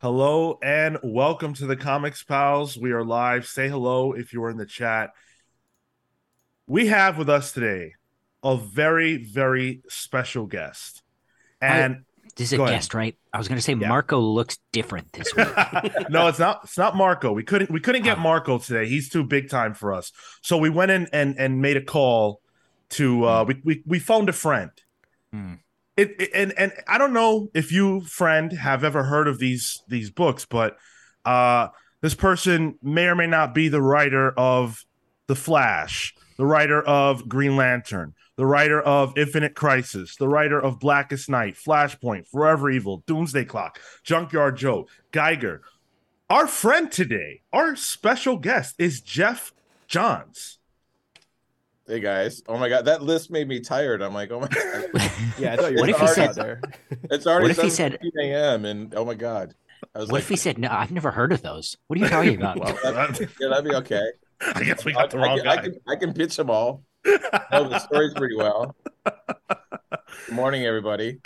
Hello and welcome to the Comics Pals. We are live. Say hello if you are in the chat. We have with us today a very, very special guest. And This is a ahead. guest, right? I was going to say Yeah. Marco looks different this week. no, it's not. It's not Marco. We couldn't. We couldn't get Ah. Marco today. He's too big time for us. So we went in and and made a call to. uh We we, we phoned a friend. Hmm. It, and and I don't know if you friend have ever heard of these these books, but uh this person may or may not be the writer of The Flash, the writer of Green Lantern, the writer of Infinite Crisis, the writer of Blackest Night, Flashpoint, Forever Evil, Doomsday Clock, Junkyard Joe, Geiger. Our friend today, our special guest is Geoff Johns. Hey guys! Oh my god, that list made me tired. I'm like, oh my god, Yeah, I thought you What were if he hard said- out there. it's already What if he said- a.m. and oh my god, I was what like, if he said, "No, I've never heard of those"? What are you talking about? well, that, yeah, that'd be okay. I guess we I, got the wrong I, guy. can, I can pitch them all. I know the stories pretty well. Good morning, everybody.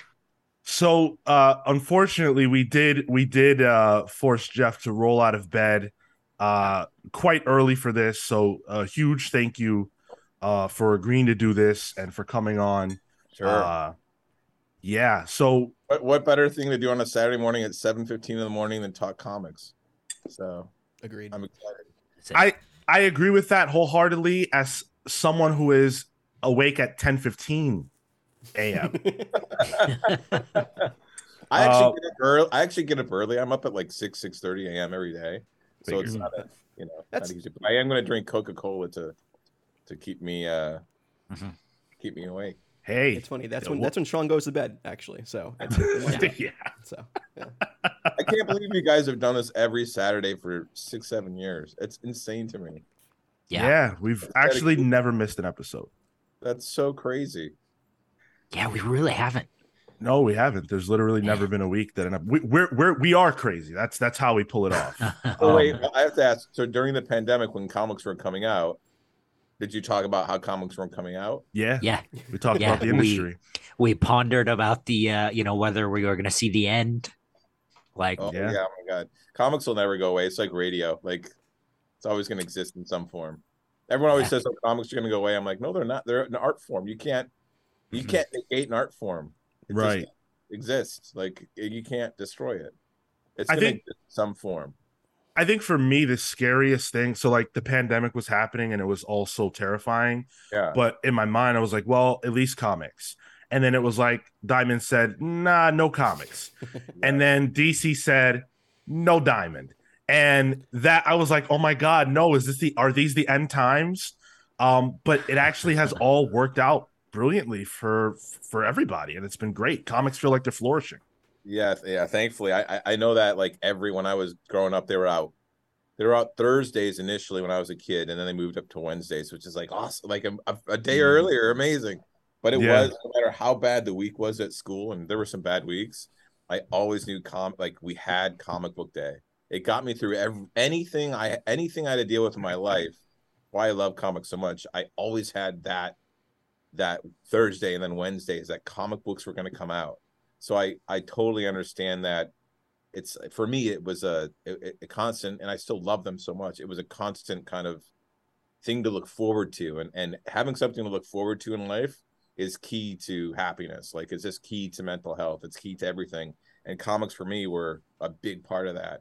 So uh unfortunately we did we did uh force Geoff to roll out of bed uh quite early for this. So a huge thank you uh for agreeing to do this and for coming on. Sure. Uh yeah, so what, what better thing to do on a Saturday morning at 7:15 in the morning than talk comics? So Agreed. I'm excited. I I agree with that wholeheartedly as someone who is awake at 10:15 a.m. I actually Uh, get up early. I actually get up early. I'm up at like six six thirty a.m. every day, so it's not a you know That's- not easy. But I am going to drink Coca Cola to to keep me uh Mhm. keep me awake. Hey. It's funny. That's when wha- that's when Sean goes to bed. Actually, so it's- yeah. so yeah. I can't believe you guys have done this every Saturday for six seven years. It's insane to me. yeah. yeah. we've actually never missed an episode. That's so crazy. yeah, we really haven't. No, we haven't. There's literally never been a week that we, we're we're we are crazy. That's that's how we pull it off. Oh Um, wait, I have to ask. So during the pandemic, when comics were coming out, did you talk about how comics weren't coming out? Yeah, yeah, we talked Yeah, about the industry. we pondered about the, uh, you know, whether we were going to see the end. Like, Oh Yeah. yeah. oh my god, comics will never go away. It's like radio. Like it's always going to exist in some form. Everyone always Yeah. says, "Oh, comics are going to go away." I'm like, no, they're not. They're an art form. You can't, you Mhm. can't negate an art form. It just Right. exists. Like you can't destroy it. It's I going to think- exist in some form. I think for me the scariest thing. So like the pandemic was happening and it was all so terrifying. Yeah. But in my mind, I was like, well, at least comics. And then it was like Diamond said, nah, no comics. And then DC said, no Diamond. And that I was like, oh my god, no, is this the are these the end times? Um, but it actually has all worked out brilliantly for for everybody, and it's been great. Comics feel like they're flourishing. Yeah, yeah. Thankfully, I I- know that like every when I was growing up, they were out. They were out Thursdays initially when I was a kid, and then they moved up to Wednesdays, which is like awesome, like a, a, a day Mm. earlier, amazing. But it Yeah. was no matter how bad the week was at school, and there were some bad weeks. I always knew com like we had comic book day. It got me through every, anything I anything I had to deal with in my life. Why I love comics so much, I always had that that Thursday and then Wednesdays that comic books were going to come out. So I I totally understand that. It's for me it was a, a a constant, and I still love them so much. It was a constant kind of thing to look forward to, and and having something to look forward to in life is key to happiness. Like it's just key to mental health. It's key to everything. And comics for me were a big part of that.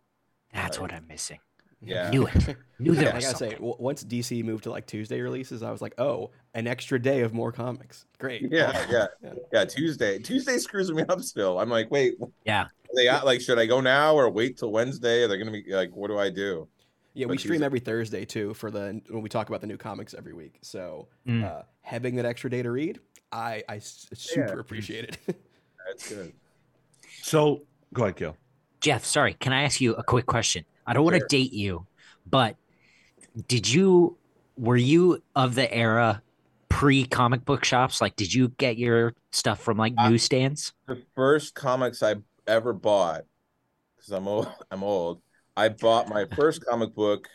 that's what I'm missing. Yeah. Knew it. Knew there I was gotta say, w- once DC moved to like Tuesday releases, I was like, oh, an extra day of more comics. Great. Yeah, yeah, Yeah. yeah. Tuesday, Tuesday screws me up still. I'm like, wait, Yeah. are they out, like, should I go now or wait till Wednesday? Are they gonna be like, what do I do? Yeah, we stream Tuesday- every Thursday too for the when we talk about the new comics every week. So Mm. uh, having that extra day to read, I I super appreciate it. That's good. So go ahead, Gil. Geoff, sorry, can I ask you a quick question? I don't want to date you, but did you were you of the era pre comic book shops? Like, did you get your stuff from like Uh, newsstands? The first comics I ever bought, because I'm old, I'm old. I bought my first comic book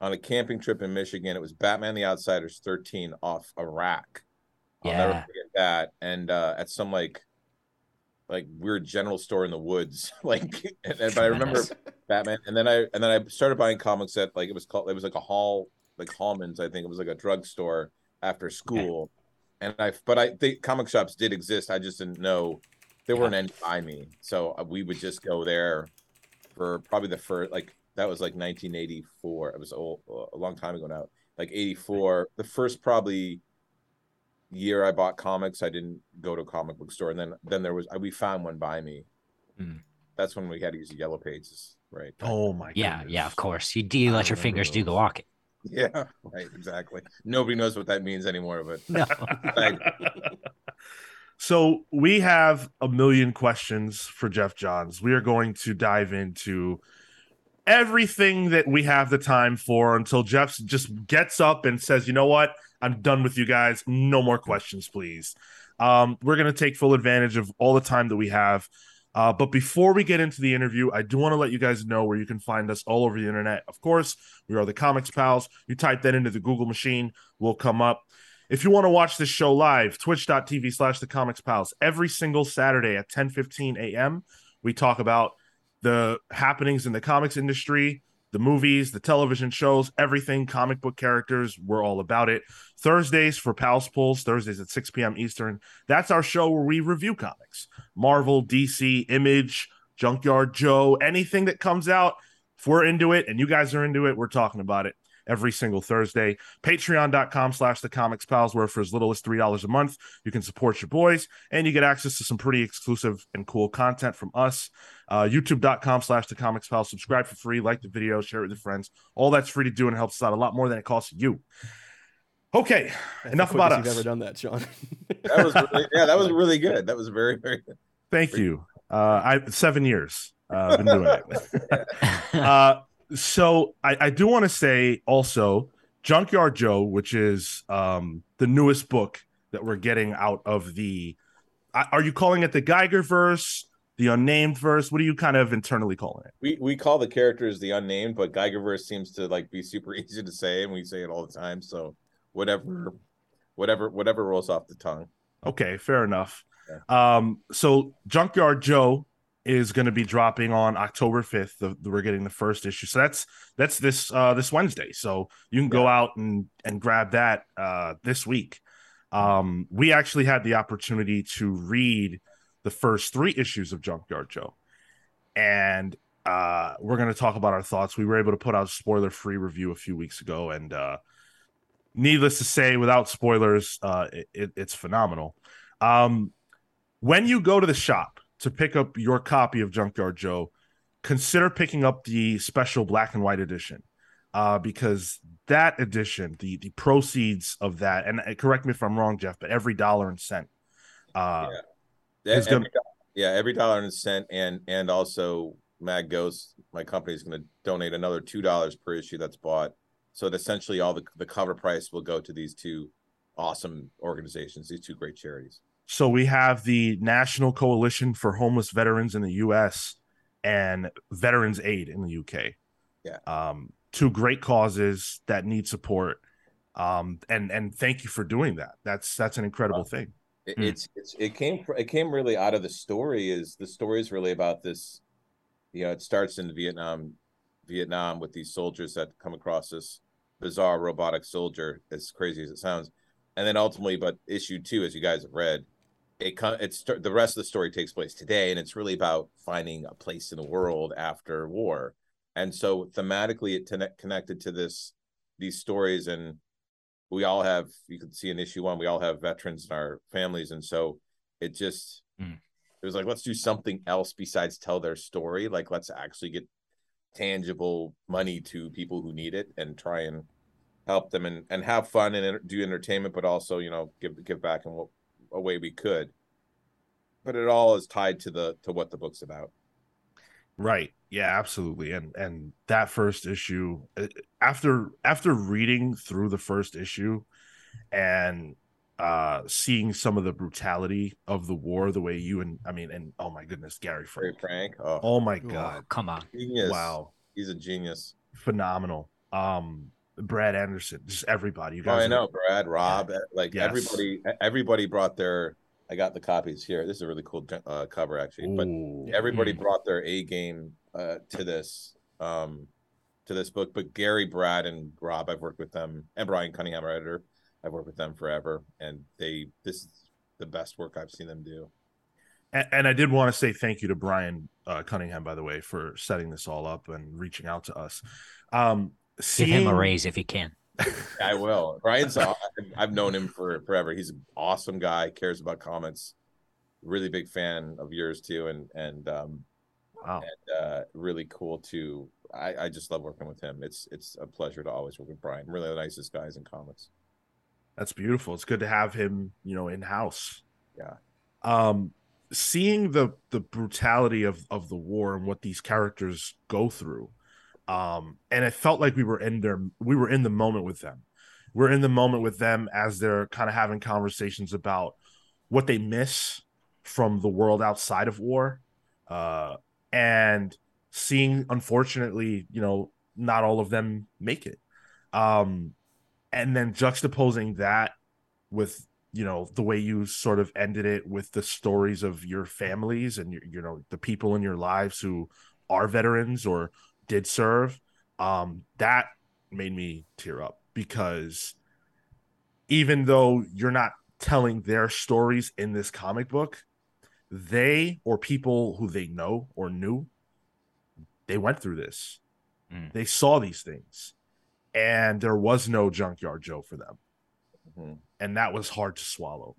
on a camping trip in Michigan. It was Batman the Outsiders 13 off a rack. I'll never Yeah. forget that. And uh, at some like like weird general store in the woods. like, and, and- but I remember Batman, and then I and then I started buying comics at like it was called it was like a hall like Hallman's. I think it was like a drugstore after school. And I but I think comic shops did exist. I just didn't know there weren't any by me. So uh, we would just go there for probably the first like that was like 1984. It was old, a long time ago now. Like 84. The first probably year I bought comics, I didn't go to a comic book store, and then then there was we found one by me. Hmm. That's when we had to use the yellow pages, right? Oh my Yeah, goodness. yeah, of course. You do you let your remember fingers do the walking. Yeah, right, exactly. Nobody knows what that means anymore, but No. so we have a million questions for Geoff Johns. We are going to dive into everything that we have the time for until Geoff just gets up and says, "You know what? I'm done with you guys. No more questions, please." Um, we're going to take full advantage of all the time that we have. Uh, but before we get into the interview, I do want to let you guys know where you can find us all over the internet. Of course, we are the Comics Pals. You type that into the Google machine, we'll come up. If you want to watch this show live, twitch.tv slash the comics pals. Every single Saturday at 10 15 a.m., we talk about the happenings in the comics industry, the movies, the television shows, everything, comic book characters. We're all about it. Thursdays for Pals Pulls, Thursdays at 6 p.m. Eastern. That's our show where we review comics Marvel, DC, Image, Junkyard Joe, anything that comes out. If we're into it and you guys are into it, we're talking about it every single Thursday. Patreon.com slash the comics pals, where for as little as $3 a month, you can support your boys and you get access to some pretty exclusive and cool content from us. Uh, YouTube.com slash the comics pals. Subscribe for free, like the video, share it with your friends. All that's free to do and helps us out a lot more than it costs you. Okay, That's enough about quickest us. You've ever done that, Sean? that was really, yeah, that was really good. That was very very good. Thank you. Uh, I seven years. Uh, I've been doing it. uh, so I, I do want to say also Junkyard Joe, which is um, the newest book that we're getting out of the. Are you calling it the Geiger verse, the unnamed verse? What are you kind of internally calling it? We we call the characters the unnamed, but Geigerverse seems to like be super easy to say, and we say it all the time. So whatever, whatever, whatever rolls off the tongue. Okay, fair enough. Um, so Junkyard Joe is going to be dropping on October 5th. The, the- we're getting the first issue. So that's that's this uh this Wednesday. So you can go out and and grab that uh this week. Um we actually had the opportunity to read the first 3 issues of Junkyard Joe. And uh we're going to talk about our thoughts. We were able to put out a spoiler-free review a few weeks ago and uh needless to say without spoilers uh it, it, it's phenomenal. Um when you go to the shop to pick up your copy of Junkyard Joe, consider picking up the special black and white edition. Uh, because that edition, the the proceeds of that, and uh, correct me if I'm wrong, Geoff, but every dollar and cent. Uh, Yeah, every, gonna- do- yeah, every dollar and cent, and and also Mad Ghost, my company is going to donate another two dollars per issue that's bought. So that essentially, all the the cover price will go to these two awesome organizations, these two great charities. So we have the National Coalition for Homeless Veterans in the U.S. and Veterans Aid in the UK. Yeah. Um, two great causes that need support. Um, and and thank you for doing that. That's that's an incredible thing. It, Hmm. It's it's it came it came really out of the story. Is the story is really about this? You know, it starts in Vietnam, Vietnam with these soldiers that come across this bizarre robotic soldier, as crazy as it sounds, and then ultimately, but issue two, as you guys have read, it it's the rest of the story takes place today, and it's really about finding a place in the world after war, and so thematically, it connect, connected to this these stories and we all have you can see in issue one we all have veterans in our families and so it just Mm. it was like let's do something else besides tell their story like let's actually get tangible money to people who need it and try and help them and, and have fun and do entertainment but also you know give give back in what a way we could but it all is tied to the to what the book's about Right. Yeah, absolutely. And and that first issue uh, after after reading through the first issue and uh seeing some of the brutality of the war the way you and I mean and oh my goodness, Gary very Frank. frank oh Oh my Ooh. god. Come on. genius Wow. he's a genius Phenomenal. Um Brad Anderson, just everybody. You Oh, guys I are- know, Brad, Rob, eh, like Yes. everybody, everybody brought their I got the copies here. This is a really cool uh, cover, actually. But everybody Mm. brought their A game uh, to this um, to this book. But Gary, Brad, and Rob, I've worked with them, and Brian Cunningham, our editor, I've worked with them forever, and they this is the best work I've seen them do. And, and I did want to say thank you to Brian uh, Cunningham, by the way, for setting this all up and reaching out to us. Um, Give him a raise if you can. I will. Brian's I've known him for forever. He's an awesome guy, cares about comics. Really big fan of yours too, and and um, Wow. uh, really cool to. I, I just love working with him. It's it's a pleasure to always work with Brian. Really the nicest guys in comics. That's beautiful. It's good to have him, you know, in house. Yeah. Um, seeing the the brutality of of the war and what these characters go through, um, and it felt like we were in their we were in the moment with them. We're in the moment with them as they're kind of having conversations about what they miss from the world outside of war, uh, and seeing, unfortunately, you know, not all of them make it. Um, and then juxtaposing that with you know the way you sort of ended it with the stories of your families and your, you know the people in your lives who are veterans or did serve um that made me tear up because even though you're not telling their stories in this comic book they or people who they know or knew they went through this Mm. they saw these things and there was no junkyard joe for them Mhm. and that was hard to swallow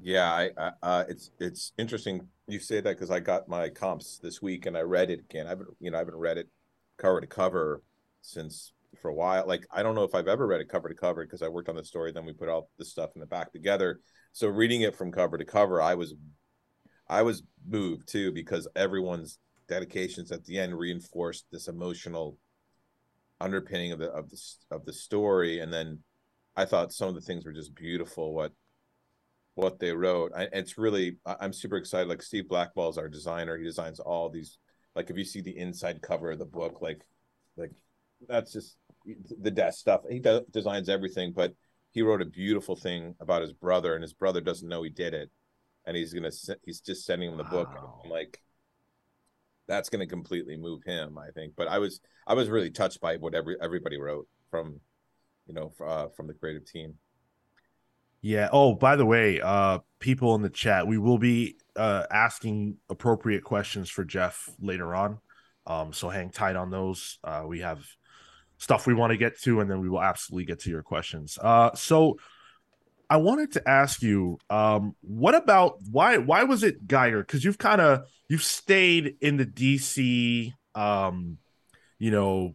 Yeah, I, I uh, it's it's interesting you say that because I got my comps this week and I read it again. I haven't you know I haven't read it cover to cover since for a while. Like I don't know if I've ever read it cover to cover because I worked on the story, then we put all the stuff in the back together. So reading it from cover to cover, I was I was moved too because everyone's dedications at the end reinforced this emotional underpinning of the of the of the story, and then I thought some of the things were just beautiful. What what they wrote. I, it's really I'm super excited. Like Steve Blackwell is our designer. He designs all these. Like if you see the inside cover of the book, like like that's just the desk stuff. He does, designs everything, but he wrote a beautiful thing about his brother, and his brother doesn't know he did it, and he's gonna he's just sending him the book. I'm like that's gonna completely move him, I think. But I was I was really touched by what every everybody wrote from you know uh, from the creative team. Yeah. Oh, by the way, uh, people in the chat, we will be uh asking appropriate questions for Geoff later on. Um, so hang tight on those. Uh, we have stuff we want to get to, and then we will absolutely get to your questions. Uh, so I wanted to ask you, um, what about why why was it Geiger? Because you've kind of you've stayed in the DC, um, you know,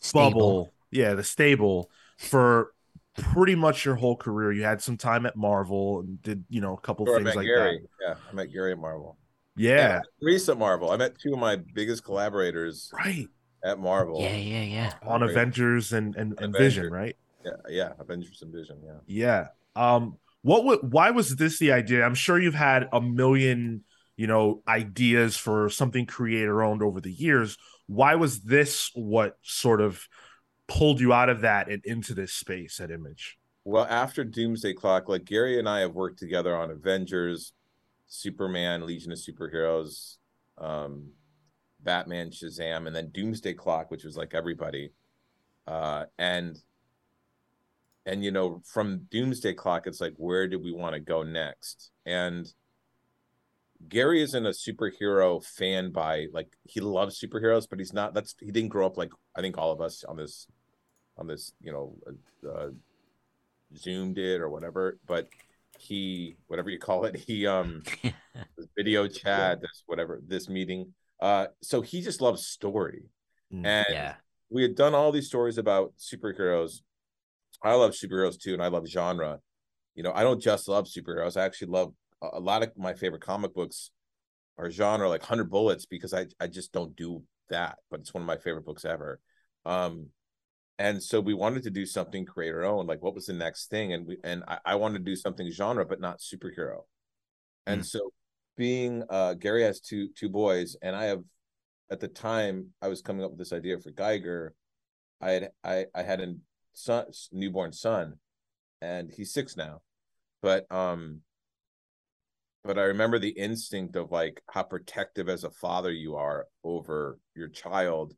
Stable. bubble, yeah, the stable for pretty much your whole career. You had some time at Marvel and did you know a couple Sure, things like Gary. that. Yeah, I met Gary at Marvel. Yeah, Reis at Marvel. I met two of my biggest collaborators right at Marvel. Yeah, yeah, yeah. on Great. Avengers and and, and Avengers. Vision, right? yeah, yeah, Avengers and Vision. Yeah. Yeah. Um. What? would why was this the idea? I'm sure you've had a million, you know, ideas for something creator owned over the years. Why was this what sort of pulled you out of that and into this space at Image? Well, after Doomsday Clock, like Gary and I have worked together on Avengers, Superman, Legion of Superheroes, um, Batman, Shazam, and then Doomsday Clock, which was like everybody. Uh, and and you know, from Doomsday Clock, it's like where do we want to go next? And Gary isn't a superhero fan by like he loves superheroes, but he's not. That's he didn't grow up like I think all of us on this on this you know uh, Zoom did or whatever. But he whatever you call it, he um video chat, this whatever this meeting. Uh, so he just loves story, Mm. and Yeah. we had done all these stories about superheroes. I love superheroes too, and I love genre. You know, I don't just love superheroes. I actually love a a lot of my favorite comic books are genre like 100 bullets because I I just don't do that, but it's one of my favorite books ever. Um and so we wanted to do something creator own like what was the next thing and we and I, I wanted to do something genre but not superhero. And so being uh Gary has two two boys and I have at the time I was coming up with this idea for Geiger I had I I had a son newborn son and he's 6 now. But um but I remember the instinct of like how protective as a father you are over your child.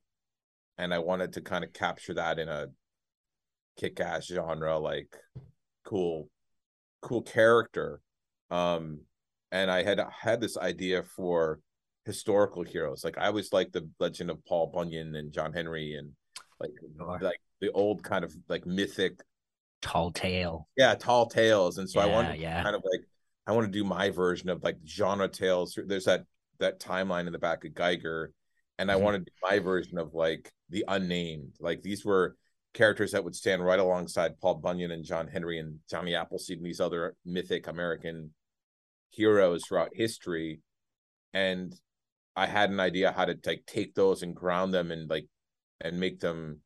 And I wanted to kind of capture that in a kick ass genre, like cool, cool character. Um, and I had had this idea for historical heroes. Like I always like the legend of Paul Bunyan and John Henry and like Sure. like the old kind of like mythic Tall tale. yeah tall tales and so i Yeah, want to yeah. kind of like i want to do my version of like genre tales there's that that timeline in the back of geiger and i Mhm. want to do my version of like the unnamed like these were characters that would stand right alongside paul bunyan and john henry and johnny appleseed and these other mythic american heroes throughout history and i had an idea how to like take those and ground them and like and make them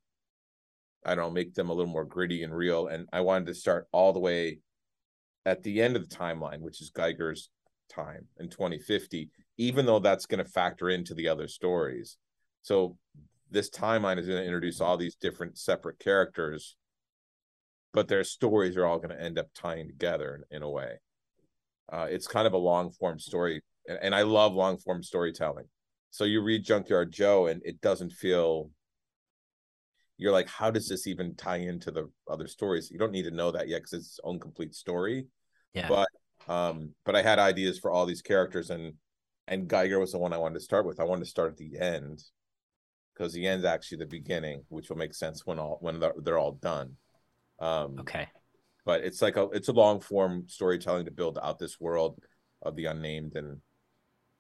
I don't know, make them a little more gritty and real. And I wanted to start all the way at the end of the timeline, which is Geiger's time in 2050, even though that's going to factor into the other stories. So this timeline is going to introduce all these different separate characters, but their stories are all going to end up tying together in, in a way. Uh, it's kind of a long form story, and, and I love long form storytelling. So you read Junkyard Joe, and it doesn't feel you're like, how does this even tie into the other stories? You don't need to know that yet because it's its own complete story. Yeah. But um, but I had ideas for all these characters, and and Geiger was the one I wanted to start with. I wanted to start at the end because the end's actually the beginning, which will make sense when all when they're, they're all done. Um, Okay. but it's like a it's a long form storytelling to build out this world of the unnamed and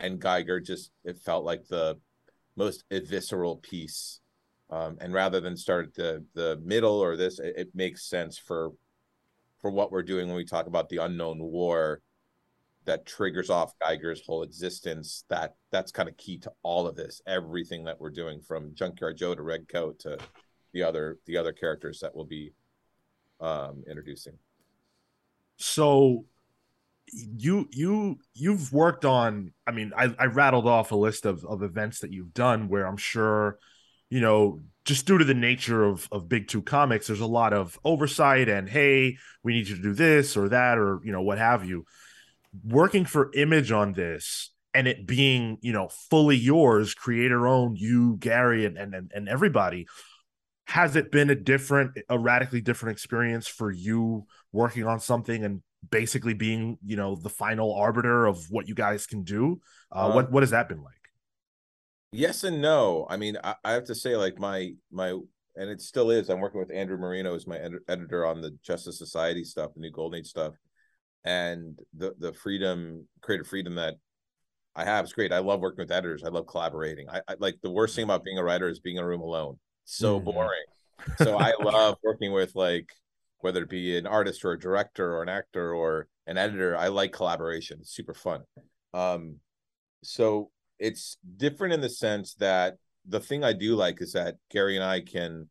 and Geiger just it felt like the most visceral piece um and rather than start at the the middle or this it, it makes sense for for what we're doing when we talk about the unknown war that triggers off Geiger's whole existence that that's kind of key to all of this everything that we're doing from Junkyard Joe to Red Coat to the other the other characters that we'll be um introducing. So you you you've worked on I mean I, I rattled off a list of, of events that you've done where I'm sure you know just due to the nature of of big two comics there's a lot of oversight and hey we need you to do this or that or you know what have you working for image on this and it being you know fully yours creator owned you Gary and and and everybody has it been a different a radically different experience for you working on something and basically being you know the final arbiter of what you guys can do? Uh, Uh, what what has that been like? Yes and no. I mean I, I have to say like my my and it still is i'm working with andrew marino as my ed- editor on the justice society stuff the new golden age stuff and the the freedom creative freedom that i have is great. I love working with editors. I love collaborating. I, I like the worst thing about being a writer is being in a room alone. So Mhm. boring. So i love working with like whether it be an artist or a director or an actor or an editor i like collaboration. It's super fun. Um so it's different in the sense that the thing i do like is that gary and i can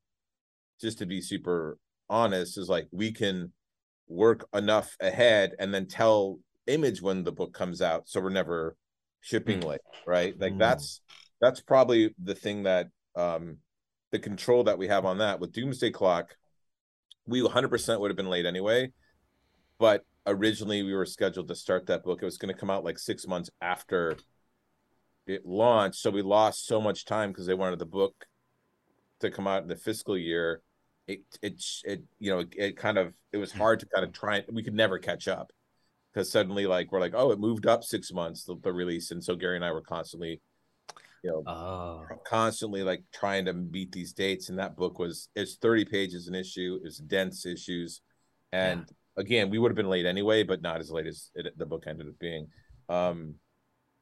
just to be super honest is like we can work enough ahead and then tell image when the book comes out so we're never shipping Mm. late right like Mm. that's that's probably the thing that um the control that we have on that with doomsday clock we 100% would have been late anyway but originally we were scheduled to start that book it was going to come out like six months after it launched so we lost so much time because they wanted the book to come out in the fiscal year it it it you know it, it kind of it was hard to kind of try and we could never catch up. Because suddenly like we're like oh it moved up six months the, the release and so gary and i were constantly you know Oh. constantly like trying to meet these dates and that book was it's 30 pages an issue it's dense issues and again we would have been late anyway but not as late as it, the book ended up being. Um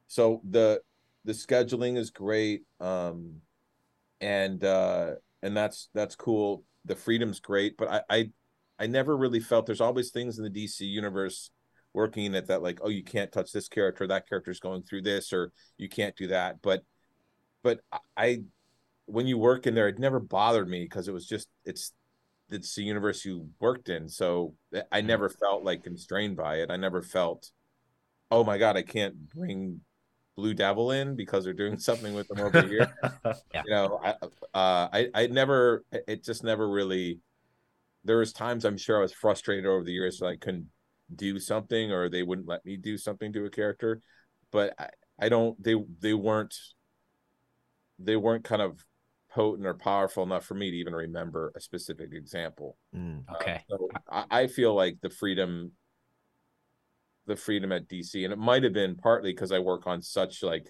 so the the scheduling is great um and uh and that's that's cool the freedom's great but i i i never really felt there's always things in the dc universe working at that like oh you can't touch this character that character's going through this or you can't do that. But but I, when you work in there, it never bothered me because it was just it's it's the universe you worked in, so eh, I mm-hmm. never felt like constrained by it. I never felt, oh my god, I can't bring Blue Devil in because they're doing something with them over here. Yeah. You know, I, uh, I I never, it just never really. There was times I'm sure I was frustrated over the years that I couldn't do something or they wouldn't let me do something to a character but i, I don't they they weren't they weren't kind of potent or powerful enough for me to even remember a specific example Mm. uh, Okay. so I, I feel like the freedom, the freedom at DC, and it might have been partly because I work on such like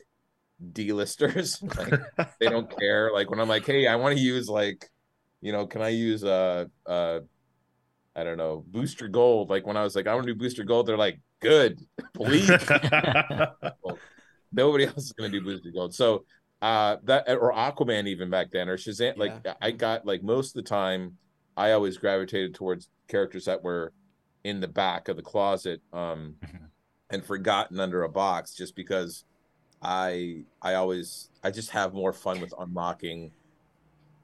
D-listers. like they don't care. Like when I'm like, hey, I want to use like, you know, can I use uh uh I don't know, booster gold? Like when I was like, I want to do booster gold, they're like, good, please. Nobody else is gonna do booster gold. So uh that or Aquaman even back then or Shazam, like I got like most of the time I always gravitated towards characters that were in the back of the closet um Mhm. and forgotten under a box just because I I always I just have more fun with unlocking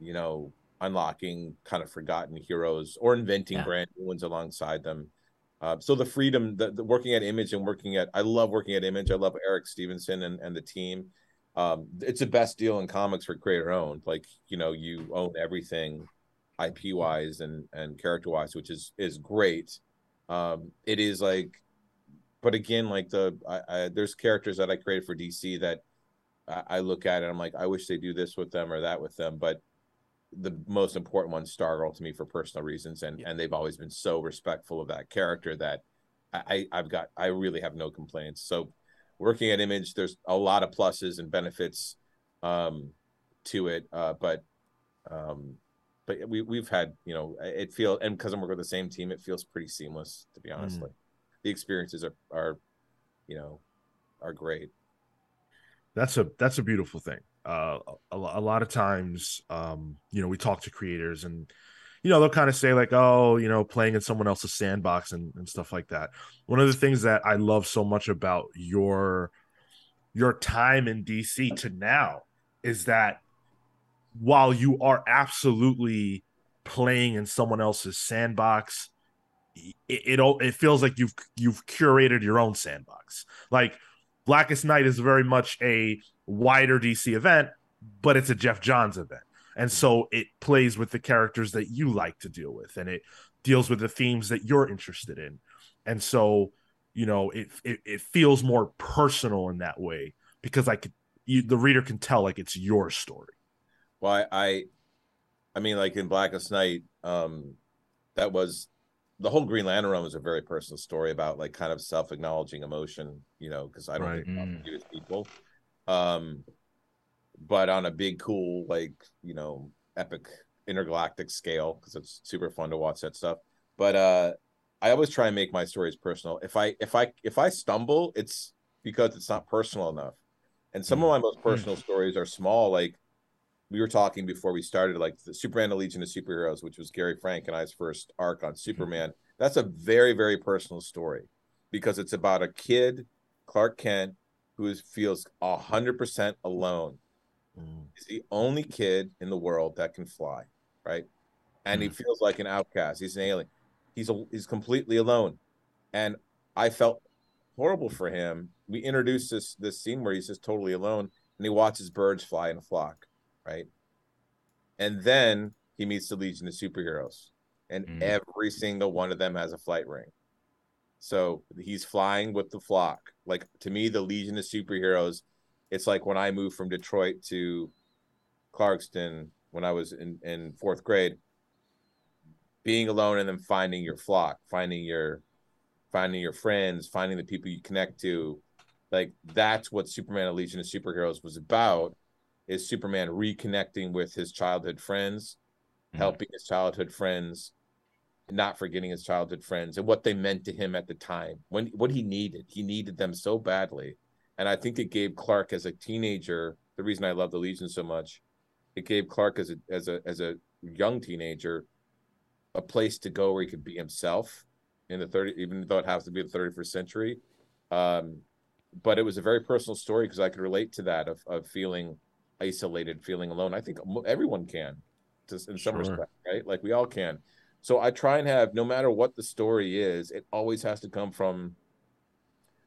you know unlocking kind of forgotten heroes or inventing Yeah. brand new ones alongside them. Uh, so the freedom, the, the working at Image and working at, I love working at Image. I love Eric Stephenson and, and the team. Um, it's the best deal in comics for creator owned. Like you know, you own everything, IP wise and and character wise, which is is great. Um, it is like, but again, like the I, I, there's characters that I created for DC that I, I look at and I'm like, I wish they do this with them or that with them, but the most important one stargirl to me for personal reasons and Yeah. and they've always been so respectful of that character that i i've got i really have no complaints so working at image there's a lot of pluses and benefits um to it uh but um but we we've had you know it feel and because i'm working with the same team it feels pretty seamless to be honest Mm. like the experiences are are you know are great. That's a that's a beautiful thing. Uh a, a lot of times um you know we talk to creators and you know they'll kind of say like oh you know playing in someone else's sandbox and, and stuff like that. One of the things that i love so much about your your time in dc to now is that while you are absolutely playing in someone else's sandbox it it, it feels like you've you've curated your own sandbox. Like blackest night is very much a wider dc event but it's a geoff johns event. And so it plays with the characters that you like to deal with and it deals with the themes that you're interested in. And so you know it it, it feels more personal in that way because i could you, the reader can tell like it's your story Well, I, I, mean, like in Blackest Night, um, that was the whole Green Lantern run was a very personal story about like kind of self-acknowledging emotion, you know, because I don't Right. think Mm. mm. with people, um, but on a big, cool, like you know, epic intergalactic scale because it's super fun to watch that stuff. But uh, I always try and make my stories personal. If I if I if I stumble, it's because it's not personal enough. And some of my most personal stories are small, like we were talking before we started, like the Superman: The Legion of Superheroes, which was Gary Frank and I's first arc on mm-hmm. Superman. That's a very, very personal story because it's about a kid, Clark Kent, who is, feels hundred percent alone. Mm. He's the only kid in the world that can fly, right? And he mm. feels like an outcast. He's an alien. He's a, he's completely alone, and I felt horrible for him. We introduced this this scene where he's just totally alone, and he watches birds fly in a flock, right? And then he meets the Legion of Superheroes, and Mm. every single one of them has a flight ring. So he's flying with the flock. Like to me, the Legion of Superheroes, it's like when I moved from Detroit to Clarkston when I was in, in fourth grade, being alone and then finding your flock, finding your finding your friends, finding the people you connect to. Like that's what Superman: A Legion of Superheroes was about. Is Superman reconnecting with his childhood friends, Mhm. helping his childhood friends, not forgetting his childhood friends and what they meant to him at the time when what he needed. He needed them so badly, and I think it gave Clark as a teenager. The reason I love the Legion so much, it gave Clark as a as a as a young teenager a place to go where he could be himself in the 30 even though it has to be the 31st century um but it was a very personal story because i could relate to that of, of feeling isolated feeling alone. I think everyone can just in some Sure. respect right? Like we all can. So i try and have no matter what the story is it always has to come from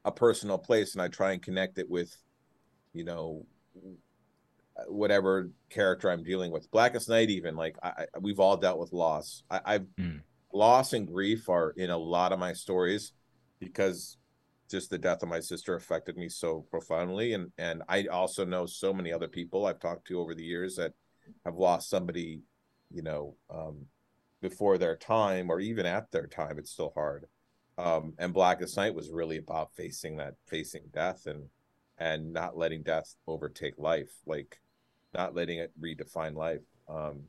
a personal place and i try and connect it with you know whatever character i'm dealing with. Blackest night even like I, I we've all dealt with loss. I, i've Mm. loss and grief are in a lot of my stories because just the death of my sister affected me so profoundly and and I also know so many other people I've talked to over the years that have lost somebody you know um before their time or even at their time it's still hard. Um and blackest night was really about facing that facing death and and not letting death overtake life like not letting it redefine life. Um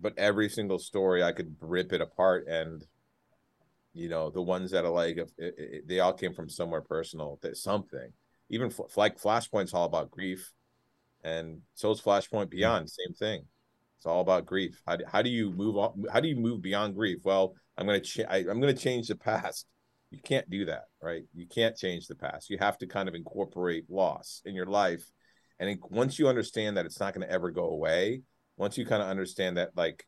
but every single story i could rip it apart and you know the ones that are like if it, it, they all came from somewhere personal that something. Even f- like flashpoint's all about grief and so is flashpoint beyond same thing. It's all about grief. How do, how do you move on how do you move beyond grief? Well i'm going to ch- I, i'm going to change the past. You can't do that right? You can't change the past. You have to kind of incorporate loss in your life. And it, once you understand that it's not going to ever go away once you kind of understand that like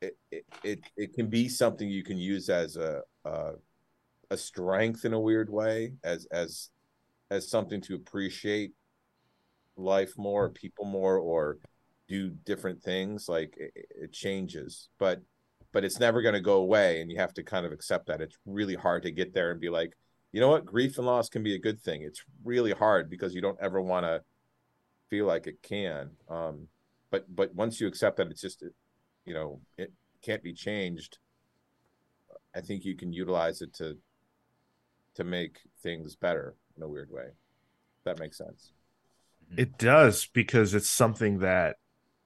it, it it it can be something you can use as a, a a strength in a weird way as as as something to appreciate life more people more or do different things like it, it changes. But but it's never going to go away and you have to kind of accept that. It's really hard to get there and be like you know what? Grief and loss can be a good thing. It's really hard because you don't ever want to feel like it can. Um but but once you accept that it's just you know it can't be changed i think you can utilize it to to make things better in a weird way that makes sense It does because it's something that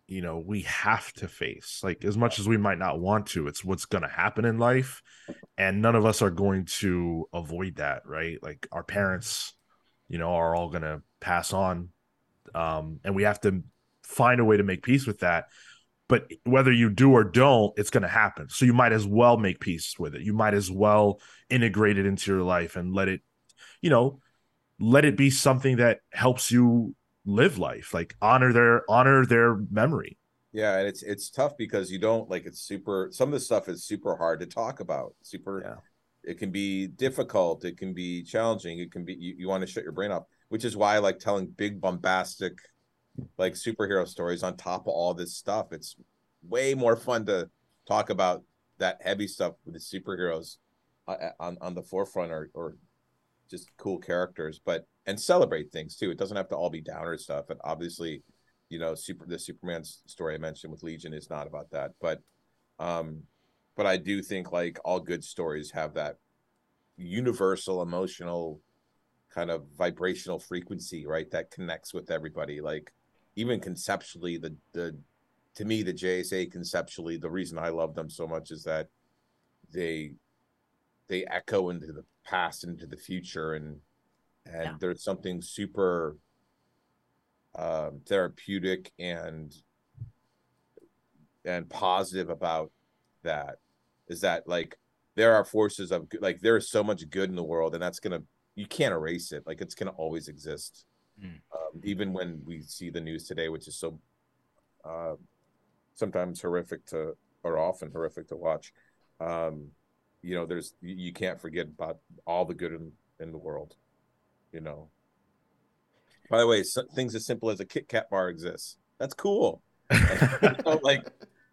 you know we have to face. Like as much as we might not want to, it's what's going to happen in life, and none of us are going to avoid that, right? Like our parents, you know, are all going to pass on, um, and we have to find a way to make peace with that. But whether you do or don't, it's going to happen. So you might as well make peace with it. You might as well integrate it into your life and let it, you know, let it be something that helps you live life like honor their honor their memory yeah and it's it's tough because you don't like it's super some of the stuff is super hard to talk about super Yeah. it can be difficult it can be challenging it can be you, you want to shut your brain off which is why i like telling big bombastic like superhero stories on top of all this stuff. It's way more fun to talk about that heavy stuff with the superheroes uh, on on the forefront or or just cool characters but and celebrate things too. It doesn't have to all be downer stuff and obviously you know super the superman story i mentioned with legion is not about that but um but i do think like all good stories have that universal emotional kind of vibrational frequency right that connects with everybody. Like even conceptually the the to me the jsa conceptually the reason i love them so much is that they they echo into the past into the future and and Yeah. there's something super um therapeutic and and positive about that is that like there are forces of like there is so much good in the world and that's gonna you can't erase it like it's gonna always exist Mm. um, even when we see the news today which is so uh sometimes horrific to or often horrific to watch um you know there's you, can't forget about all the good in, in the world you know. By the way so, things as simple as a kit kat bar exists. That's cool. Know, like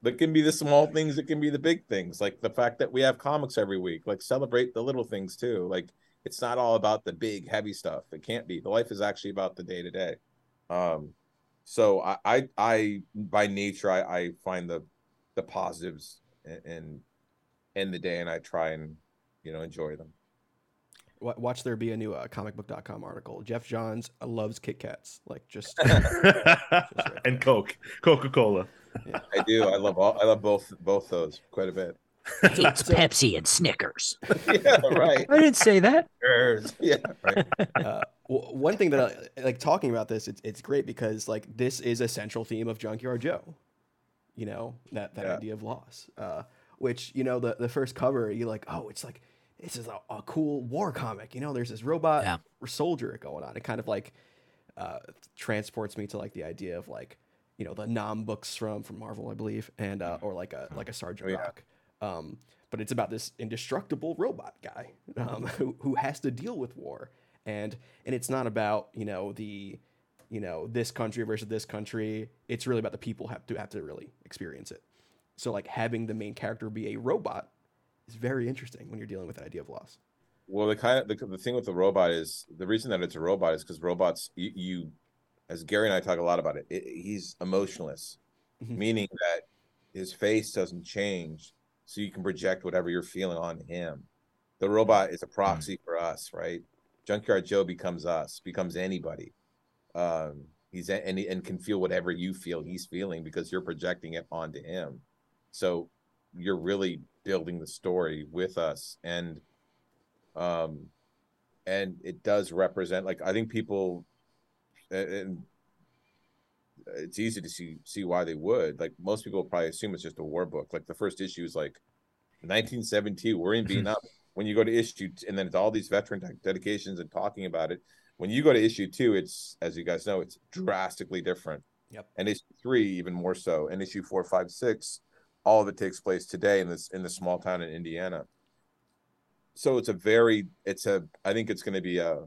it can be the small things it can be the big things. Like the fact that we have comics every week like celebrate the little things too. Like it's not all about the big heavy stuff. It can't be. The life is actually about the day to day um so I, I i by nature i i find the the positives and in in the day and i try and you know enjoy them. Watch there be a new uh, comicbook.com article. Geoff Johns loves Kit Kats. Like just and coke. Coca-cola. I do. I love all i love both both those quite a bit It's Pepsi and Snickers. yeah right I didn't say that. yeah right uh, w- one thing that I, like talking about this, it's, it's great because like this is a central theme of Junkyard Joe. You know that that Yeah. idea of loss, uh, which you know the the first cover, you're like, oh, it's like this is a, a cool war comic. You know, there's this robot Yeah. soldier going on. It kind of like uh, transports me to like the idea of like you know the Nam books from from Marvel, I believe, and uh, or like a like a Sergeant Oh, yeah. Rock. Um, but it's about this indestructible robot guy um, who who has to deal with war, and and it's not about you know the you know this country versus this country. It's really about the people have to have to really experience it. So like having the main character be a robot is very interesting when you're dealing with the idea of loss. Well, the kind of the, the thing with the robot is the reason that it's a robot is because robots you, you, as Gary and I talk a lot about it, it he's emotionless, Mhm. meaning that his face doesn't change, so you can project whatever you're feeling on him. The robot is a proxy for us, right? Junkyard Joe becomes us, becomes anybody. Um, he's and and can feel whatever you feel he's feeling because you're projecting it onto him. So you're really building the story with us and um and it does represent like i think people and it's easy to see see why they would. Like most people probably assume it's just a war book. Like the first issue is like 1972 we're in vietnam. When you go to issue t- and then it's all these veteran de- dedications and talking about it. When you go to issue two it's as you guys know it's drastically different. Yep. and issue three even more so. And issue four five six all of it takes place today in this in the small town in indiana. So it's a very it's a i think it's going to be a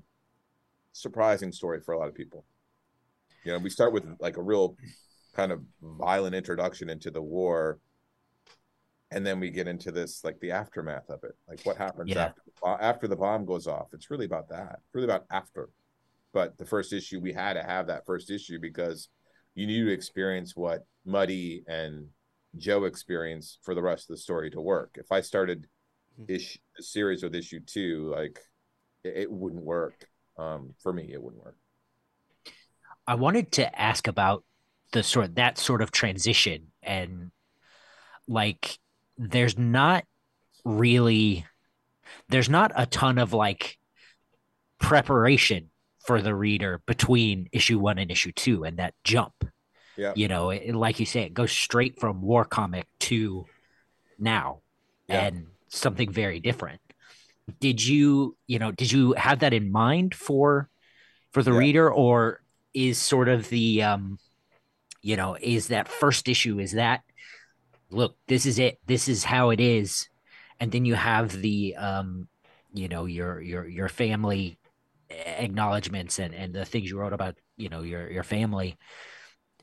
surprising story for a lot of people you know we start with like a real kind of violent introduction into the war and then we get into this like the aftermath of it. Like what happens Yeah. after the after the bomb goes off? It's really about that. It's really about after. But the first issue we had to have that first issue because you need to experience what muddy and joe experience for the rest of the story to work. If i started this series with issue two like it, it wouldn't work. Um for me it wouldn't work I wanted to ask about the sort that sort of transition and like there's not really there's not a ton of like preparation for the reader between issue 1 and issue 2 and that jump. Yeah. You know, it, like you say it goes straight from war comic to now Yeah. and something very different. Did you, you know, did you have that in mind for for the Yeah. reader or is sort of the um you know is that first issue is that look this is it this is how it is. And then you have the um you know your your your family acknowledgments and and the things you wrote about you know your your family.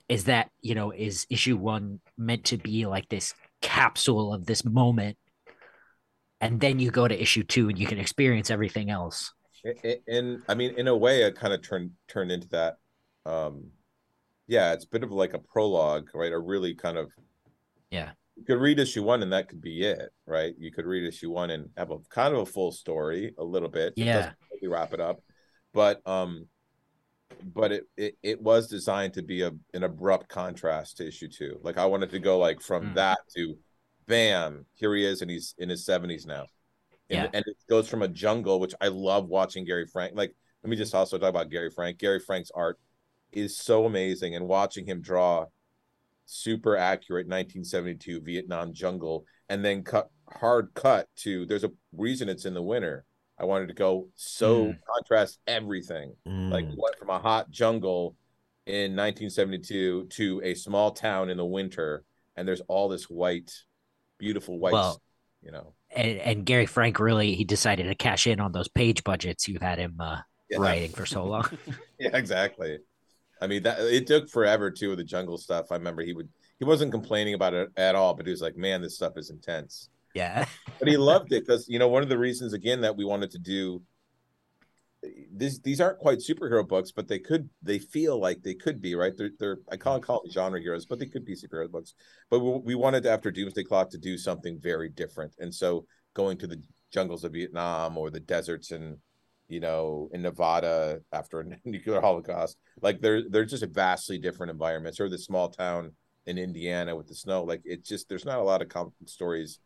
Is that you know is issue 1 meant to be like this capsule of this moment? And then you go to issue 2 and you can experience everything else. And I mean, in a way, it kind of turned turned into that. Um, yeah, it's a bit of like a prologue, right? A really kind of yeah you could read issue one and that could be it, right? You could read issue one and have a kind of a full story, a little bit. Yeah. really wrap it up, but um, but it it, it was designed to be a an abrupt contrast to issue two. Like I wanted to go like from Mm. that to, bam, here he is, and he's in his seventies now. And, Yeah. and it goes from a jungle, which I love watching Gary Frank. Like, let me just also talk about Gary Frank. Gary Frank's art is so amazing, and watching him draw super accurate 1972 Vietnam jungle, and then cut hard cut to there's a reason it's in the winter. I wanted to go so Mm. contrast everything. Like Mm. we went from a hot jungle in 1972 to a small town in the winter, and there's all this white, beautiful white, Well, you know. and, and Gary Frank really he decided to cash in on those page budgets you've had him uh, Yeah. writing for so long. Yeah, exactly. I mean, that it took forever too with the jungle stuff. I remember he would he wasn't complaining about it at all, but he was like, "Man, this stuff is intense." yeah, But he loved it because you know one of the reasons again that we wanted to do these these aren't quite superhero books, but they could they feel like they could be right. They're they're I can't call them genre heroes, but they could be superhero books. But we, we wanted after Doomsday Clock to do something very different, and so going to the jungles of Vietnam or the deserts and you know in Nevada after a nuclear holocaust, like they're they're just a vastly different environments, or the small town in Indiana with the snow. Like it's just there's not a lot of comic stories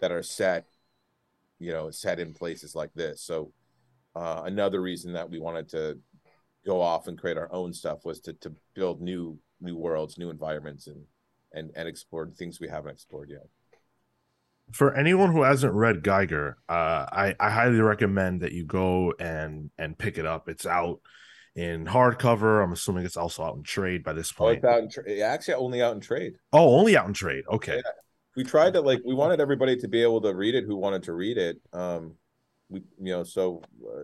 that are set, you know, set in places like this. So uh, another reason that we wanted to go off and create our own stuff was to to build new new worlds, new environments, and and and explore things we haven't explored yet. For anyone who hasn't read Geiger, uh, I, I highly recommend that you go and and pick it up. It's out in hardcover. I'm assuming it's also out in trade by this Oh, point. it's out in tra- actually only out in trade. Oh, only out in trade. Okay. We tried to like we wanted everybody to be able to read it who wanted to read it. Um, we you know so uh,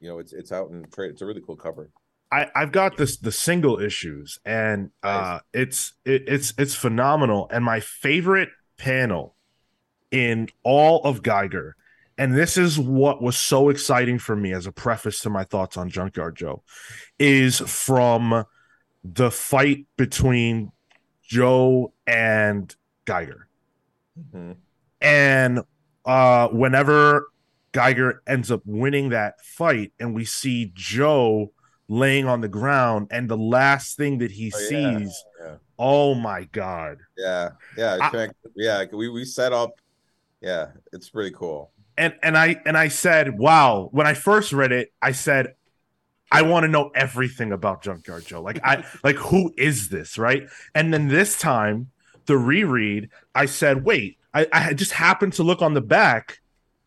you know it's it's out in trade. It's a really cool cover. I, I've got this the single issues and uh it's it, it's it's phenomenal. And my favorite panel in all of Geiger and this is what was so exciting for me as a preface to my thoughts on Junkyard Joe, is from the fight between Joe and Geiger. Mhm. And uh whenever Geiger ends up winning that fight and we see Joe laying on the ground and the last thing that he Oh, sees, Yeah. oh my god. Yeah, yeah, I- yeah. We we set up. Yeah, it's pretty cool. and and I and I said, "Wow!" When I first read it, I said, "I want to know everything about Junkyard Joe. Like, I like who is this, right?" And then this time, the reread, I said, "Wait!" I, I just happened to look on the back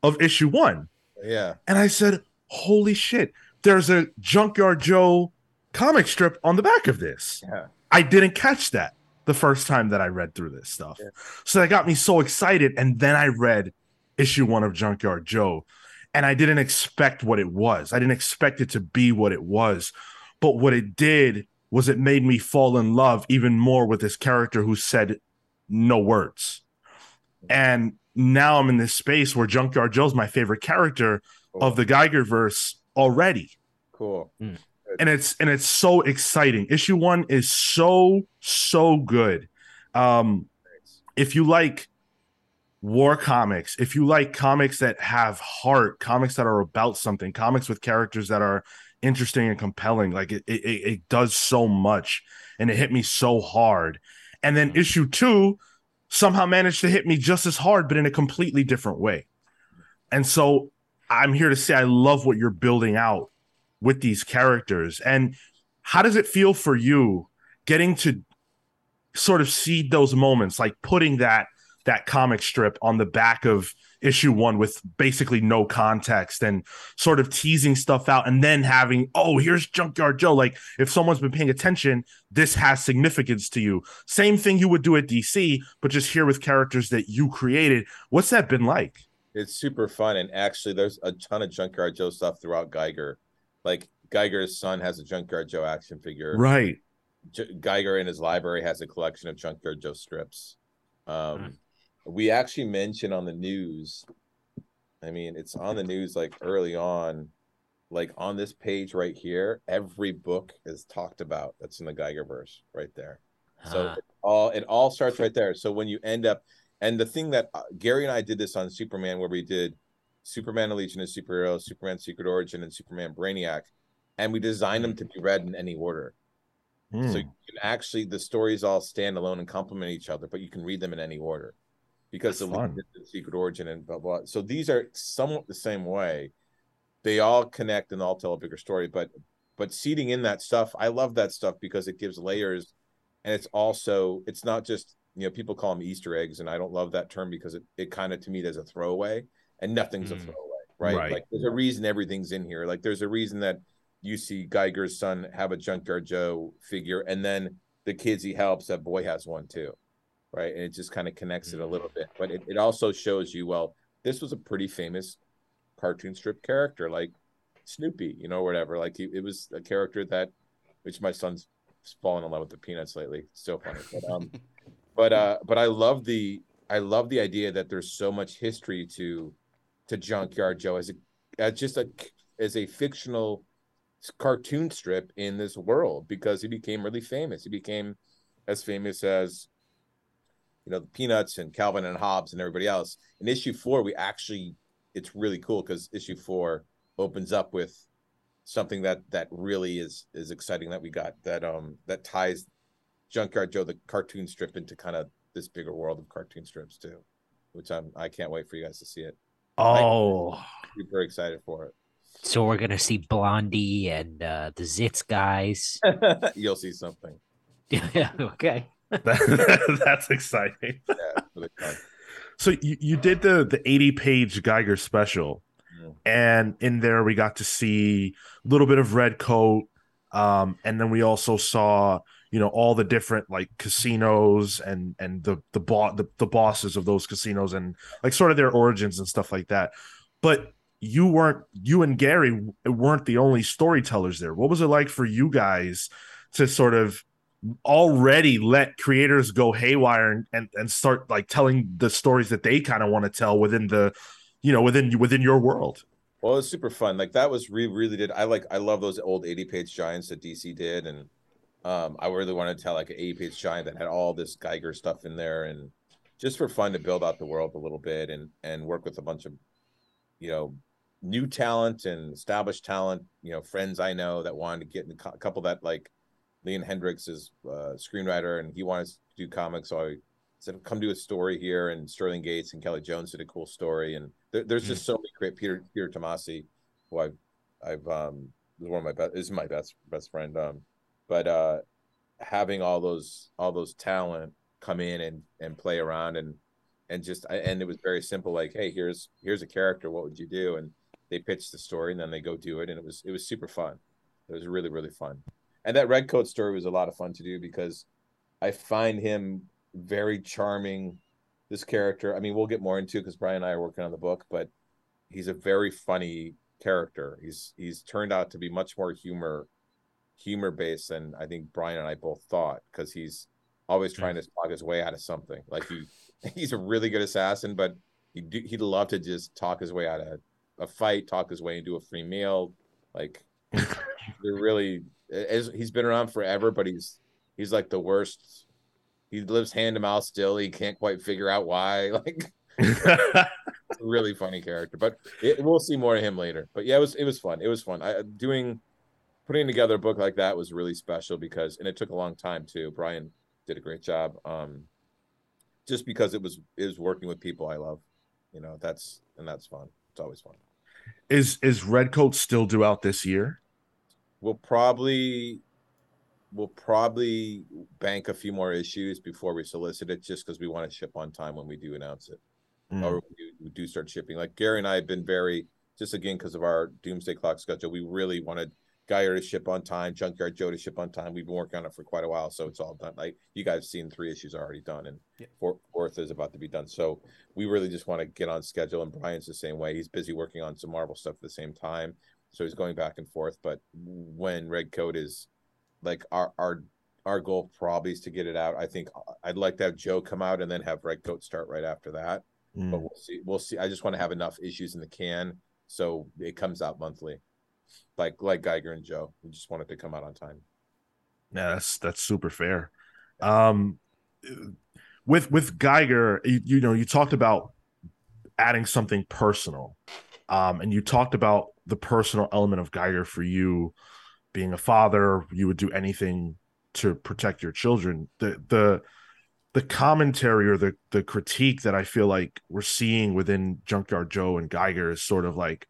of issue one, Yeah, and I said, "Holy shit!" There's a Junkyard Joe comic strip on the back of this. yeah, I didn't catch that the first time that I read through this stuff. Yeah. So that got me so excited. And then I read issue one of Junkyard Joe, and I didn't expect what it was. I didn't expect it to be what it was. But what it did was it made me fall in love even more with this character who said no words. And now I'm in this space where Junkyard Joe's my favorite character cool. of the Geiger verse already cool. Hmm. And it's and it's so exciting. Issue one is so so good. Um, if you like war comics, if you like comics that have heart, comics that are about something, comics with characters that are interesting and compelling, like it it, it it does so much, and it hit me so hard. And then issue two somehow managed to hit me just as hard, but in a completely different way. And so I'm here to say I love what you're building out with these characters. And how does it feel for you getting to sort of seed those moments, like putting that that comic strip on the back of issue one with basically no context and sort of teasing stuff out and then having, oh, here's Junkyard Joe. Like if someone's been paying attention, this has significance to you. Same thing you would do at DC, but just here with characters that you created. What's that been like? It's super fun, and actually, there's a ton of Junkyard Joe stuff throughout Geiger. Like Geiger's son has a Junkyard Joe action figure. Right. J- Geiger in his library has a collection of Junkyard Joe strips. Um, Hmm. We actually mentioned on the news. I mean, it's on the news like early on, like on this page right here. Every book is talked about that's in the Geiger verse right there. So Ah. it all it all starts right there. So when you end up, and the thing that uh, Gary and I did this on Superman, where we did Superman: Legion of Superheroes, Superman: Secret Origin, and Superman: Brainiac, and we designed them to be read in any order. Hmm. So you can actually the stories all stand alone and complement each other, but you can read them in any order because That's the Secret Origin and blah blah. So these are somewhat the same way. They all connect and all tell a bigger story, but but seeding in that stuff, I love that stuff because it gives layers, and it's also it's not just you know people call them Easter eggs, and I don't love that term because it it kind of to me there's a throwaway, and nothing's a Mm. throwaway, right? Right. Like there's a reason everything's in here. Like there's a reason that you see Geiger's son have a Junkyard Joe figure, and then the kids he helps, that boy has one too, right? And it just kind of connects it a little bit. But it, it also shows you, well, this was a pretty famous cartoon strip character, like Snoopy, you know, whatever. Like he, it was a character that, which my son's fallen in love with the Peanuts lately. It's so funny, but um, but uh, but I love the I love the idea that there's so much history to to Junkyard Joe as a as just a as a fictional cartoon strip in this world because he became really famous. He became as famous as you know the Peanuts and Calvin and Hobbes and everybody else. In issue four, we actually it's really cool because issue four opens up with something that that really is is exciting that we got that um that ties Junkyard Joe the cartoon strip into kind of this bigger world of cartoon strips too, which I'm I can't wait for you guys to see it. Oh, Super excited for it. So we're gonna see Blondie and uh, the Zits guys. You'll see something. yeah. Okay. that's exciting. Yeah, really fun. So you, you did the the 80 page Geiger special, Mhm. and in there we got to see a little bit of Red Coat, um, and then we also saw you know all the different like casinos and and the the, bo- the the bosses of those casinos and like sort of their origins and stuff like that. But you weren't you and Gary weren't the only storytellers there. What was it like for you guys to sort of already let creators go haywire and, and, and start like telling the stories that they kind of want to tell within the you know within within your world. Well, it's super fun. Like that was really really did. I like I love those old 80 page giants that DC did, and um, I really wanted to tell like an 80 page giant that had all this Geiger stuff in there, and just for fun to build out the world a little bit and and work with a bunch of you know new talent and established talent. You know, friends I know that wanted to get in a couple that like Leon Hendricks is uh, screenwriter and he wanted to do comics, so I said come do a story here. And sterling gates and kelly jones did a cool story. And there, there's just so many great peter peter tomasi who i've i've um is one of my best is my best best friend. Um but uh having all those all those talent come in and and play around and and just and it was very simple like hey here's here's a character. What would you do? And they pitched the story and then they go do it. And it was it was super fun. It was really really fun. And that red coat story was a lot of fun to do because i find him very charming. This character, I mean, we'll get more into because Bryan and I are working on the book, but he's a very funny character. He's he's turned out to be much more humor humor based than I think Bryan and I both thought because he's always trying to talk his way out of something. Like he he's a really good assassin, but he he'd love to just talk his way out of a fight, talk his way into a free meal. Like they're really as he's been around forever, but he's he's like the worst he lives hand to mouth still. He can't quite figure out why. Like, really funny character. But it, we'll see more of him later. But yeah, it was it was fun. It was fun. I doing putting together a book like that was really special because, and it took a long time too. Bryan did a great job. Um, just because it was it was working with people I love. You know, that's and that's fun. It's always fun. Is is Redcoat still due out this year? We'll probably we'll probably bank a few more issues before we solicit it just because we want to ship on time when we do announce it mm. or we, we do start shipping like gary and i have been very just again because of our doomsday clock schedule we really wanted Geiger to ship on time, Junkyard Joe to ship on time. We've been working on it for quite a while, so it's all done. Like you guys seen, three issues already done, and yeah. fourth is about to be done. So we really just want to get on schedule. And Bryan's the same way. He's busy working on some Marvel stuff at the same time, so he's going back and forth. But when Red Coat is like our our our goal probably is to get it out. I think I'd like to have Joe come out and then have Red Coat start right after that. Mm. But we'll see. We'll see. I just want to have enough issues in the can so it comes out monthly, like like Geiger and Joe. We just wanted to come out on time. Yeah, that's that's super fair. Um, with with Geiger, you, you know, you talked about adding something personal, um, and you talked about the personal element of Geiger for you being a father, you would do anything to protect your children. The the the commentary or the the critique that I feel like we're seeing within Junkyard Joe and Geiger is sort of like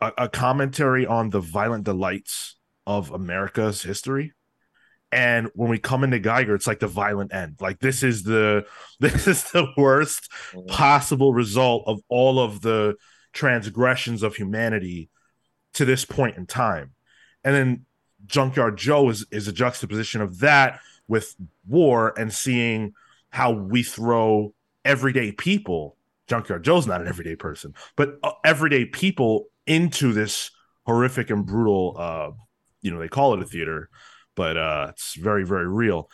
a, a commentary on the violent delights of America's history. And when we come into Geiger, it's like the violent end. Like this is the this is the worst mm-hmm. possible result of all of the transgressions of humanity to this point in time and then Junkyard Joe is is a juxtaposition of that with war and seeing how we throw everyday people. Junkyard Joe's not an everyday person, but uh, everyday people into this horrific and brutal. Uh, you know, they call it a theater, but uh, it's very very real.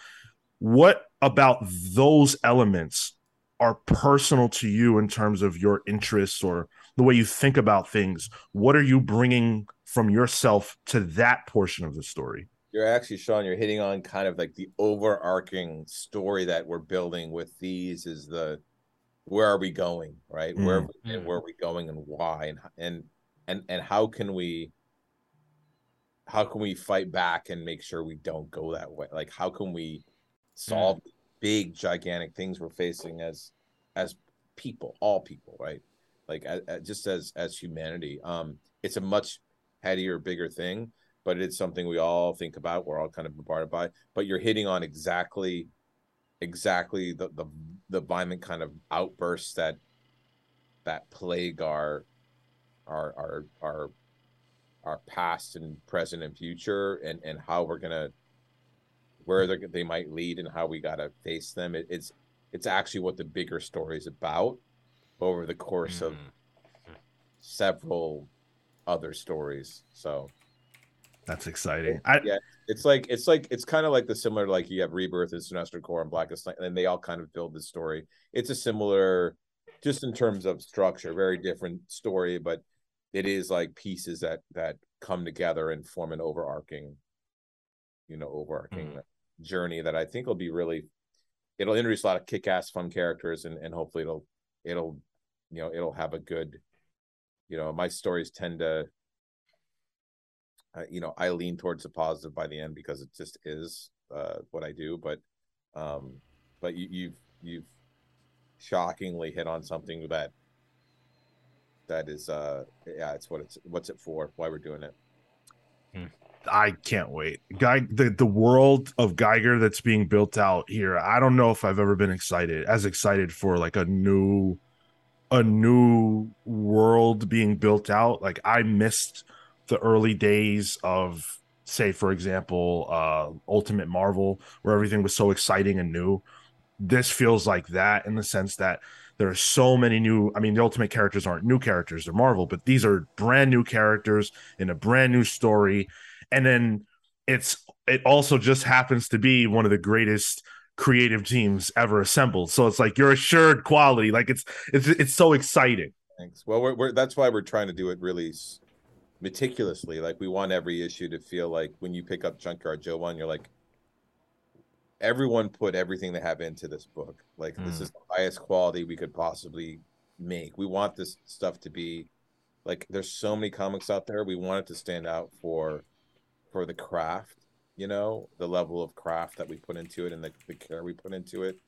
What about those elements are personal to you in terms of your interests or the way you think about things? What are you bringing from yourself to that portion of the story. You're actually, Sean, you're hitting on kind of like the overarching story that we're building with these is the where are we going, right? Mm. Where and where are we going and why and and and and how can we how can we fight back and make sure we don't go that way? Like how can we solve mm. big gigantic things we're facing as as people, all people, right? Like just as as humanity. Um it's a much headier, bigger thing, but it's something we all think about. We're all kind of bombarded by. But you're hitting on exactly, exactly the the the violent kind of outbursts that that plague our our our our our past and present and future, and and how we're gonna where they they might lead and how we gotta face them. It, it's it's actually what the bigger story is about over the course mm. of several other stories. So that's exciting. I, yeah, it's like it's like it's kind of like the similar like you have Rebirth and Sinestro Corps and Blackest Night, and they all kind of build this story. It's a similar just in terms of structure, very different story, but it is like pieces that that come together and form an overarching, you know, overarching Mm. journey that I think will be really. It'll introduce a lot of kick-ass fun characters, and and hopefully it'll it'll, you know, it'll have a good, you know, my stories tend to. Uh, you know, I lean towards the positive by the end because it just is uh, what I do. But, um, but you, you've you've shockingly hit on something that that is uh yeah it's what it's what's it for why we're doing it I can't wait. Guy the, the world of Geiger that's being built out here. I don't know if I've ever been excited as excited for like a new a new world being built out. Like I missed the early days of say for example uh Ultimate Marvel where everything was so exciting and new. This feels like that in the sense that there are so many new i mean the ultimate characters aren't new characters they're marvel but these are brand new characters in a brand new story. And then it's it also just happens to be one of the greatest creative teams ever assembled. So it's like you're assured quality. Like it's it's it's so exciting. Thanks. Well we're, we're that's why we're trying to do it really meticulously. Like we want every issue to feel like when you pick up junkyard joe one you're like everyone put everything they have into this book. Like this Mm. is the highest quality we could possibly make. We want this stuff to be like there's so many comics out there. We want it to stand out for for the craft you know the level of craft that we put into it and the, the care we put into it.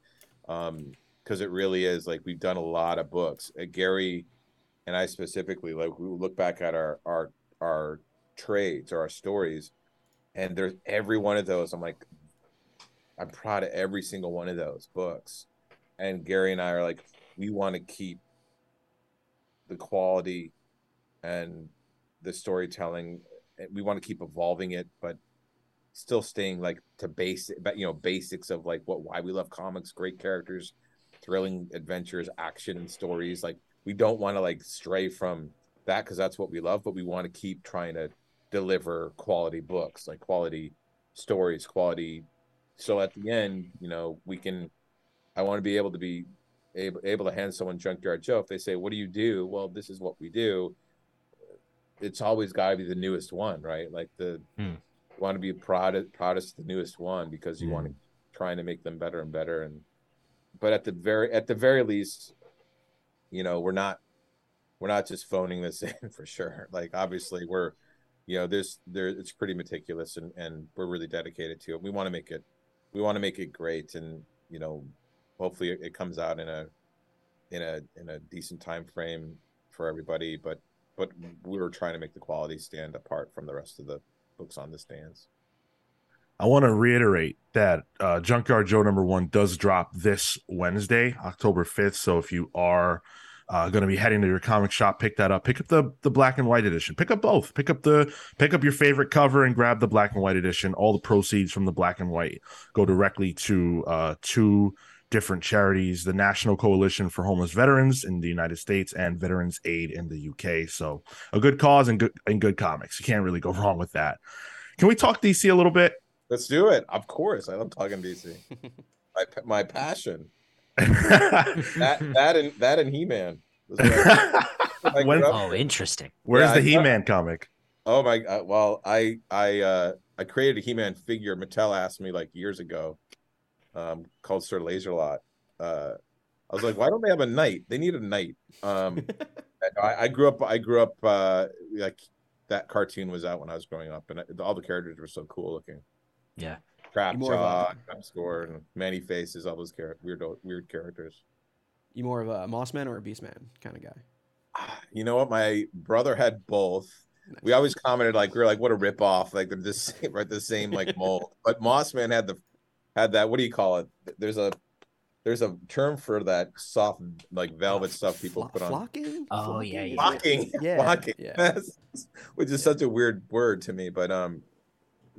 Um because it really is like we've done a lot of books. Uh, gary and i specifically like we look back at our our our trades or our stories and there's every one of those. I'm like i'm proud of every single one of those books. And gary and i are like we want to keep the quality and the storytelling we want to keep evolving it but still staying like to basic but you know basics of like what why we love comics great characters thrilling adventures action and stories. Like we don't want to like stray from that because that's what we love but we want to keep trying to deliver quality books like quality stories quality so at the end you know we can i want to be able to be able, able to hand someone junkyard joe. If they say what do you do? Well this is what we do. It's always got to be the newest one right? Like the Hmm. you want to be proud of, proudest of the newest one because you Hmm. want to trying to make them better and better and but at the very at the very least you know we're not we're not just phoning this in for sure. Like obviously we're you know there's there it's pretty meticulous and and we're really dedicated to it. We want to make it we want to make it great and you know hopefully it, comes out in a in a in a decent time frame for everybody but but we were trying to make the quality stand apart from the rest of the books on the stands I want to reiterate that uh, Junkyard Joe number one does drop this Wednesday, October 5th. So if you are uh, going to be heading to your comic shop, pick that up. Pick up the the black and white edition. Pick up both. Pick up the pick up your favorite cover and grab the black and white edition. All the proceeds from the black and white go directly to uh, two different charities: the National Coalition for Homeless Veterans in the United States and Veterans Aid in the UK. So a good cause and good and good comics. You can't really go wrong with that. Can we talk DC a little bit? let's do it of course i love talking dc my, my passion that that and that and he-man was what I- I When- Oh, interesting. Where's Yeah, the I- He-Man comic? Oh my god! Well, I I uh I created a He-Man figure. Mattel asked me like years ago, um, called Sir Laserlot. Uh, I was like, why don't they have a knight? They need a knight. Um, I, I grew up. I grew up uh like that cartoon was out when I was growing up, and I, all the characters were so cool looking. Yeah. Trap More of a- Trap Score, and Man-E-Faces, all those char- weird weird characters. You more of a Mossman or a Beastman kind of guy? You know what? My brother had both. We always commented like we were like, what a ripoff, like they're the same, right? The same like mold. But Mossman had the had that. What do you call it? There's a there's a term for that soft like velvet stuff people Flo- put on. flocking. Oh, yeah, Flocking? yeah. Flocking, Yeah, flocking, yeah. Which is such a weird word to me. But um,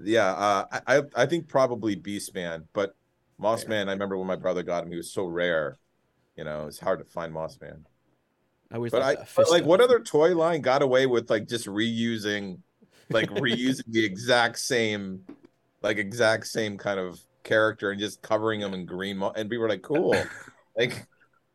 yeah, uh, I I- think probably Beastman, but Mossman. I remember when my brother got him, he was so rare. You know, it's hard to find Mossman. I always But I liked, uh, but like what other toy line got away with like just reusing like reusing the exact same like exact same kind of character and just covering them in green mo- and people were like cool like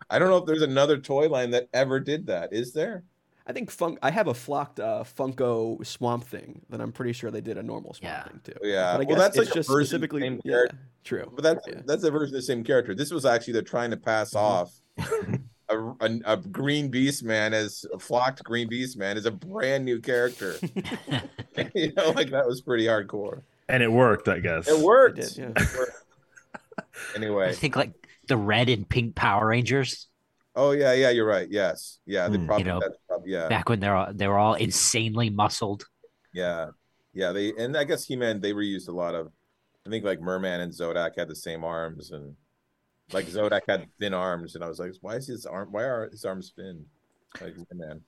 I don't know if there's another toy line that ever did that. Is there? I think funk. I have a flocked uh, Funko Swamp Thing that I'm pretty sure they did a normal Swamp Yeah. Thing too. Yeah. But I well, guess that's like a just version of the specifically. same Yeah, character. true. But that's Yeah. that's a version of the same character. This was actually they're trying to pass off a, a, a green beast man as a flocked green beast man as a brand new character. you know, like that was pretty hardcore. and it worked, I guess. It worked. did, yeah. It worked. I think like the red and pink Power Rangers oh yeah, yeah, you're right. Yes, yeah, they Hmm. probably, You know, that's probably yeah, back when they're all, they were all insanely muscled. yeah, yeah. They and I guess He Man they reused a lot of. I think like Merman and Zodac had the same arms, and like Zodac had thin arms, and I was like, why is his arm? Why are his arms thin? Like Merman.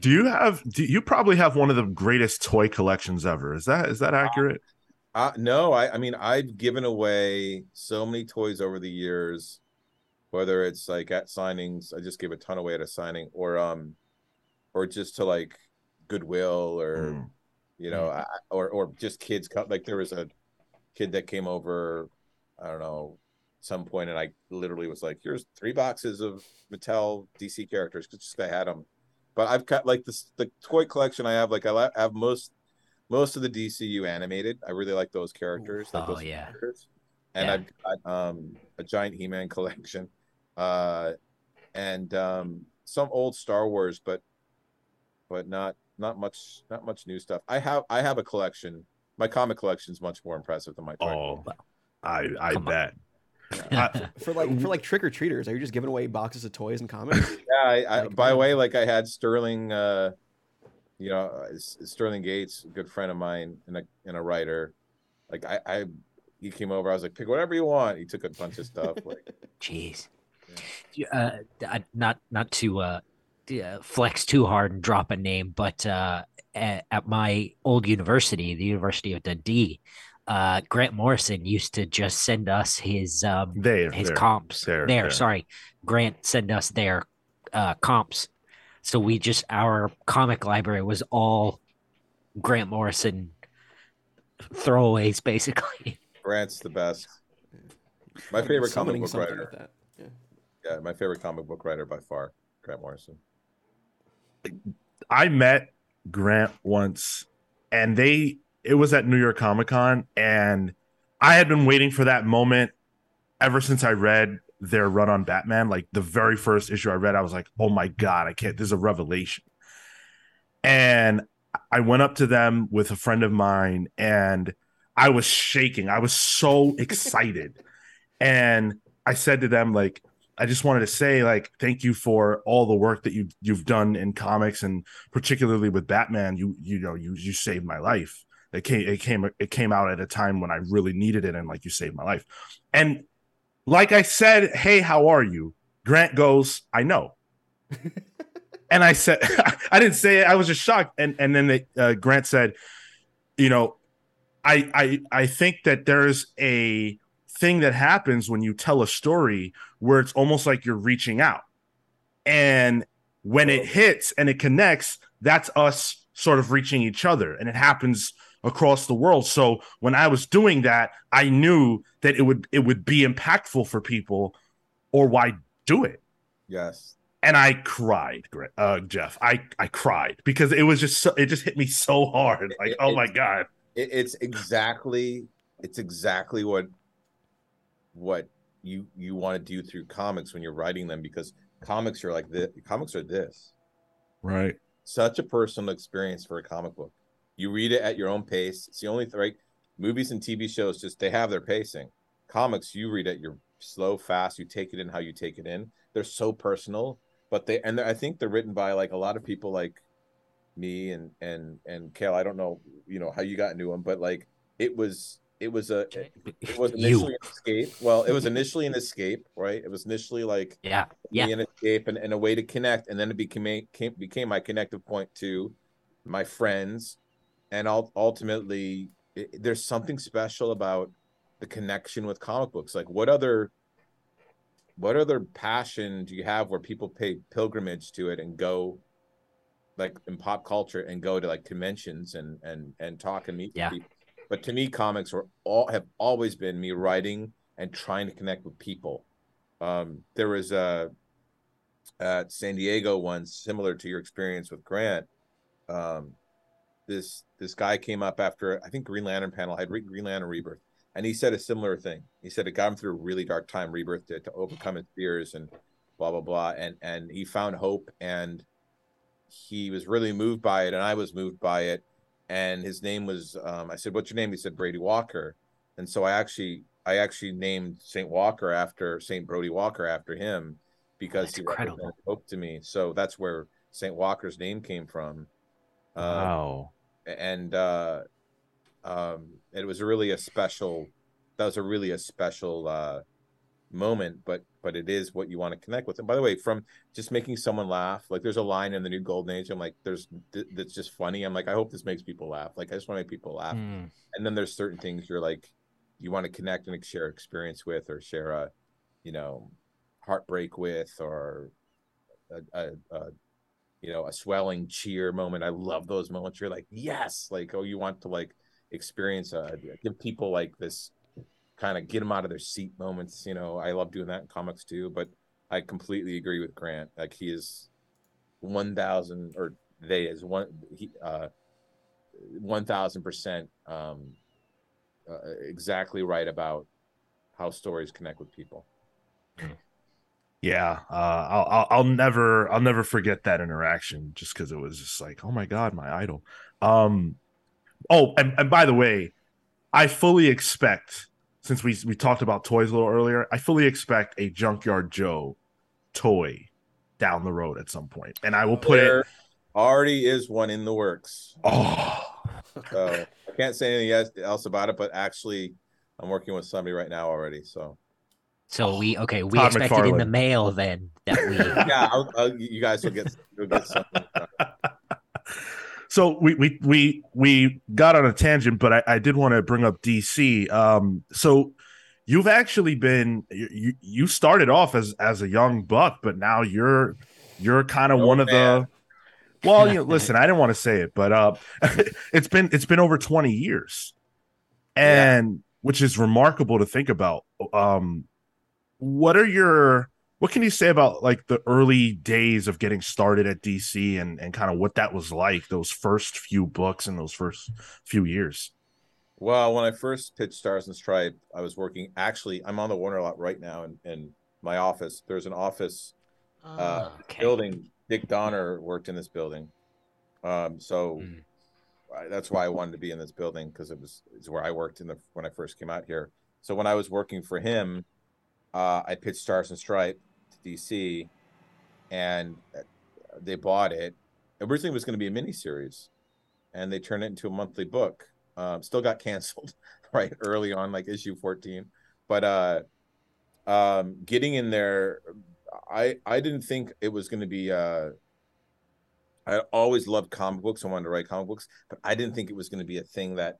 Do you have? Do you probably have one of the greatest toy collections ever? Is that is that accurate? Uh, no, I, I mean, I've given away so many toys over the years, whether it's like at signings, I just gave a ton away at a signing, or um, or just to like Goodwill, or Mm. you know, I, or or just kids. co- Like there was a kid that came over, I don't know, some point, and I literally was like, "Here's three boxes of Mattel DC characters," because just I had them. But I've got like this the toy collection I have. Like I have most most of the DCU animated. I really like those characters. Like Oh, those yeah. characters. And Yeah. I've got um a giant He-Man collection. Uh and um some old Star Wars, but but not not much not much new stuff. I have I have a collection. My comic collection is much more impressive than my toy. Oh, I I Come on. bet. I- For like for like trick or treaters, are you just giving away boxes of toys and comics? Yeah, I, I, Like, by the way, like I had Sterling, uh, you know, uh, Sterling Gates, a good friend of mine and a and a writer. Like I, I, he came over. I was like, pick whatever you want. He took a bunch of stuff. Like, Jeez. Uh, not not to uh, d- uh, flex too hard and drop a name, but uh, at, at my old university, the University of Dundee, uh, Grant Morrison used to just send us his um, There, his there. comps. there, there, there. sorry, Grant send us their uh, comps. So we just our comic library was all Grant Morrison throwaways, basically. Grant's the best. My favorite comic book writer. that. Yeah. Yeah, my favorite comic book writer by far, Grant Morrison. I met Grant once, and they it was at New York Comic Con, and I had been waiting for that moment ever since I read their run on Batman. Like the very first issue I read, I was like, "Oh my god, I can't! This is a revelation." And I went up to them with a friend of mine, and I was shaking. I was so excited, and I said to them, like, I just wanted to say, like, thank you for all the work that you you've done in comics, and particularly with Batman. You you know you you saved my life. It came it came it came out at a time when I really needed it, and like you saved my life. And like I said, hey, how are you? Grant goes, I know. and I said, I didn't say it. I was just shocked. And and then they, uh, Grant said, you know, I I I think that there's a thing that happens when you tell a story where it's almost like you're reaching out. And when it hits and it connects, that's us sort of reaching each other. And it happens across the world. So when I was doing that, I knew that it would it would be impactful for people or why do it? Yes. And I cried, uh, Jeff. I I cried because it was just so it just hit me so hard. Like, It- oh my god. It, it's exactly it's exactly what what you you want to do through comics when you're writing them because comics are like this comics are this. Right. such a personal experience for a comic book. You read it at your own pace. It's the only thing right movies and tv shows just they have their pacing. Comics you read at your slow fast you take it in how you take it in. They're so personal but they and i think they're written by like a lot of people like me and and and Kale. I don't know, you know, how you got into them, but like it was it was a it was initially you, an escape. Well, it was initially an escape, right? It was initially like yeah, yeah. an escape and, and a way to connect, and then it became came, became my connective point to my friends, and ul- ultimately, it, there's something special about the connection with comic books. Like, what other what other passion do you have where people pay pilgrimage to it and go like in pop culture and go to like conventions and and and talk and meet Yeah. people but to me comics were all have always been me writing and trying to connect with people um there was a at San Diego once, similar to your experience with Grant. Um, this this guy came up after I think Green Lantern panel I had Green Lantern Rebirth, and he said a similar thing. He said it got him through a really dark time, Rebirth, to, to overcome his fears and blah blah blah, and and he found hope, and he was really moved by it, and I was moved by it, and his name was um, I said, "What's your name?" He said, "Brody Walker," and so I actually I actually named Saint Walker after Saint Brody Walker after him because That's he incredible. hope to me. So that's where Saint Walker's name came from. Um, Wow. and uh um it was really a special that was a really a special uh moment but but it is what you want to connect with. And by the way from just making someone laugh like there's a line in the new golden age i'm like there's th- that's just funny. I'm like i hope this makes people laugh. Like i just want to make people laugh. Mm. and then there's certain things you're like you want to connect and share experience with or share a you know heartbreak with or a, a, a you know a swelling cheer moment. I love those moments. You're like yes! Like oh you want to like experience uh give people like this kind of get them out of their seat moments you know? I love doing that in comics too but i completely agree with grant. Like he is 1000 or they is one he uh 1000% um uh, exactly right about how stories connect with people. Yeah, uh, I'll, I'll I'll never I'll never forget that interaction just because it was just like, oh my god, my idol. Um, oh, and, and by the way, I fully expect since we we talked about toys a little earlier, I fully expect a Junkyard Joe toy down the road at some point, and I will put there it. already is one in the works. Oh, so i can't say anything else- else about it but actually i'm working with somebody right now already so. So we okay, we Todd expect it in the mail then that we yeah I'll, I'll, you guys will get, you'll get something so we we we we got on a tangent, but I, I did want to bring up DC. Um, so you've actually been you you- started off as as a young buck, but now you're you're kind of Oh, one of the. Well, you know, listen, I didn't want to say it, but uh, it's been it's been over twenty years, and which is remarkable to think about. Um, what are your what can you say about like the early days of getting started at DC and and kind of what that was like those first few books and those first few years? well when i first pitched stars and stripe i was working actually i'm on the warner lot right now in, in my office there's an office uh, okay. building. Dick Donner worked in this building, um, so Mm. I, that's why I wanted to be in this building because it was it's where I worked in the when I first came out here. So when I was working for him, uh, I pitched Stars and Stripe to DC, and uh, they bought it. Originally, it was going to be a miniseries, and they turned it into a monthly book. Um, still got canceled right early on, like issue fourteen. But uh, um, getting in there, I I didn't think it was going to be. Uh, I always loved comic books. I wanted to write comic books, but I didn't think it was going to be a thing that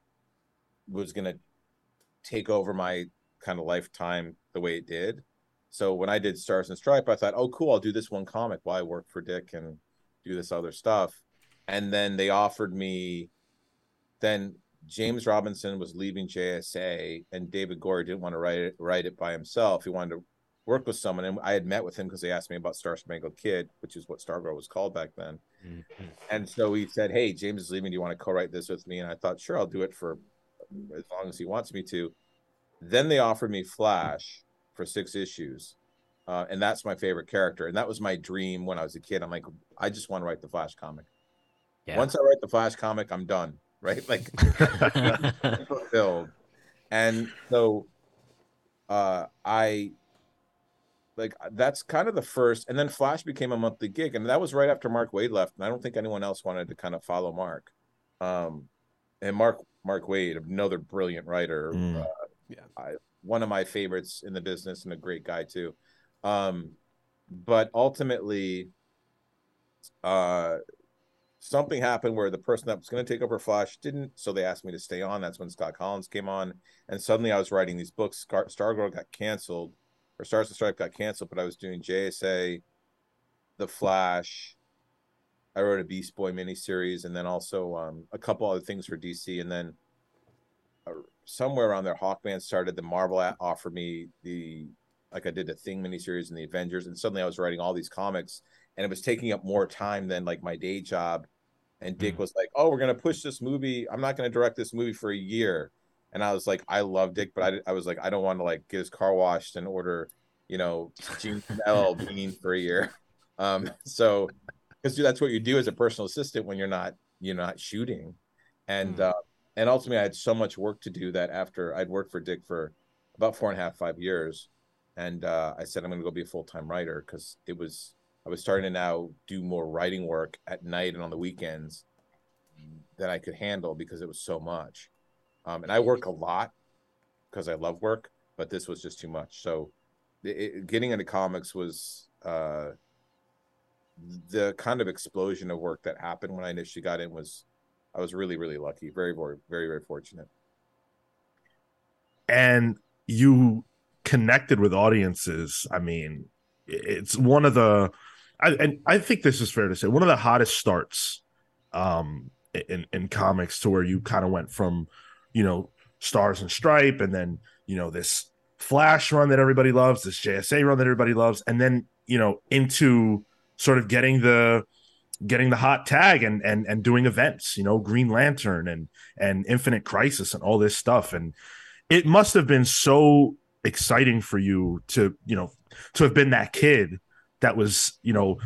was going to take over my kind of lifetime the way it did. So when I did Stars and Stripe, I thought, oh, cool, I'll do this one comic while I work for Dick and do this other stuff. And then they offered me, then James Robinson was leaving JSA, and David Goyer didn't want to write it write it by himself. He wanted to work with someone, and I had met with him because they asked me about Star Spangled Kid, which is what Stargirl was called back then. Mhm. And so he said, "Hey, James is leaving. Do you want to co-write this with me?" And I thought, "Sure, I'll do it for as long as he wants me to." Then they offered me Flash for six issues, uh, and that's my favorite character. And that was my dream when I was a kid. I'm like, I just want to write the Flash comic. Yeah. Once I write the Flash comic, I'm done. Right? Like fulfilled. And so, uh, I like that's kind of the first and then flash became a monthly gig and that was right after mark waid left and i don't think anyone else wanted to kind of follow mark um and mark mark waid another brilliant writer Mm. uh, Yeah. I, one of my favorites in the business and a great guy too um but ultimately uh something happened where the person that was going to take over flash didn't so they asked me to stay on that's when scott kolins came on and suddenly i was writing these books Star- stargirl got canceled or Stars and Stripe got canceled, but I was doing JSA, The Flash. I wrote a Beast Boy miniseries, and then also um, a couple other things for DC. And then uh, somewhere around there, Hawkman started. The Marvel offered me the like I did the Thing miniseries and the Avengers, and suddenly I was writing all these comics, and it was taking up more time than like my day job. And Dick Mm. was like, "Oh, we're gonna push this movie. I'm not gonna direct this movie for a year." And I was like, "I love Dick, but I, I was like, I don't want to like get his car washed and order, you know, LL Bean for a year." Um, so because that's what you do as a personal assistant when you're not you're not shooting, and Mm. uh, and ultimately I had so much work to do that after I'd worked for Dick for about four and a half five years, and uh, I said I'm going to go be a full time writer because it was I was starting to now do more writing work at night and on the weekends that I could handle because it was so much, um, and I work a lot because I love work, but this was just too much. So it, getting into comics was uh, the kind of explosion of work that happened when I initially got in was I was really really lucky, very very very very fortunate. and you connected with audiences. I mean, it's one of the, I, and I think this is fair to say, one of the hottest starts um, in in comics to where you kind of went from, you know, Stars and Stripe, and then you know this Flash run that everybody loves, this JSA run that everybody loves, and then you know into sort of getting the getting the hot tag and and and doing events you know green lantern and and infinite crisis and all this stuff and it must have been so exciting for you to you know to have been that kid that was you know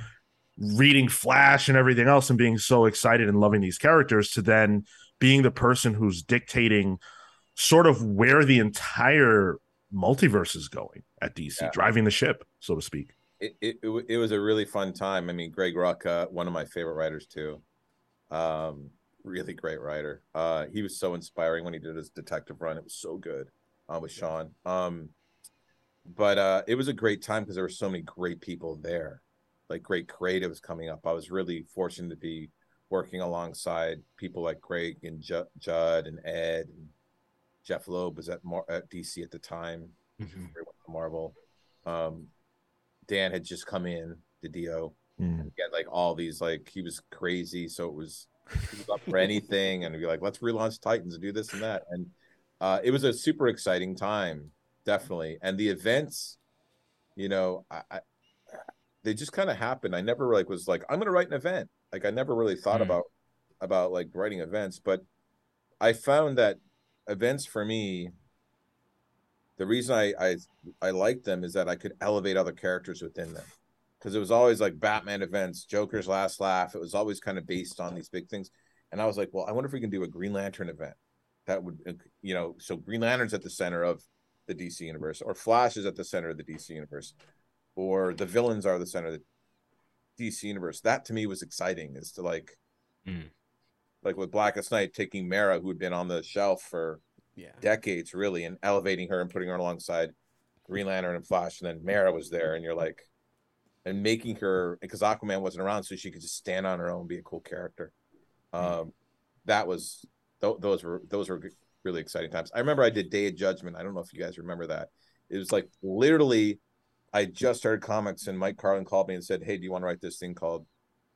reading flash and everything else and being so excited and loving these characters to then being the person who's dictating sort of where the entire multiverse is going at dc Yeah. driving the ship so to speak it, it, it, it was a really fun time. I mean, Greg Rucka, one of my favorite writers too. Um, really great writer. Uh, he was so inspiring when he did his detective run. It was so good uh, with Sean. Um, but uh, it was a great time because there were so many great people there, like great creatives coming up. I was really fortunate to be working alongside people like Greg and Ju- Judd and Ed and Jeph Loeb was at, Mar- at DC at the time. Mhm. before he went to Marvel. Um, Dan had just come in DiDio. Mm. He had like all these like he was crazy, so it was, was up for anything, and he'd be like, "Let's relaunch Titans and do this and that." And uh, it was a super exciting time, definitely. And the events, you know, I, I they just kind of happened. I never like was like, "I'm going to write an event." Like I never really thought Mm. about about like writing events, but I found that events for me the reason I I I liked them is that I could elevate other characters within them. Because it was always like Batman events, Joker's last laugh. It was always kind of based on these big things. And I was like, well, I wonder if we can do a Green Lantern event. That would uh, you know, so Green Lantern's at the center of the DC universe, or Flash is at the center of the DC universe, or the villains are the center of the DC universe. That to me was exciting, is to like Mm. like with Blackest Night taking Mera, who had been on the shelf for Yeah. decades really and elevating her and putting her alongside Green Lantern and Flash and then Mera was there and you're like and making her because Aquaman wasn't around so she could just stand on her own and be a cool character. Um that was th- those were those were really exciting times. I remember I did Day of Judgment. I don't know if you guys remember that. It was like literally I just started comics and Mike Carlin called me and said hey do you want to write this thing called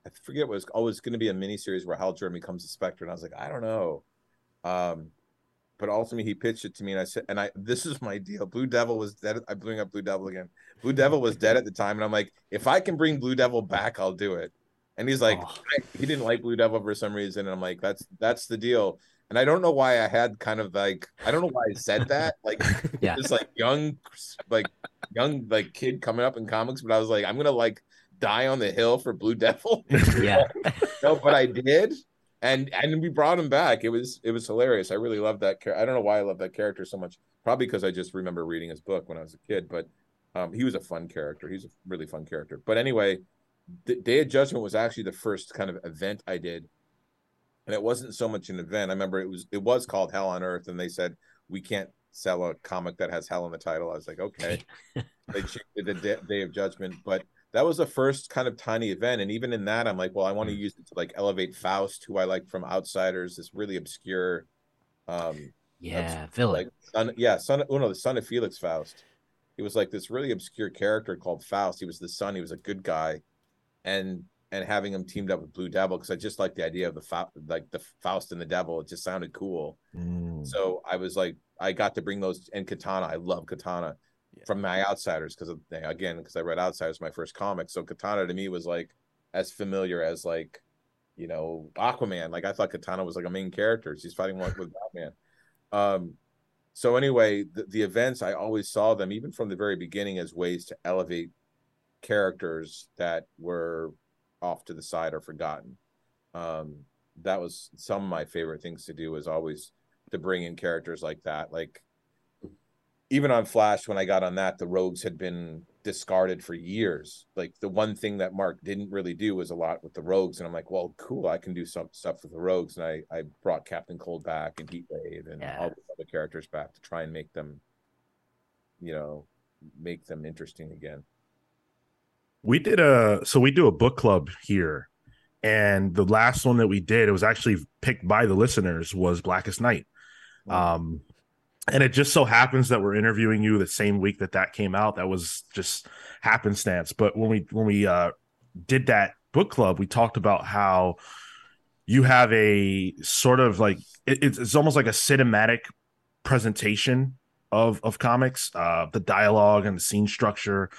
I forget what it was oh it's going to be a miniseries where Hal Jordan becomes a Spectre and I was like I don't know. Um but ultimately he pitched it to me and I said and I this is my deal. Blue Devil was dead. I'm bringing up Blue Devil again. Blue Devil was dead at the time, and I'm like, if I can bring Blue Devil back, I'll do it. And he's like, Oh. I- he didn't like Blue Devil for some reason, and I'm like, that's that's the deal. And I don't know why I had kind of like I don't know why I said that like Yeah. this like young like young like kid coming up in comics, but I was like, I'm gonna like die on the hill for Blue Devil. yeah. no, but I did, and and we brought him back. It was it was hilarious. I really loved that. Char- I don't know why I love that character so much. Probably because I just remember reading his book when I was a kid. But um, he was a fun character. He's a really fun character. But anyway, the Day of Judgment was actually the first kind of event I did, and it wasn't so much an event. I remember it was it was called Hell on Earth, and they said we can't sell a comic that has hell in the title. I was like, okay. they changed it to Day- Day of Judgment, but that was the first kind of tiny event and even in that i'm like well i want to use it to like elevate faust who i like from outsiders this really obscure um Yeah. Villain. like son yeah son oh no the son of felix faust he was like this really obscure character called faust he was the son he was a good guy and and having him teamed up with blue devil because i just like the idea of the Fa- like the faust and the devil it just sounded cool Mm. so i was like i got to bring those and katana i love katana Yeah. from my outsiders because again because I read Outsiders my first comic. So Katana to me was like as familiar as like you know Aquaman. Like I thought Katana was like a main character. She's fighting with Batman. Um, so anyway, the, the events I always saw them even from the very beginning as ways to elevate characters that were off to the side or forgotten. Um, that was some of my favorite things to do was always to bring in characters like that. Like even on Flash, when I got on that, the rogues had been discarded for years. Like the one thing that Mark didn't really do was a lot with the rogues, and I'm like, well, cool, I can do some stuff with the rogues, and I I brought Captain Cold back and Heatwave and Yeah. all the other characters back to try and make them, you know, make them interesting again. we did a so we do a book club here and the last one that we did it was actually picked by the listeners was blackest night um and it just so happens that we're interviewing you the same week that that came out. That was just happenstance. But when we when we uh did that book club we talked about how you have a sort of like it, it's, almost like a cinematic presentation of of comics uh the dialogue and the scene structure.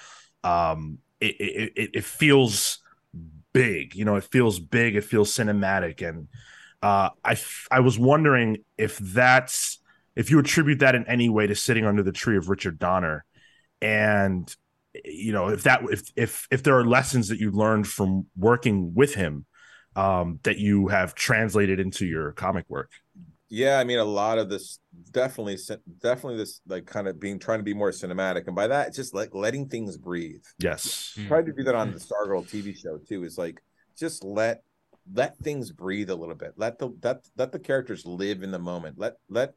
Um it, it it feels big you know it feels big it feels cinematic. And uh i i was wondering if that's if you attribute that in any way to sitting under the tree of richard donner and you know if that if if if there are lessons that you learned from working with him um that you have translated into your comic work Yeah, I mean, a lot of this definitely, definitely this like kind of being trying to be more cinematic, and by that, it's just like letting things breathe. yes Mm. Tried to do that on the Stargirl TV show too. Is like just let let things breathe a little bit. Let the let let the characters live in the moment. Let let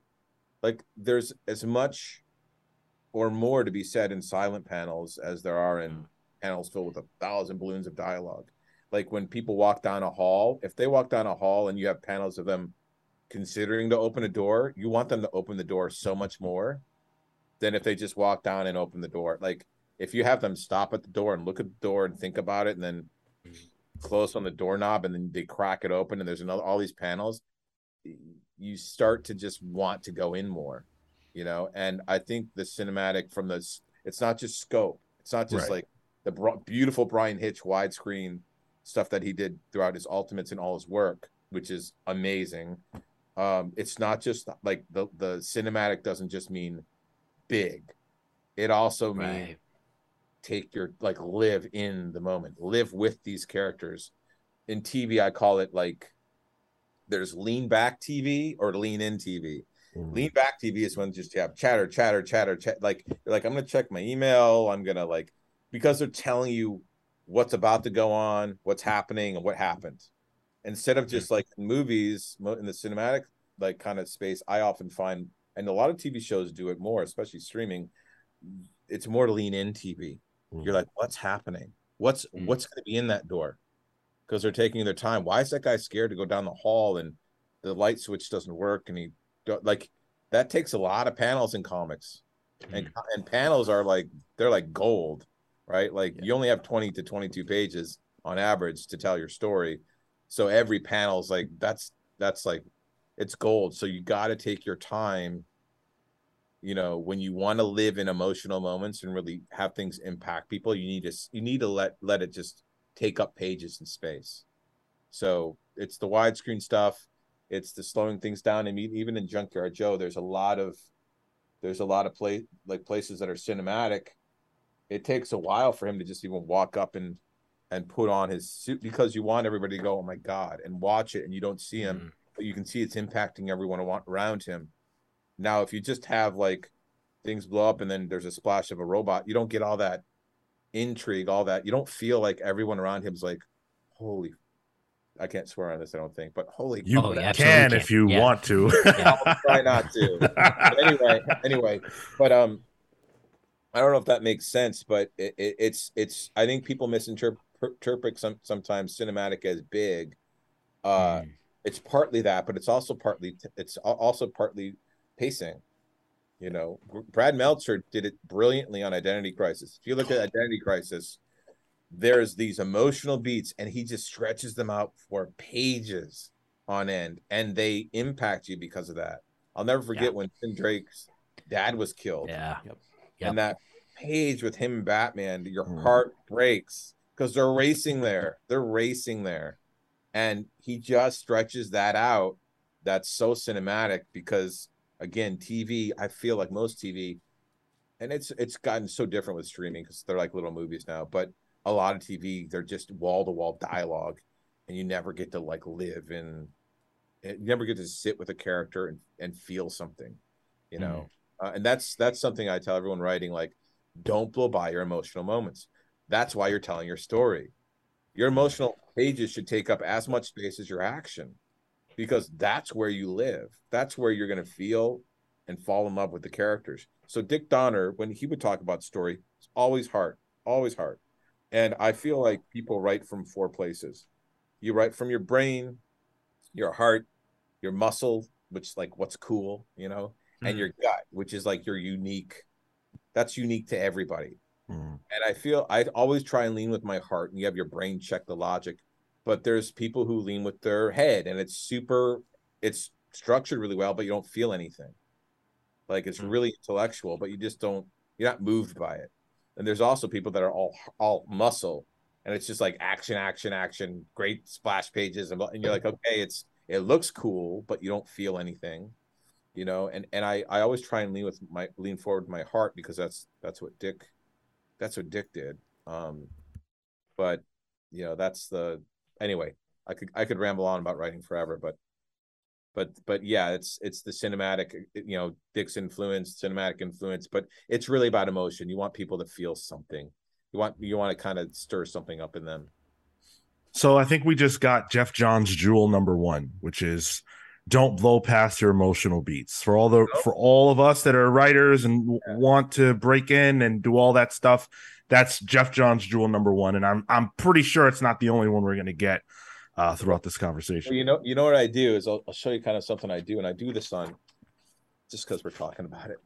like there's as much or more to be said in silent panels as there are in mm. panels filled with a thousand balloons of dialogue. Like when people walk down a hall, if they walk down a hall and you have panels of them considering to open a door, you want them to open the door so much more than if they just walk down and open the door. Like if you have them stop at the door and look at the door and think about it and then mm. close on the doorknob and then they crack it open and there's another all these panels, you start to just want to go in more, you know. And I think the cinematic from this, it's not just scope, it's not just Right. like the bro- beautiful Bryan Hitch widescreen stuff that he did throughout his ultimates and all his work, which is amazing. Um, it's not just like the the cinematic doesn't just mean big. It also means take your like live in the moment, live with these characters. In TV, I call it like there's lean back TV or lean in TV. Mm. Lean back TV is when just you have chatter, chatter, chatter, chat. Like you're like, I'm gonna check my email. I'm gonna like because they're telling you what's about to go on, what's happening, and what happened. Instead of just like movies in the cinematic like kind of space, I often find, and a lot of TV shows do it more, especially streaming. It's more lean in TV. You're like, what's happening? What's Mm. what's going to be in that door? Because they're taking their time. Why is that guy scared to go down the hall and the light switch doesn't work and he like that takes a lot of panels in comics. And mm-hmm. and panels are like they're like gold right? Like Yeah. you only have 20 to 22 pages on average to tell your story. So every panel's like that's that's like it's gold. So you got to take your time you know when you want to live in emotional moments and really have things impact people you need to you need to let let it just take up pages in space. So it's the widescreen stuff. It's the slowing things down. And e- even in junkyard joe there's a lot of there's a lot of play like places that are cinematic. It takes a while for him to just even walk up and and put on his suit because you want everybody to go oh my god and watch it and you don't see him mm. but you can see it's impacting everyone around him. Now if you just have like things blow up and then there's a splash of a robot you don't get all that intrigue all that you don't feel like everyone around him's like holy i can't swear on this i don't think but holy You Oh, yeah, can absolutely if you Yeah. want to. I'll try not to But anyway anyway but um i don't know if that makes sense but it, it, it's it's i think people misinterpret some sometimes cinematic as big uh Mm. it's partly that but it's also partly it's also partly pacing you know brad meltzer did it brilliantly on identity crisis if you look at identity crisis there's these emotional beats and he just stretches them out for pages on end and they impact you because of that i'll never forget Yeah. when tim drake's dad was killed Yeah. and that page with him and Batman, your Mm. heart breaks because they're racing there. They're racing there. And he just stretches that out. That's so cinematic because again, TV, I feel like most TV, and it's it's gotten so different with streaming because they're like little movies now, but a lot of TV, they're just wall to wall dialogue, and you never get to like live in you never get to sit with a character and, and feel something, you know. Uh, and that's that's something I tell everyone writing like don't blow by your emotional moments. That's why you're telling your story. Your emotional pages should take up as much space as your action because that's where you live. That's where you're going to feel and fall in love with the characters. So Dick Donner, when he would talk about story, it's always hard, always hard. And I feel like people write from four places. You write from your brain, your heart, your muscle, which is like what's cool, you know, and Mhm. your gut, which is like your unique. That's unique to everybody. Mm. And I feel I always try and lean with my heart, and you have your brain check the logic. But there's people who lean with their head, and it's super, it's structured really well, but you don't feel anything. Like it's Mm. really intellectual, but you just don't, you're not moved by it. And there's also people that are all all muscle, and it's just like action, action, action, great splash pages, and, and you're like, okay, it's it looks cool, but you don't feel anything, you know. And and I I always try and lean with my lean forward with my heart because that's that's what Dick that's what Dick did. Um, but you know, that's the anyway. I could I could ramble on about writing forever, but but but yeah, it's it's the cinematic, you know, Dick's influence, cinematic influence, but it's really about emotion. You want people to feel something. You want you want to kind of stir something up in them. So I think we just got Geoff Johns' jewel number one, which is don't blow past your emotional beats. For all the oh. for all of us that are writers and want to break in and do all that stuff, that's Geoff Johns' jewel number one. And I'm I'm pretty sure it's not the only one we're gonna get uh, throughout this Well, conversation. you know, you know what I do is I'll, I'll show you kind of something I do, and I do this on just because we're talking about it.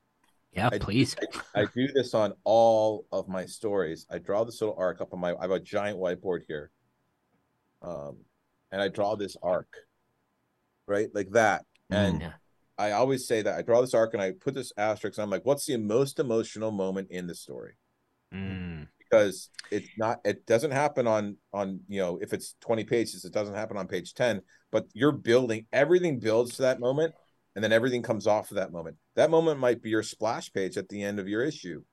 Yeah, I- please. I do this on all of my stories. I draw this little arc up on my. I have a giant whiteboard here, um, and I draw this arc, right, like that. And Mm. I always say that I draw this arc and I put this asterisk. And I'm like, what's the most emotional moment in the story? Mm. Because it's not. It doesn't happen on on you know if it's 20 pages, it doesn't happen on page 10. But you're building everything builds to that moment, and then everything comes off of that moment. That moment might be your splash page at the end of your issue.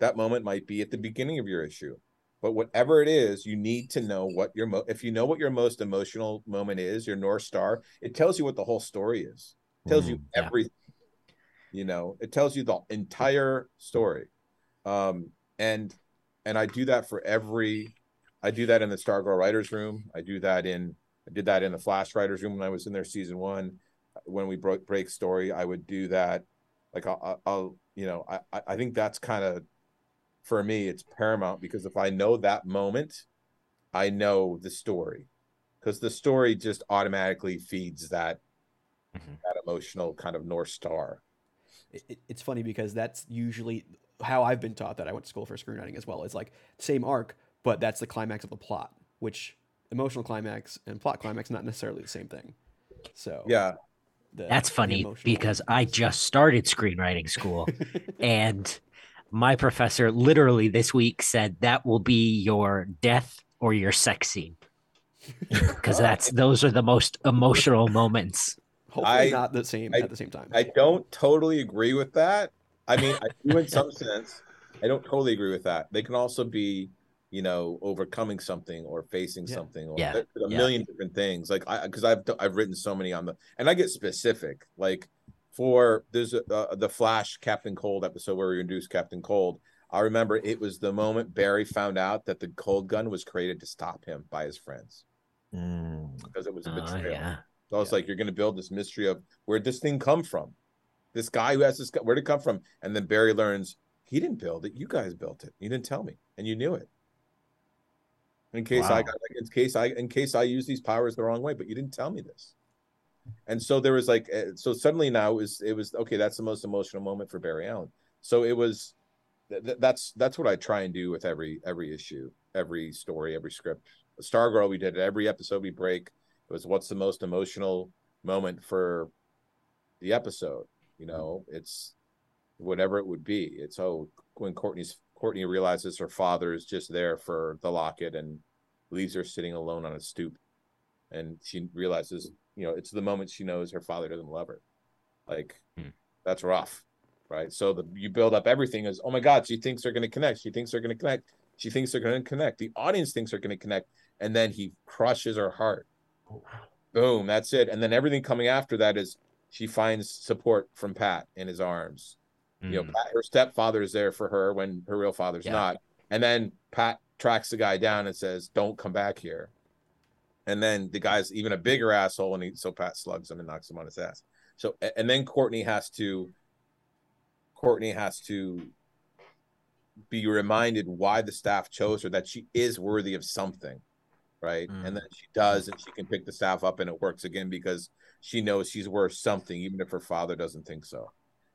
That moment might be at the beginning of your issue. But whatever it is, you need to know what your mo- if you know what your most emotional moment is, your north star, it tells you what the whole story is. It tells you Mm, yeah. everything. You know, it tells you the entire story. Um, and and I do that for every I do that in the Stargirl writers room. I do that in I did that in the Flash writers room when I was in their season one. When we broke break story, I would do that. Like I'll, I'll you know, I I- think that's kind of for me it's paramount because if I know that moment, I know the story because the story just automatically feeds that Mhm. that emotional kind of north star. it- it's funny because that's usually how I've been taught that I went to school for screenwriting as well. It's like same arc, but that's the climax of the plot, which emotional climax and plot climax not necessarily the same thing. So Yeah, the- That's funny because I just started screenwriting school and my professor literally this week said that will be your death or your sex scene because that's those are the most emotional moments. hopefully I- not the same I- at the same time. I don't totally agree with that. I mean, I do in some sense. I don't totally agree with that. They can also be, you know, overcoming something or facing Yeah. something or Yeah. a Yeah. million different things. Like I, because I've I've written so many on the, and I get specific. Like for there's a, uh, the Flash Captain Cold episode where we introduced Captain Cold. I remember it was the moment Barry found out that the cold gun was created to stop him by his friends Mm. because it was a Oh, betrayal. yeah. So I was Yeah. like, you're going to build this mystery of where'd this thing come from? This guy who has this, gu- where'd it come from? And then Barry learns he didn't build it. You guys built it. You didn't tell me, and you knew it. In case I Wow. got, in case I, in case I use these powers the wrong way, but you didn't tell me this. And so there was like, uh, so suddenly now it was, it was okay. That's the most emotional moment for Barry Allen. So it was, th- th- that's that's what I try and do with every every issue, every story, every script. Stargirl, we did it every episode we break. It was what's the most emotional moment for the episode. You know, it's whatever it would be. It's oh when Courtney's Courtney realizes her father is just there for the locket and leaves her sitting alone on a stoop, and she realizes you know it's the moment she knows her father doesn't love her. Like Hmm. that's rough, right? So the you build up everything as oh my god, she thinks they're going to connect. She thinks they're going to connect. She thinks they're going to connect. The audience thinks they're going to connect, and then he crushes her heart. Boom, that's it. And then everything coming after that is she finds support from Pat in his arms. You know, Mm. Pat, her stepfather is there for her when her real father's Yeah. not. And then Pat tracks the guy down and says, "Don't come back here." And then the guy's even a bigger asshole, and he, so Pat slugs him and knocks him on his ass. So, and then Courtney has to, Courtney has to be reminded why the staff chose her, that she is worthy of something, right? Mm. And then she does, and she can pick the staff up, and it works again because she knows she's worth something, even if her father doesn't think so.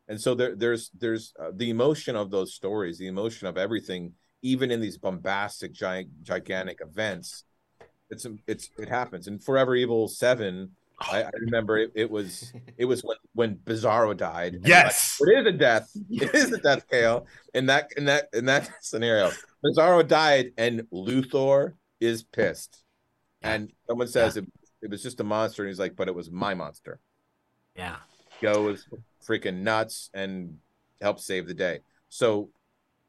And so there, there's there's uh, the emotion of those stories, the emotion of everything, even in these bombastic, giant, gigantic events. It's it's it happens. And Forever Evil Seven, I, I remember it, it was it was when when Bizarro died. Yes. like, it is a death. It is a death, Kale. In that in that in that scenario, Bizarro died, and Luthor is pissed. And someone says it, it was just a monster, and he's like, "But it was my monster." Yeah. Go goes freaking nuts and helps save the day. So,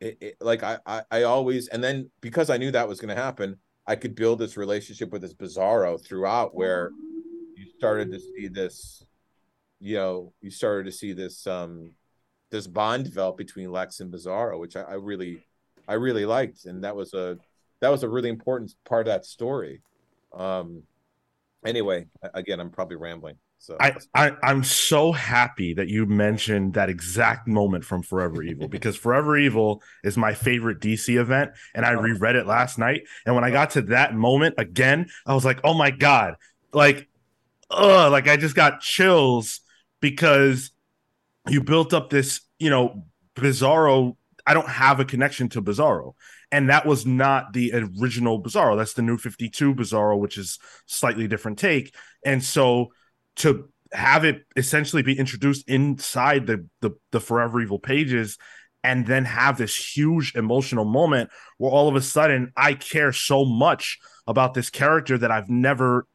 it, it, like I, I, I always, and then because I knew that was going to happen, I could build this relationship with this Bizarro throughout, where you started to see this, you know, you started to see this, um, this bond develop between Lex and Bizarro, which I, I really, I really liked, and that was a, that was a really important part of that story. Um, anyway, again, I'm probably rambling. So I, I I'm so happy that you mentioned that exact moment from Forever Evil because Forever Evil is my favorite DC event, and I oh. reread it last night. And when I oh. got to that moment again, I was like, "Oh my god!" Like, ugh, like I just got chills because you built up this, you know, Bizarro. I don't have a connection to Bizarro, and that was not the original Bizarro. That's the new Fifty Two Bizarro, which is slightly different take, and so to have it essentially be introduced inside the, the the forever evil pages and then have this huge emotional moment where all of a sudden i care so much about this character that i've never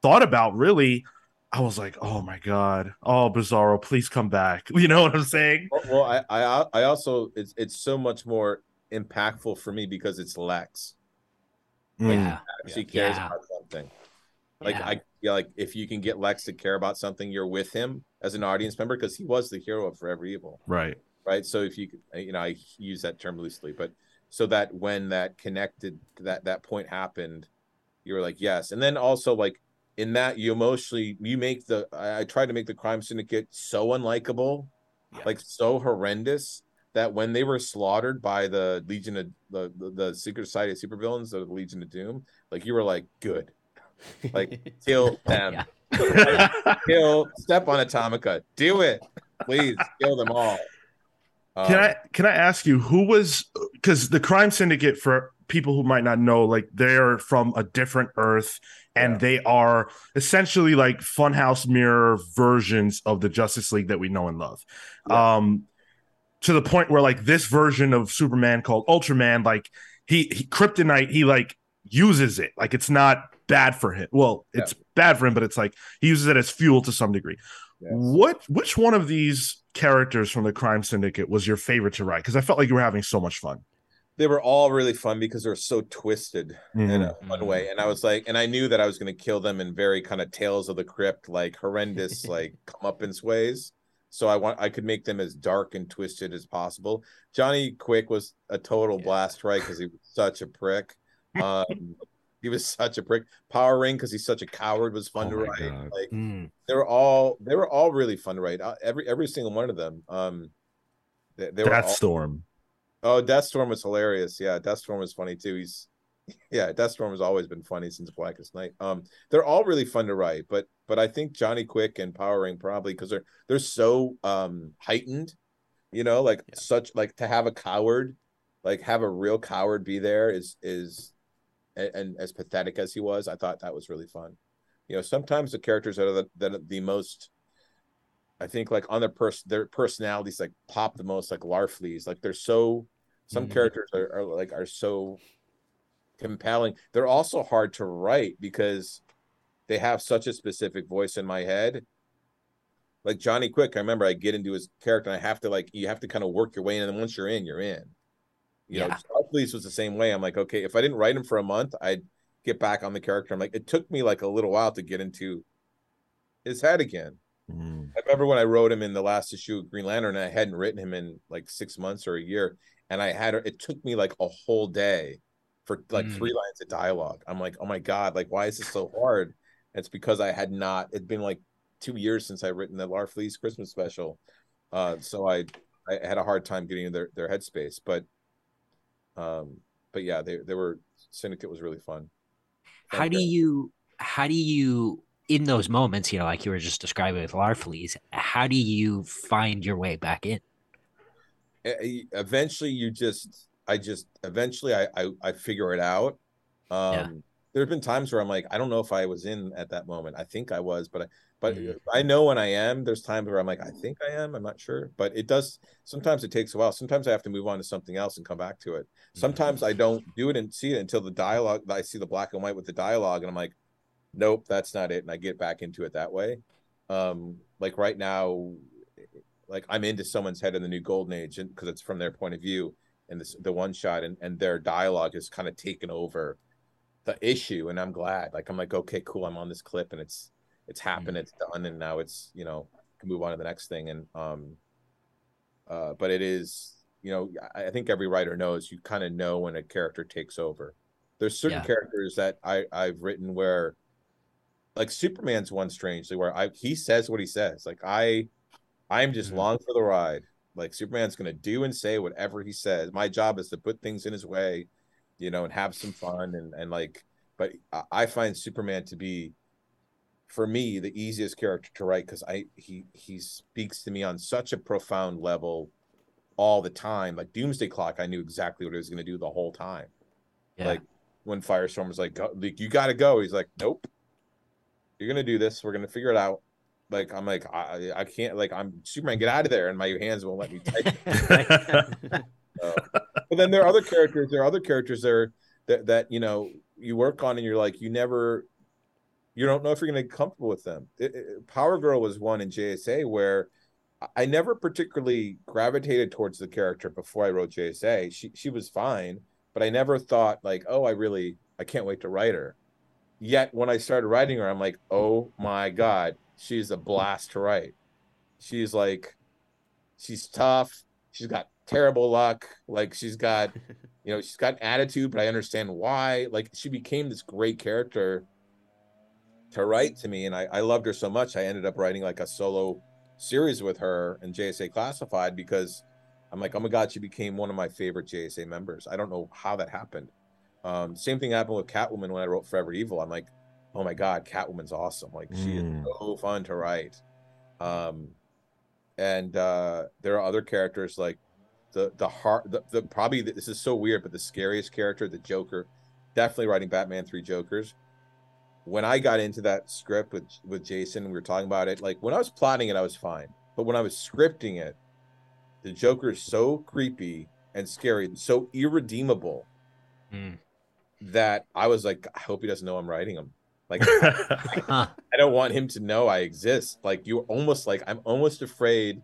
thought about really i was like oh my god. Oh bizarro please come back. You know what i'm saying? Well, well, I, I I also it's it's so much more impactful for me because it's Lex. Mm. Yeah. she cares Yeah. about something. Like Yeah. I feel like if you can get Lex to care about something, you're with him as an audience member because he was the hero of Forever Evil, right right? So if you could, you know, I use that term loosely, but so that when that connected that that point happened, you were like yes, and then also like in that you emotionally you make the I, I tried to make the crime syndicate so unlikable Yeah. like so horrendous that when they were slaughtered by the Legion of the the, the Secret Society of Supervillains, of the Legion of Doom, like you were like, good, like kill them, Yeah. kill, step on Atomica, do it, please, kill them all. Can Um, I can I ask you who was because the crime syndicate for people who might not know like they're from a different earth and Yeah. they are essentially like funhouse mirror versions of the Justice League that we know and love. Yeah. Um to the point where like this version of Superman called Ultraman like he, he kryptonite he like uses it like it's not bad for him. Well, Yeah. it's bad for him but it's like he uses it as fuel to some degree. Yes. What which one of these characters from the crime syndicate was your favorite to write? Because I felt like you were having so much fun. they were all really fun because they were so twisted in Mhm. a fun way. And I was like, and I knew that I was going to kill them in very kind of tales of the crypt, like horrendous, like comeuppance ways. So I want I could make them as dark and twisted as possible. Johnny Quick was a total Yeah. blast, right? Because he was such a prick. Um, he was such a prick. Power Ring because he's such a coward was fun Oh to write. God. Like Mm. they were all they were all really fun to write. Uh, Every every single one of them. Um, they, they were all, Deathstorm. Oh, Deathstorm was hilarious. Yeah, Deathstorm was funny too. He's yeah, Deathstorm has always been funny since Blackest Night. Um, they're all really fun to write, but but I think Johnny Quick and Power Ring probably because they're they're so um heightened, you know, like Yeah. such like to have a coward, like have a real coward be there is is and, and as pathetic as he was, I thought that was really fun. You know, sometimes the characters that are the, that are the most I think like on their person their personalities like pop the most like Larfleeze. Like they're so some Mhm. characters are, are like are so compelling. They're also hard to write because they have such a specific voice in my head. Like Johnny Quick, I remember I get into his character and I have to like you have to kind of work your way in, and then once you're in, you're in. You know, Yeah. Larfleeze was the same way. I'm like, okay, if I didn't write him for a month, I'd get back on the character. I'm like, it took me like a little while to get into his head again. Mm. I remember when I wrote him in the last issue of Green Lantern, and I hadn't written him in like six months or a year, and I had it took me like a whole day for like Mm. three lines of dialogue. I'm like, oh my god, like why is this so hard? It's because I had not. It'd been like two years since I written the Larfleeze Christmas special, uh, so I I had a hard time getting in their their headspace. But, um, but yeah, they they were Syndicate was really fun. how do you how do you in those moments you know like you were just describing with larfleeze how do you find your way back in eventually you just i just eventually i i, I figure it out. Um Yeah. there have been times where i'm like i don't know if i was in at that moment. I think i was but i but Mm. i know when i am there's times where i'm like i think i am i'm not sure. But it does sometimes it takes a while. Sometimes i have to move on to something else and come back to it. Sometimes i don't do it and see it until the dialogue i see the black and white with the dialogue and i'm like nope that's not it. And i get back into it that way. Um like right now like i'm into someone's head in the new golden age and because it's from their point of view and this the one shot and, and their dialogue has kind of taken over the issue and i'm glad. Like i'm like okay cool i'm on this clip and it's it's happened it's done and now it's you know can move on to the next thing. And um uh but it is you know i, I think every writer knows you kind of know when a character takes over. There's certain Yeah. characters that i i've written where like superman's one strangely where i he says what he says. Like i i'm just Mhm. long for the ride like superman's gonna do and say whatever he says. My job is to put things in his way you know and have some fun and and like but i, I find superman to be for me the easiest character to write because i he he speaks to me on such a profound level all the time. Like doomsday clock i knew exactly what he was going to do the whole time. Yeah. Like when firestorm was like, go, like you gotta go. He's like nope. You're gonna do this. We're gonna figure it out like i'm like i i can't like i'm superman get out of there and my hands won't let me type. So. but then there are other characters there are other characters there that that you know you work on and you're like you never you don't know if you're going to get comfortable with them. It- it- power girl was one in jsa where I- i never particularly gravitated towards the character before i wrote jsa she she was fine but i never thought like oh i really i can't wait to write her. Yet when i started writing her i'm like oh my god she's a blast to write. She's like she's tough. She's got terrible luck. Like she's got you know she's got an attitude but i understand why. Like she became this great character to write to me and I, I loved her so much i ended up writing like a solo series with her in jsa classified because i'm like oh my god she became one of my favorite jsa members. I don't know how that happened. Um, same thing happened with catwoman when i wrote forever evil. I'm like oh my god catwoman's awesome. Like she Mm. is so fun to write. Um, and uh, there are other characters like the the heart the, the probably this is so weird but the scariest character the joker definitely writing batman three jokers. When i got into that script with with jason we were talking about it like when i was plotting it i was fine. But when i was scripting it the joker is so creepy and scary so irredeemable Mm. that i was like i hope he doesn't know i'm writing him like I don't want him to know I exist. Like you're almost like I'm almost afraid.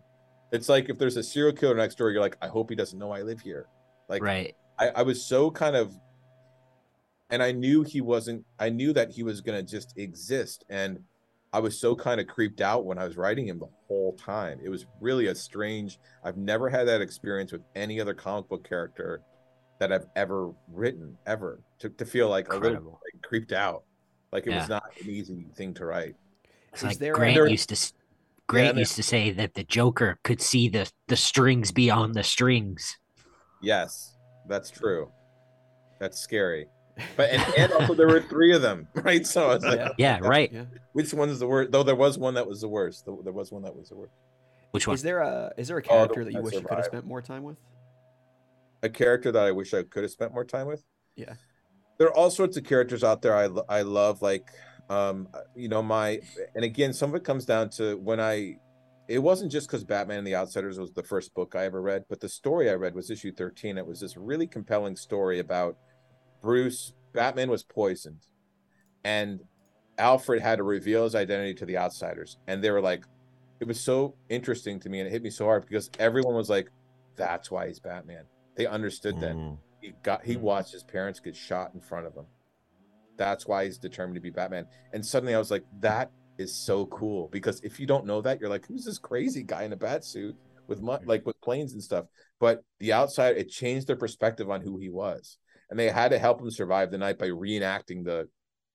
It's like if there's a serial killer next door, you're like, I hope he doesn't know I live here. Like right I, I was so kind of and I knew he wasn't I knew that he was gonna just exist. And I was so kind of creeped out when I was writing him the whole time. It was really a strange I've never had that experience with any other comic book character that I've ever written, ever. To, to feel like a little Incredible. like, creeped out. Like it Yeah. was not an easy thing to write. It's like there Grant There- used to s- Grant there- used to say that the Joker could see the the strings beyond the strings. Yes, that's true. That's scary. But and, and also there were three of them, right? So I was like, Yeah. Yeah, right. yeah. which one is the worst? Though there was one that was the worst. There there was one that was the worst. Which one? Is there a is there a Oh, character one that you that wish you could have spent more time with? A character that I wish I could have spent more time with. Yeah. There are all sorts of characters out there I I love, like um, you know my, and again, some of it comes down to when I, it wasn't just because Batman and the Outsiders was the first book I ever read, but the story I read was issue 13. It was this really compelling story about Bruce. Batman was poisoned, and Alfred had to reveal his identity to the Outsiders. And they were like, it was so interesting to me, and it hit me so hard because everyone was like, that's why he's Batman. They understood that. He got he mm-hmm. watched his parents get shot in front of him. That's why he's determined to be Batman. And suddenly I was like, that is so cool because if you don't know that, you're like, who's this crazy guy in a bat suit with mu- mm-hmm. like with planes and stuff? But the outside, it changed their perspective on who he was, and they had to help him survive the night by reenacting the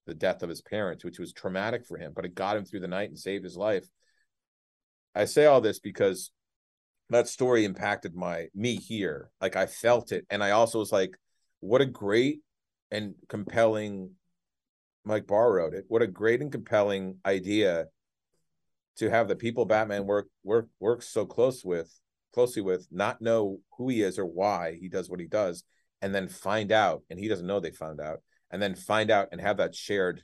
the death of his parents, which was traumatic for him, but it got him through the night and saved his life. I say all this because that story impacted my me here. Like I felt it, and I also was like, what a great and compelling Mike Barr wrote it. What a great and compelling idea to have the people Batman work work works so close with closely with not know who he is or why he does what he does, and then find out, and he doesn't know they found out, and then find out and have that shared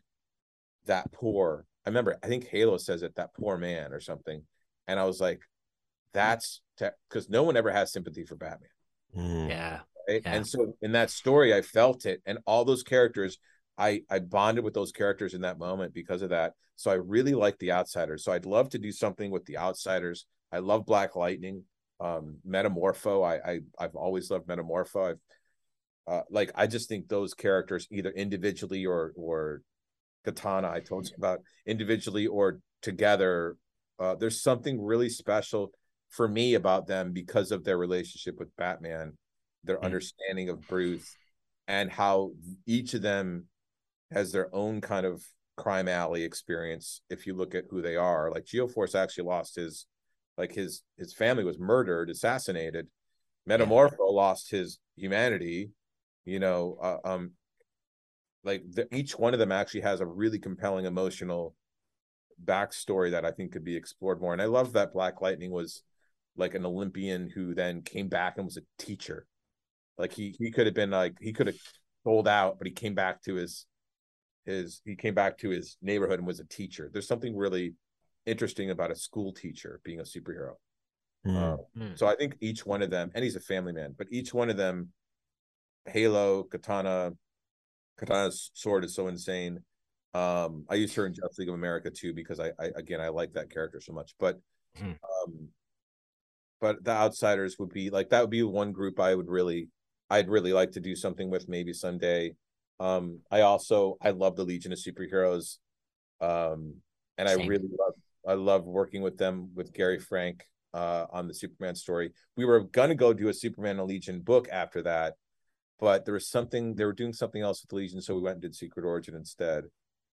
that poor. I remember I think Halo says it, that poor man or something. And I was like, that's because no one ever has sympathy for Batman. Mm. Yeah. Right? Yeah. And so in that story, I felt it, and all those characters, I I bonded with those characters in that moment because of that. So I really like the Outsiders. So I'd love to do something with the Outsiders. I love Black Lightning, um, Metamorpho. I, I I've always loved Metamorpho. I've uh, like I just think those characters either individually or or Katana I told you about individually or together. Uh, there's something really special for me about them because of their relationship with Batman, their Mm. understanding of Bruce, and how each of them has their own kind of crime alley experience. If you look at who they are, like Geoforce actually lost his, like his his family was murdered, assassinated. Metamorpho lost his humanity. You know, uh, um, like the, each one of them actually has a really compelling emotional backstory that I think could be explored more. And I love that Black Lightning was like an Olympian who then came back and was a teacher. Like he he could have been like he could have sold out, but he came back to his his he came back to his neighborhood and was a teacher. There's something really interesting about a school teacher being a superhero. Mm. Uh, Mm. so I think each one of them, and he's a family man, but each one of them, Halo, Katana, Katana's sword is so insane. Um, I used her in Justice League of America too because I, I again I like that character so much. But, Hmm. um, but the outsiders would be like that would be one group I would really, I'd really like to do something with maybe someday. Um, I also I love the Legion of Superheroes, um, and I really love I love working with them with Gary Frank uh, on the Superman story. We were gonna go do a Superman and Legion book after that, but there was something they were doing something else with the Legion, so we went and did Secret Origin instead.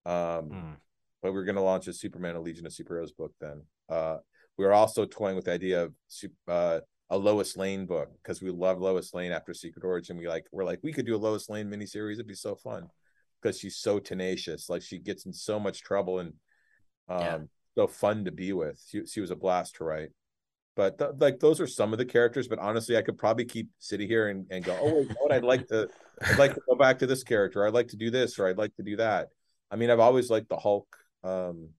Um, Mm. but we are gonna launch a Superman and Legion of Superheroes book then. Uh, we are also toying with the idea of uh, a Lois Lane book because we love Lois Lane after Secret Origin. We like we're like we could do a Lois Lane miniseries. It'd be so fun because she's so tenacious. Like she gets in so much trouble and um, Yeah. so fun to be with. She, she was a blast to write. But th- like those are some of the characters. But honestly, I could probably keep sitting here and, and go, oh, wait, you know? I'd like to, I'd like to go back to this character. I'd like to do this, or I'd like to do that. I mean, I've always liked the Hulk um,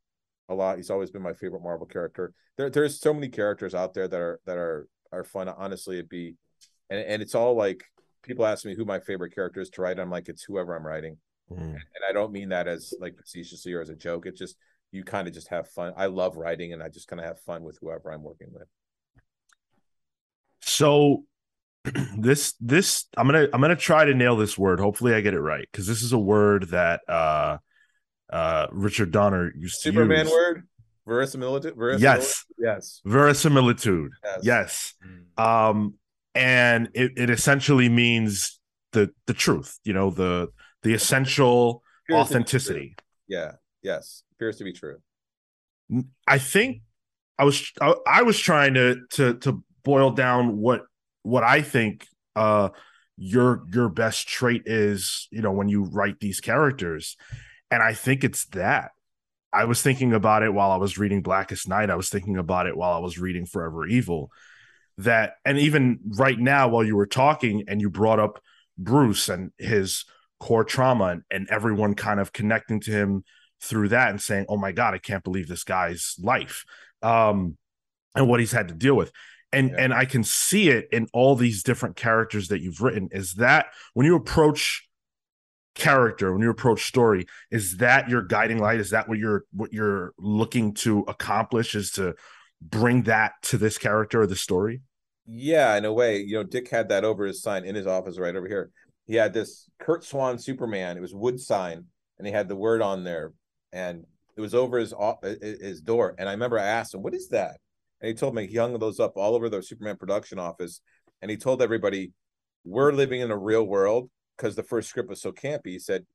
a lot. He's always been my favorite Marvel character. There, there's so many characters out there that are that are are fun. Honestly, it'd be, and and it's all like people ask me who my favorite character is to write. I'm like, it's whoever I'm writing, Mm. and I don't mean that as like facetiously or as a joke. It's just you kind of just have fun. I love writing, and I just kind of have fun with whoever I'm working with. So this this I'm gonna I'm gonna try to nail this word. Hopefully I get it right because this is a word that uh uh Richard Donner used to Superman word verisimilitude. verisimilitude? Yes, yes, verisimilitude. yes, Yes. Mm. Um and it, it essentially means the the truth, you know, the the essential Appears to be true. authenticity. Yeah, yes, appears to be true. I think I was I, I was trying to to to boil down what what I think uh your your best trait is, you know, when you write these characters. And I think it's that. I was thinking about it while I was reading Blackest Night. I was thinking about it while I was reading Forever Evil. That and even right now while you were talking and you brought up Bruce and his core trauma and, and everyone kind of connecting to him through that and saying, "Oh my god, I can't believe this guy's life." Um, and what he's had to deal with. And Yeah. and I can see it in all these different characters that you've written. Is that when you approach character, when you approach story, is that your guiding light? Is that what you're what you're looking to accomplish? Is to bring that to this character or the story? Yeah, in a way, you know, Dick had that over his sign in his office right over here. He had this Curt Swan Superman. It was wood sign, and he had the word on there, and it was over his his door. And I remember I asked him, "What is that?" And he told me he hung those up all over the Superman production office, and he told everybody, "We're living in a real world." Because the first script was so campy, he said,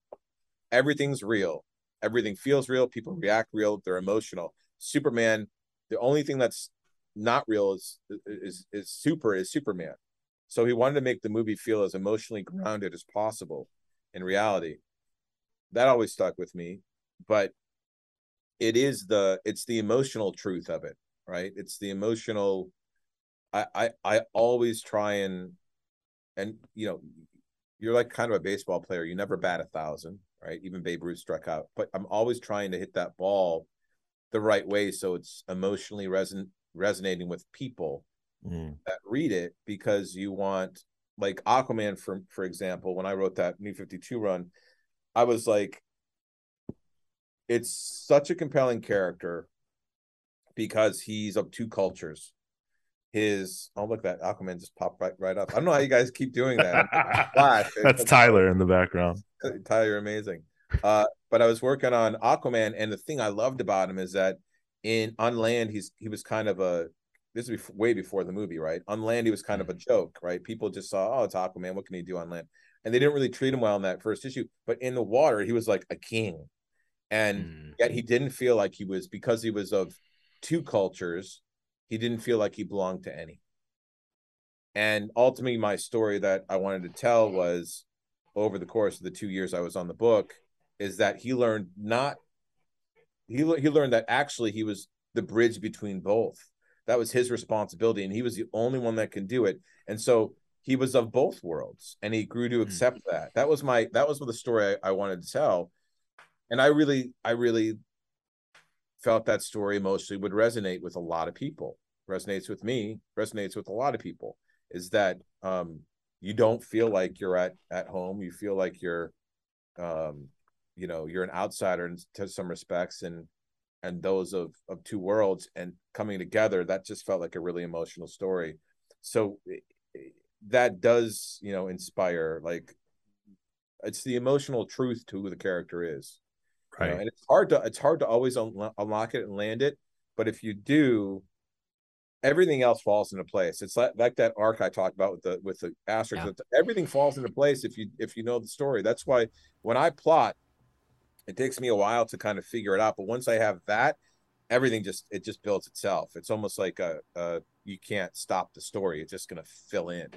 "Everything's real. Everything feels real. People react real. They're emotional." Superman, the only thing that's not real is is is super is Superman. So he wanted to make the movie feel as emotionally grounded as possible in reality. That always stuck with me, but it is the it's the emotional truth of it, right? It's the emotional I I I always try and and you know you're like kind of a baseball player. You never bat a thousand, right? Even Babe Ruth struck out, but I'm always trying to hit that ball the right way so it's emotionally reson- resonating with people mm-hmm. that read it because you want like Aquaman for for example when I wrote that New 52 run I was like it's such a compelling character because he's of two cultures his oh look that Aquaman just popped right, right up I don't know how you guys keep doing that Flash That's Tyler in the background. Tyler, amazing. Uh, but I was working on Aquaman, and the thing I loved about him is that in on land, he's he was kind of a this is way before the movie, right? On land, he was kind of a joke, right? People just saw, oh, it's Aquaman. What can he do on land? And they didn't really treat him well in that first issue. But in the water, he was like a king, and Mm. yet he didn't feel like he was because he was of two cultures. He didn't feel like he belonged to any. And ultimately, my story that I wanted to tell was over the course of the two years I was on the book is that he learned not he he learned that actually he was the bridge between both. That was his responsibility, and he was the only one that can do it. And so he was of both worlds, and he grew to hmm. accept that. That was my that was the story I, I wanted to tell, and I really I really felt that story emotionally would resonate with a lot of people. Resonates with me. Resonates with a lot of people. Is that um, you don't feel like you're at at home. You feel like you're um, you know you're an outsider in to some respects and and those of of two worlds and coming together that just felt like a really emotional story so that does you know inspire like it's the emotional truth to who the character is you know, Right. and it's hard to it's hard to always unlo- unlock it and land it but if you do everything else falls into place. It's like, like that arc i talked about with the with the asterisks everything falls into place if you if you know the story. That's why when i plot it takes me a while to kind of figure it out but once i have that everything just it just builds itself. It's almost like a, a you can't stop the story it's just going to fill in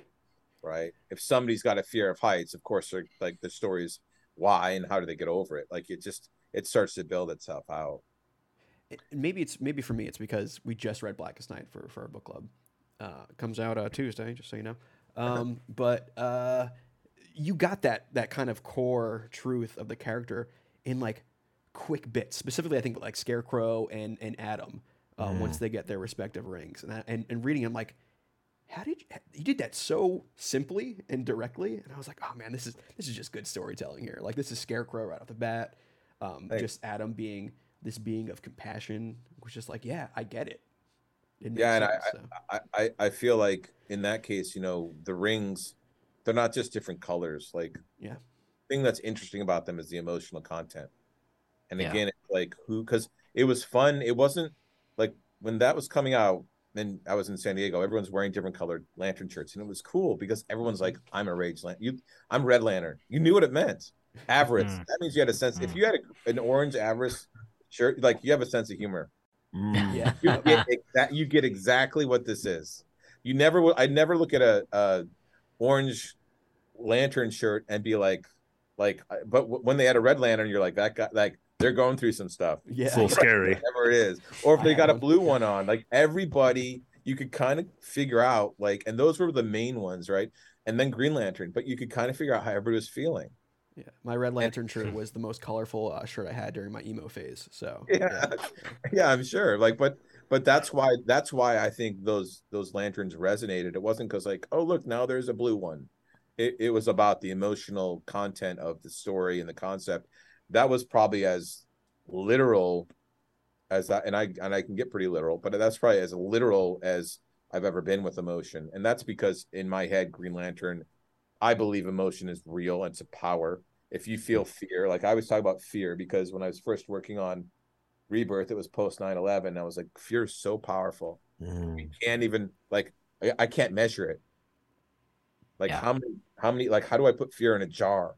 right? If somebody's got a fear of heights of course like the story is why and how do they get over it? Like it just it starts to build itself out It- maybe it's maybe for me it's because we just read Blackest Night for for our book club. Uh, comes out uh, Tuesday, just so you know. Um, but uh, you got that that kind of core truth of the character in like quick bits. Specifically, I think like Scarecrow and and Adam. Uh, Once they get their respective rings, and I, and and reading, I'm like, how did you, you did that so simply and directly? And I was like, oh man, this is this is just good storytelling here. Like this is Scarecrow right off the bat. Um, just Adam being this being of compassion was just like, yeah, I get it. It Yeah, and I- so. I, I I feel like in that case, you know, the rings, they're not just different colors. Like, Yeah. thing that's interesting about them is the emotional content. And Yeah. again, it's like who because it was fun. It wasn't like when that was coming out, and I was in San Diego. Everyone's wearing different colored lantern shirts, and it was cool because everyone's like, "I'm a Rage Lantern." You, I'm Red Lantern. You knew what it meant. Avarice. Mm. That means you had a sense. If you had a, an orange Avarice shirt, like you have a sense of humor Mm. yeah. you get exa- you get exactly what this is. You never will. I never look at a, a orange lantern shirt and be like, like. But w- when they had a red lantern, you're like that guy. Like they're going through some stuff. yeah. It's a little scary. Whatever it is, or if they got a blue one on, like everybody, you could kind of figure out like, and those were the main ones, right? And then Green Lantern, but you could kind of figure out how everybody was feeling. Yeah. My Red Lantern shirt was the most colorful uh, shirt I had during my emo phase. So Yeah. yeah i'm sure like but but that's why that's why I think those those lanterns resonated. It wasn't because like, oh look, now there's a blue one. It it was about the emotional content of the story and the concept. That was probably as literal as that, and I and I can get pretty literal, but that's probably as literal as I've ever been with emotion. And that's because in my head, Green Lantern, I believe emotion is real. And it's a power. If you feel fear, like I was talking about fear, because when I was first working on Rebirth, it was post 9 11. I was like, fear is so powerful. Mm. You can't even, like, I, I can't measure it. Like, yeah. how many, how many, like, how do I put fear in a jar?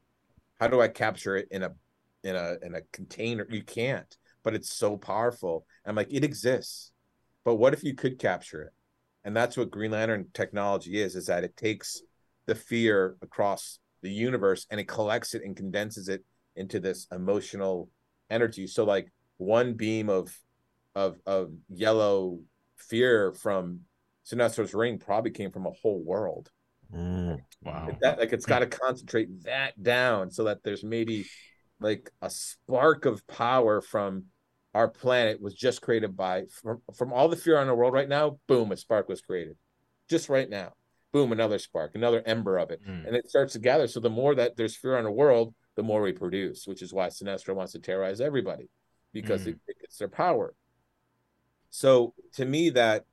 How do I capture it in a, in a, in a container? You can't, but it's so powerful. I'm like, it exists. But what if you could capture it? and that's what green lantern technology is is that it takes the fear across the universe and it collects it and condenses it into this emotional energy. So like one beam of of of yellow fear from Sinestro's ring probably came from a whole world. Mm, wow. That, like it's got to concentrate that down so that there's maybe like a spark of power from our planet was just created by from, from all the fear on the world right now boom a spark was created. Just right now boom another spark another ember of it. Mm. and it starts to gather. So the more that there's fear on the world the more we produce which is why sinestro wants to terrorize everybody because mm. it, it gets their power. So to me that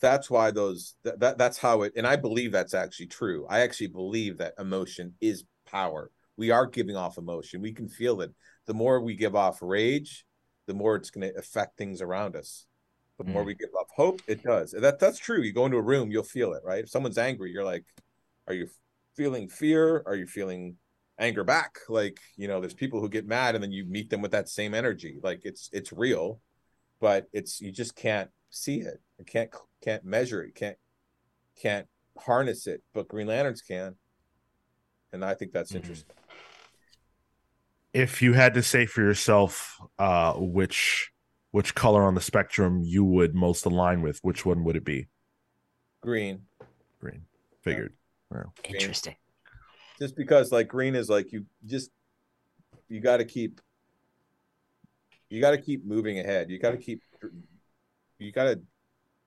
that's why those that, that that's how it and i believe that's actually true. I actually believe that emotion is power. We are giving off emotion. We can feel it. The more we give off rage the more it's going to affect things around us. The more mm. we give up hope, it does. That that's true. You go into a room, you'll feel it, right? If someone's angry, you're like, are you feeling fear? Are you feeling anger back? Like, you know, there's people who get mad and then you meet them with that same energy. Like it's it's real, but it's you just can't see it. You can't can't measure it. Can't can't harness it. But Green Lanterns can. And I think that's mm-hmm. interesting if you had to say for yourself uh, which which color on the spectrum you would most align with, which one would it be? Green. Green. Figured. Yeah. Interesting. Just because like green is like you just you got to keep you got to keep moving ahead. You got to keep you got to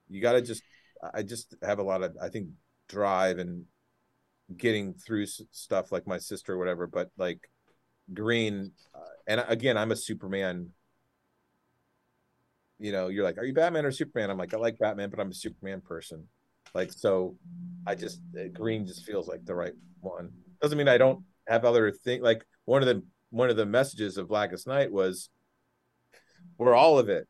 you got to just I just have a lot of I think drive and getting through stuff like my sister or whatever, but like Green, uh, and again, I'm a Superman. You know, you're like, are you Batman or Superman? I'm like, I like Batman, but I'm a Superman person. Like, so I just uh, Green just feels like the right one. Doesn't mean I don't have other things. Like one of the one of the messages of Blackest Night was, we're all of it,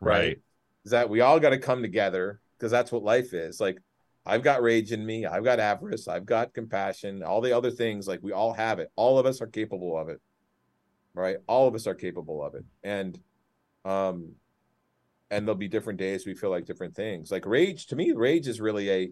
right? right. Is that we all got to come together because that's what life is. Like I've got rage in me. I've got avarice. I've got compassion. All the other things, like we all have it. All of us are capable of it. Right? All of us are capable of it. And um and there'll be different days we feel like different things. Like rage, to me, rage is really a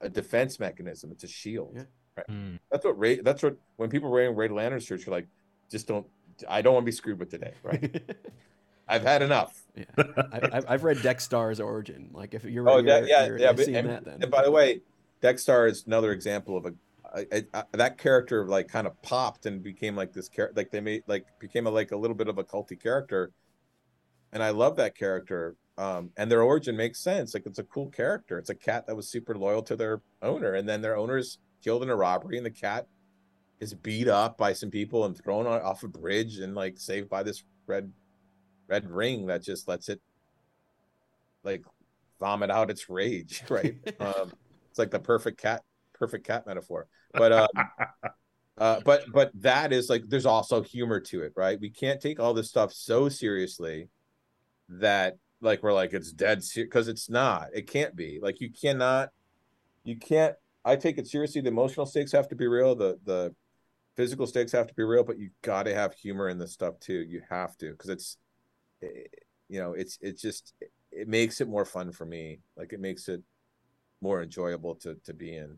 a defense mechanism. It's a shield. Yeah. Right. Mm. That's what rage that's what when people are wearing Red Lantern shirts, you're like, just don't I don't want to be screwed with today. Right. I've had enough. Yeah, I, have read Dex-Starr's origin. Like if you're, oh you're, yeah, you're, yeah, but, and, that, then. and by the way, Dex-Starr is another example of a, a, a, a, that character like kind of popped and became like this character. Like they made like became a like a little bit of a culty character, and I love that character. Um, and their origin makes sense. Like it's a cool character. It's a cat that was super loyal to their owner, and then their owner's killed in a robbery, and the cat is beat up by some people and thrown off a bridge and like saved by this red red ring that just lets it like vomit out its rage, right? um, it's like the perfect cat, perfect cat metaphor. But uh, uh, but but that is like there's also humor to it, right? We can't take all this stuff so seriously that like we're like it's dead because it's not. It can't be. Like you cannot, you can't. I take it seriously. The emotional stakes have to be real. The the physical stakes have to be real, but you got to have humor in this stuff too. You have to because it's eh, you know it's it's just it makes it more fun for me like it makes it more enjoyable to to be in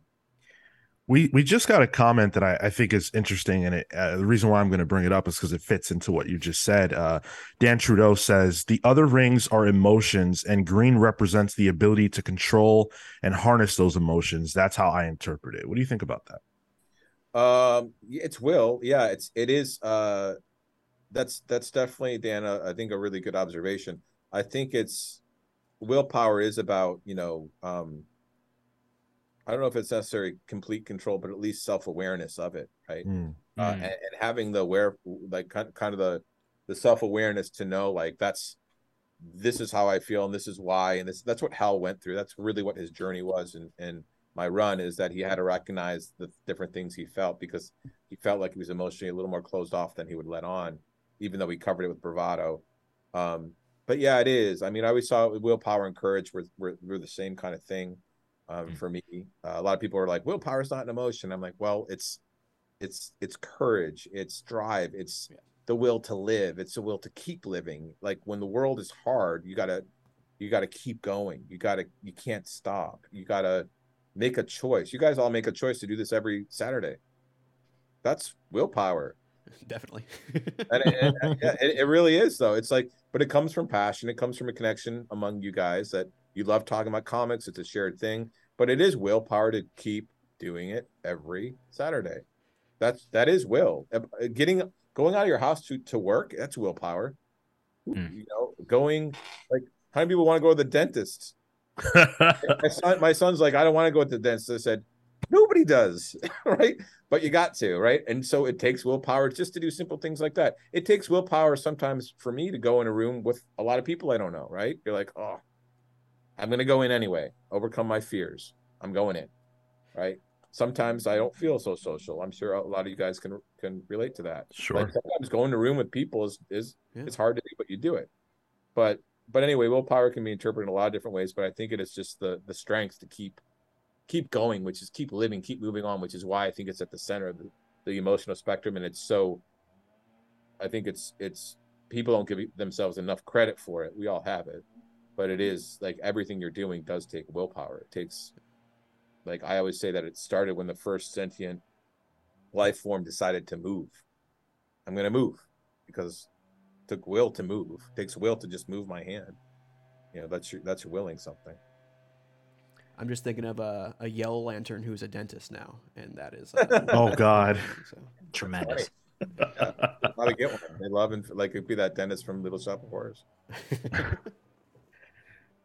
we we just got a comment that I, I think is interesting, and it, uh, the reason why I'm going to bring it up is because it fits into what you just said. Uh, Dan Trudeau says the other rings are emotions, and green represents the ability to control and harness those emotions. That's how I interpret it. What do you think about that? Um, it's will, yeah, it's it is. Uh, that's that's definitely Dan. Uh, I think a really good observation. I think it's willpower is about you know um I don't know if it's necessary complete control, but at least self awareness of it, right? Mm. Uh, Mm. and, and having the where, like kind kind of the the self awareness to know, like that's this is how I feel, and this is why, and this that's what Hal went through. That's really what his journey was, and and my run is that he had to recognize the different things he felt because he felt like he was emotionally a little more closed off than he would let on, even though he covered it with bravado. Um, but yeah, it is. I mean, I always saw willpower and courage were were, were the same kind of thing um, Mm. for me. Uh, a lot of people are like, willpower is not an emotion. I'm like, well, it's it's it's courage, it's drive, it's Yeah. the will to live, it's the will to keep living. Like when the world is hard, you gotta you gotta keep going. You gotta you can't stop. You gotta make a choice. You guys all make a choice to do this every Saturday. That's willpower Definitely. and it, yeah, it, it really is though it's like but it comes from passion it comes from a connection among you guys that you love talking about comics it's a shared thing but it is willpower to keep doing it every saturday. That's that is will. Uh, getting going out of your house to to work that's willpower. Hmm. you know going like how many people want to go to the dentist? My, son, my son's like i don't want to go to the dentist. I said nobody does right? But you got to right? And so it takes willpower just to do simple things like that. It takes willpower sometimes for me to go in a room with a lot of people i don't know right? You're like oh i'm going to go in anyway. Overcome my fears. I'm going in right? Sometimes i don't feel so social. I'm sure a lot of you guys can can relate to that. Sure. like sometimes going to room with people is is Yeah. it's hard to do but you do it. But but anyway willpower can be interpreted in a lot of different ways but i think it is just the the strength to keep keep going which is keep living keep moving on which is why i think it's at the center of the, the emotional spectrum and it's so i think it's it's people don't give themselves enough credit for it. We all have it but it is like everything you're doing does take willpower it takes like i always say that it started when the first sentient life form decided to move i'm going to move because it took will to move it takes will to just move my hand you know that's your that's your willing something I'm just thinking of a, a yellow lantern who's a dentist now, and that is. Uh, Oh God. So, Tremendous. How to get one? They love and like it'd be that dentist from Little Shop of Horrors.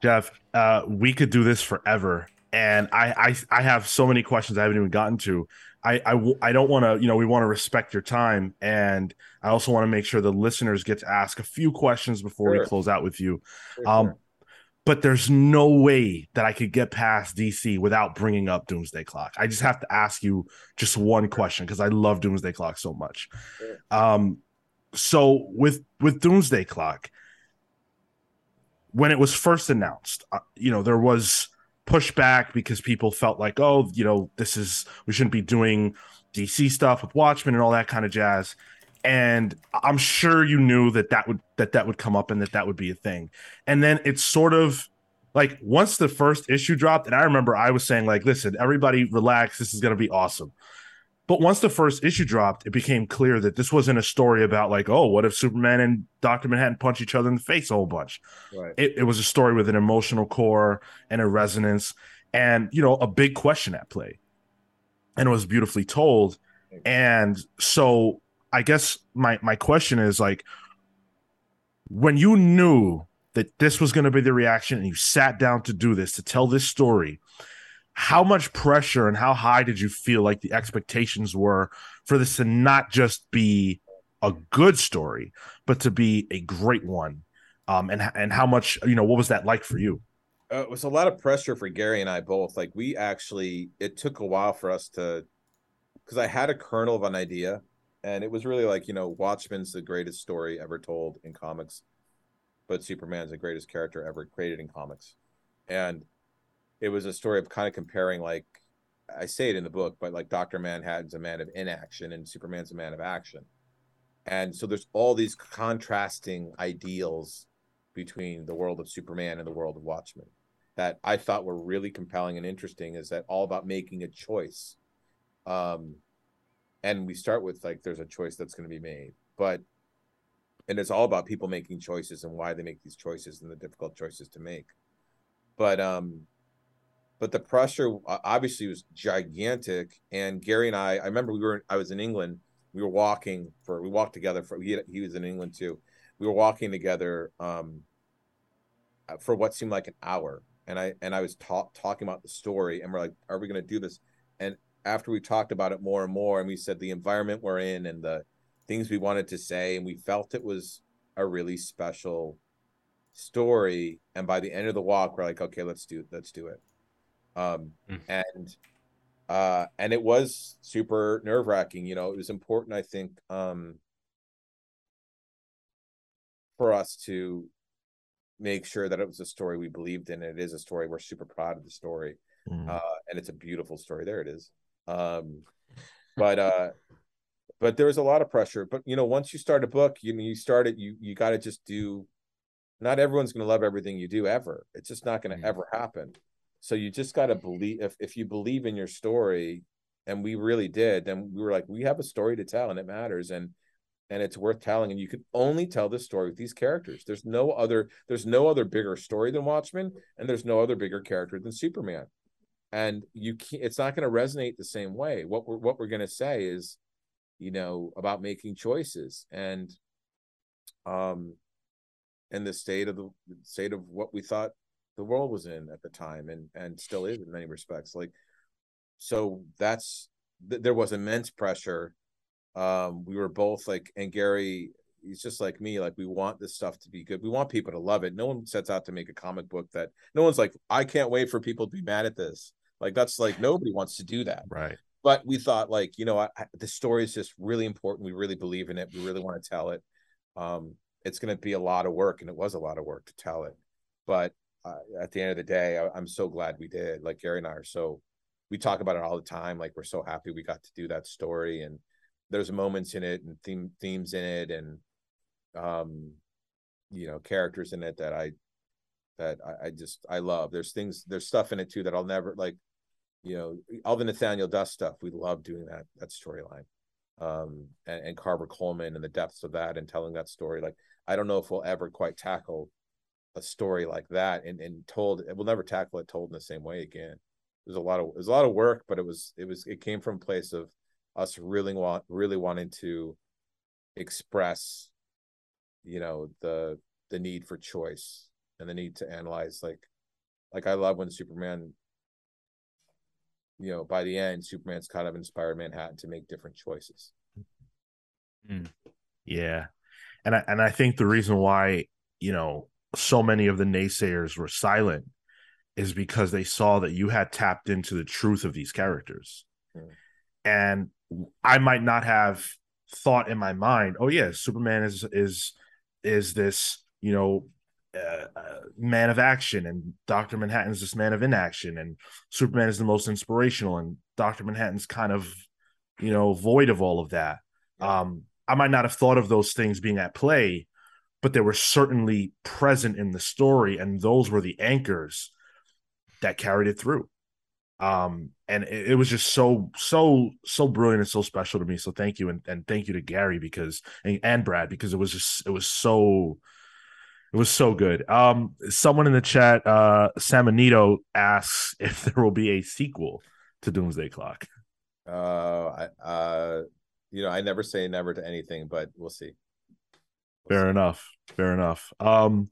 Geoff, uh, we could do this forever, and I, I, I have so many questions I haven't even gotten to. I, I, w- I don't want to, you know, we want to respect your time, and I also want to make sure the listeners get to ask a few questions before we close out with you. Sure, Um, sure. But there's no way that I could get past DC without bringing up Doomsday Clock. I just have to ask you just one question because I love Doomsday Clock so much. Sure. Um, so with with Doomsday Clock, when it was first announced, uh, you know, there was pushback because people felt like, oh, you know, this is we shouldn't be doing DC stuff with Watchmen and all that kind of jazz. And I'm sure you knew that that would that that would come up and that that would be a thing. And then it's sort of like once the first issue dropped, and I remember I was saying like, listen, everybody relax, this is gonna be awesome. But once the first issue dropped, it became clear that this wasn't a story about like, oh, what if Superman and Doctor Manhattan punch each other in the face a whole bunch? Right. it, it was a story with an emotional core and a resonance and you know a big question at play. And it was beautifully told. And so i guess my my question is like when you knew that this was going to be the reaction and you sat down to do this to tell this story how much pressure and how high did you feel like the expectations were for this to not just be a good story but to be a great one? Um and and how much you know what was that like for you? Uh, it was a lot of pressure for Gary and I both. Like we actually, it took a while for us to, because I had a kernel of an idea, and it was really like you know, Watchmen's the greatest story ever told in comics, but Superman's the greatest character ever created in comics, and it was a story of kind of comparing like, I say it in the book, but like Doctor Manhattan's a man of inaction and Superman's a man of action, and so there's all these contrasting ideals between the world of Superman and the world of Watchmen that I thought were really compelling and interesting is that all about making a choice. Um, and we start with like there's a choice that's going to be made, but and it's all about people making choices and why they make these choices and the difficult choices to make. But um, but the pressure obviously was gigantic. And Gary and I, I remember we were I was in England. We were walking for we walked together for he he was in England too. We were walking together um uh, for what seemed like an hour and i and i was ta- talking about the story and we're like are we going to do this and after we talked about it more and more and we said the environment we're in and the things we wanted to say and we felt it was a really special story and by the end of the walk we're like okay let's do let's do it um Mm. and uh and it was super nerve wracking you know it was important i think um for us to make sure that it was a story we believed in and it is a story we're super proud of the story Mm. uh and it's a beautiful story there it is um but uh but there was a lot of pressure but you know once you start a book you you start it you you got to just do not everyone's going to love everything you do ever it's just not going to Mm. ever happen so you just got to believe if, if you believe in your story and we really did then we were like we have a story to tell and it matters and and it's worth telling. And you can only tell this story with these characters. There's no other there's no other bigger story than watchmen and there's no other bigger character than superman. And you can't it's not going to resonate the same way. What we're what we're going to say is you know about making choices and um and the state of the state of what we thought the world was in at the time and and still is in many respects like so that's th- there was immense pressure. Um we were both like and gary he's just like me like we want this stuff to be good. We want people to love it. No one sets out to make a comic book that no one's like i can't wait for people to be mad at this. Like that's like nobody wants to do that. Right. but we thought like you know I, I- the story is just really important. We really believe in it. We really want to tell it. Um it's going to be a lot of work and it was a lot of work to tell it. But uh, at the end of the day I, i'm so glad we did. Like gary and i are so we talk about it all the time. Like we're so happy we got to do that story and there's moments in it and theme themes in it and um you know characters in it that i that I, I just i love. There's things there's stuff in it too that i'll never like you know all the nathaniel dusk stuff we love doing that that storyline. Um and, and carver colman and the depths of that and telling that story. Like i don't know if we'll ever quite tackle a story like that and, and told we'll never tackle it told in the same way again. There's a lot of there's a lot of work but it was it was it came from a place of us really want really wanting to express you know the the need for choice and the need to analyze like like i love when superman you know by the end superman's kind of inspired manhattan to make different choices. Mm. Yeah. And I and I think the reason why, you know, so many of the naysayers were silent is because they saw that you had tapped into the truth of these characters. Mm. And I might not have thought in my mind, oh yeah, Superman is is is this, you know, uh, uh, man of action and Dr. Manhattan's this man of inaction and Superman is the most inspirational and Dr. Manhattan's kind of, you know, void of all of that. Um, I might not have thought of those things being at play, but they were certainly present in the story, and those were the anchors that carried it through. Um, and it, it was just so, so, so brilliant and so special to me. So thank you, and, and thank you to Gary because and, and Brad because it was just it was so it was so good. Um, someone in the chat, uh, Samanito asks if there will be a sequel to Doomsday Clock. uh i uh you know i never say never to anything but we'll see Fair enough. Fair enough. Um,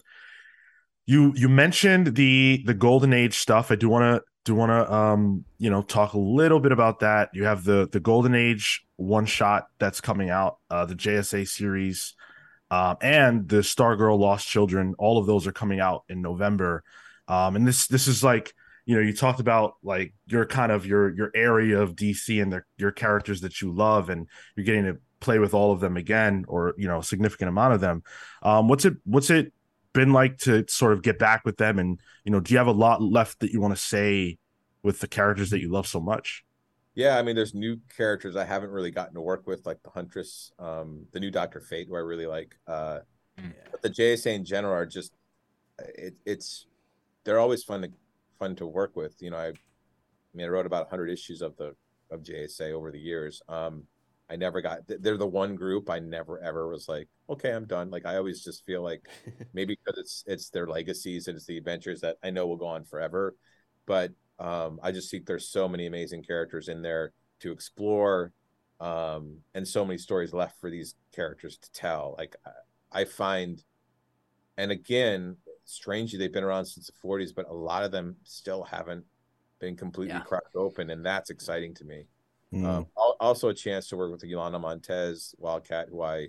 you you mentioned the the golden age stuff. I do want to do want to um you know talk a little bit about that. You have the the golden age one shot that's coming out, uh, the JSA series, um, and the Stargirl Lost Children. All of those are coming out in November. Um, and this this is like you know you talked about like your kind of your your area of DC and your characters that you love, and you're getting to play with all of them again, or you know a significant amount of them. Um, what's it what's it been like to sort of get back with them, and you know do you have a lot left that you want to say with the characters that you love so much? yeah i mean there's new characters i haven't really gotten to work with like the huntress um the new dr fate who i really like uh Mm. but the jsa in general are just it, it's they're always fun to fun to work with you know i, I mean i wrote about 100 issues of the of jsa over the years um i never got they're the one group i never ever was like okay i'm done like i always just feel like maybe because it's it's their legacies and it's the adventures that I know will go on forever. But um, I just think there's so many amazing characters in there to explore, um, and so many stories left for these characters to tell. Like I- I find, and again, strangely they've been around since the 40s, but a lot of them still haven't been completely Yeah. cracked open, and that's exciting to me. Mm. Um, also, a chance to work with Yolanda Montez, Wildcat, who I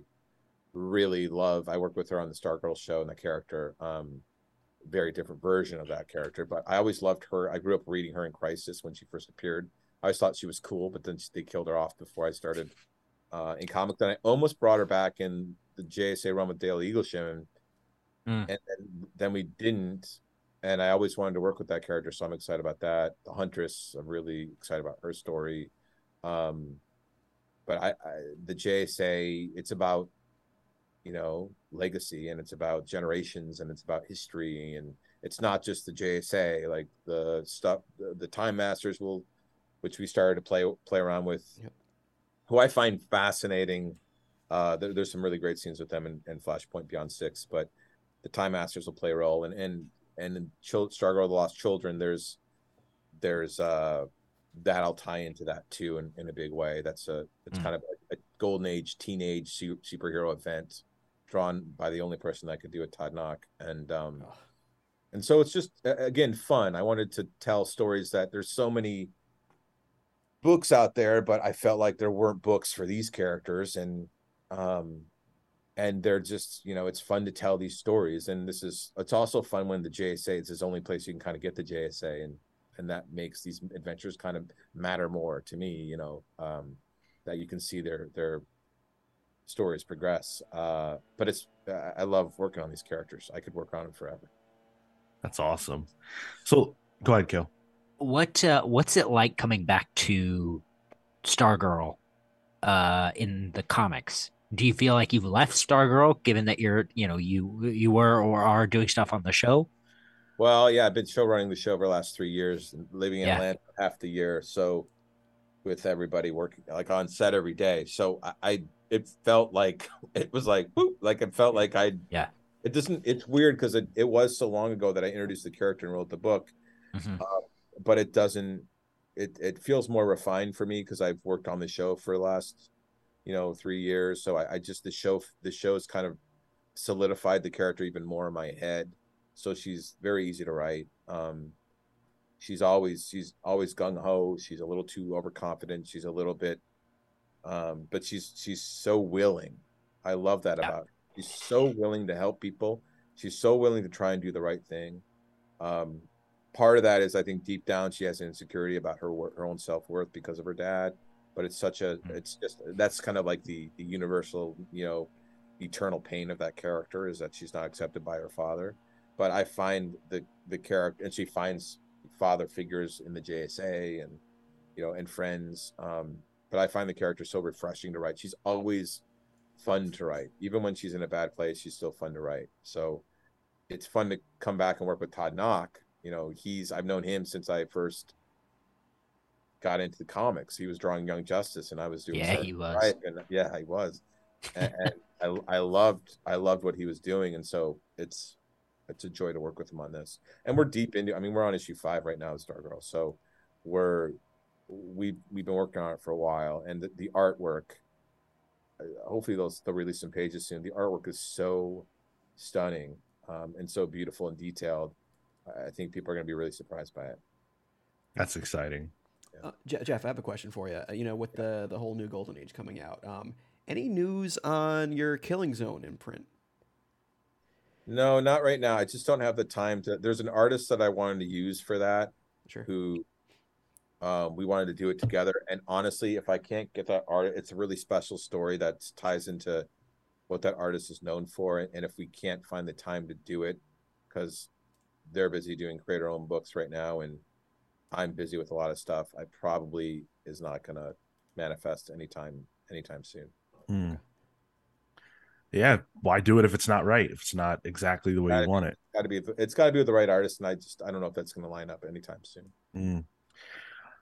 really love. I worked with her on the Stargirl show and the character. Um, very different version of that character, but I always loved her. I grew up reading her in Crisis when she first appeared. I always thought she was cool, but then they killed her off before I started uh, in comic. Then I almost brought her back in the JSA run with Dale Eaglesham, Mm. and then, then we didn't. And I always wanted to work with that character, so I'm excited about that. The Huntress, I'm really excited about her story. Um, but I, I the JSA, it's about you know legacy and it's about generations and it's about history and it's not just the JSA like the stuff the, the Time Masters will which we started to play play around with Yep. who I find fascinating uh there, there's some really great scenes with them in, in Flashpoint Beyond 6 but the Time Masters will play a role and and and in Chil- Stargirl the Lost Children there's there's uh that'll tie into that too in, in a big way. That's a it's Mm. kind of a, a golden age teenage su- superhero event drawn by the only person that could do it todd nauck. And um Ugh. and so it's just again fun. I wanted to tell stories that there's so many books out there but i felt like there weren't books for these characters. And um and they're just you know it's fun to tell these stories. And this is it's also fun when the jsa is the only place you can kind of get the jsa and and that makes these adventures kind of matter more to me you know um that you can see their their stories progress uh but it's uh, i love working on these characters i could work on them forever That's awesome. So go ahead, Kill. What uh, what's it like coming back to Stargirl uh, in the comics? Do you feel like you've left Stargirl, given that you're you know you you were or are doing stuff on the show? Well, yeah, I've been show running the show for the last three years, and living in Yeah. Atlanta half the year. So, with everybody working like on set every day, so I, I it felt like it was like whoop, like it felt like I Yeah. It doesn't. It's weird because it, it was so long ago that I introduced the character and wrote the book, Mhm. but it doesn't. It it feels more refined for me because I've worked on the show for the last, you know, three years. So I, I just the show the show's kind of solidified the character even more in my head so she's very easy to write. Um she's always she's always gung-ho. She's a little too overconfident. She's a little bit um but she's she's so willing. I love that Yeah. about her. she's so willing to help people. She's so willing to try and do the right thing. Um part of that is i think deep down she has insecurity about her her own self-worth because of her dad but it's such a Mm. it's just that's kind of like the the universal you know eternal pain of that character is that she's not accepted by her father but I find the the character, and she finds father figures in the JSA and you know and friends. Um, but I find the character so refreshing to write. She's always fun to write, even when she's in a bad place. She's still fun to write. So it's fun to come back and work with Todd Nauck. You know, he's I've known him since I first got into the comics. He was drawing Young Justice, and I was doing Yeah, he was. And yeah, he was. and, and I, I loved I loved what he was doing, and so it's it's a joy to work with him on this. And we're deep into. I mean, we're on issue five right now, with Stargirl. So we're we we've been working on it for a while, and the, the artwork. uh, Hopefully, they'll they'll release some pages soon. The artwork is so stunning um, and so beautiful and detailed. I I think people are going to be really surprised by it. That's exciting. Uh, Je- Geoff, I have a question for you. Uh, You know, with the the whole new Golden Age coming out, um, any news on your Killing Zone imprint? No, not right now. I just don't have the time to. There's an artist that I wanted to use for that. Sure. who um, we wanted to do it together. And honestly, if I can't get that art, it's a really special story that ties into what that artist is known for. And if we can't find the time to do it, because they're busy doing creator owned books right now, and I'm busy with a lot of stuff, I probably is not going to manifest anytime anytime soon. Hmm. Yeah, why do it if it's not right? If it's not exactly the way Gotta you want it. Got to be, it's got to be with the right artist, and I just I don't know if that's going to line up anytime soon. Mm.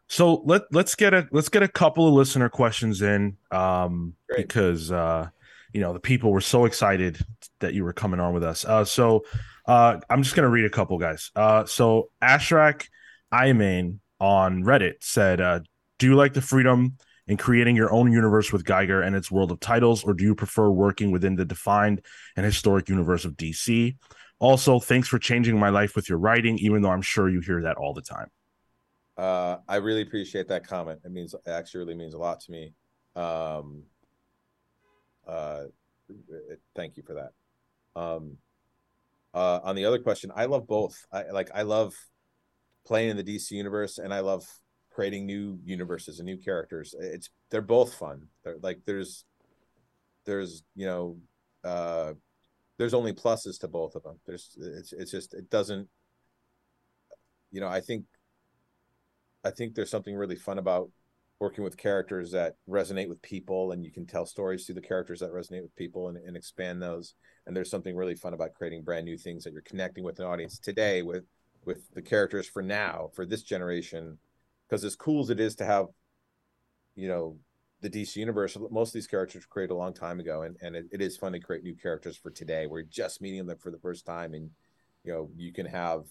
So let let's get a let's get a couple of listener questions in, um, Great. because uh, you know the people were so excited that you were coming on with us. Uh, so uh, I'm just gonna read a couple guys. Uh, so Ashrak Iman on Reddit said, uh, "Do you like the freedom in creating your own universe with Geiger and its world of titles, or do you prefer working within the defined and historic universe of DC?" Also, thanks for changing my life with your writing, even though I'm sure you hear that all the time. Uh, I really appreciate that comment. It means it actually really means a lot to me. Um, uh, thank you for that. Um, uh, on the other question, I love both. I like I love playing in the DC universe, and I love creating new universes and new characters. It's they're both fun. They're like there's there's you know uh, there's only pluses to both of them. There's it's it's just it doesn't you know I think I think there's something really fun about working with characters that resonate with people and you can tell stories through the characters that resonate with people and, and expand those and there's something really fun about creating brand new things that you're connecting with an audience today with with the characters for now for this generation because as cool as it is to have you know the dc universe most of these characters were created a long time ago and, and it, it is fun to create new characters for today. We're just meeting them for the first time and you know you can have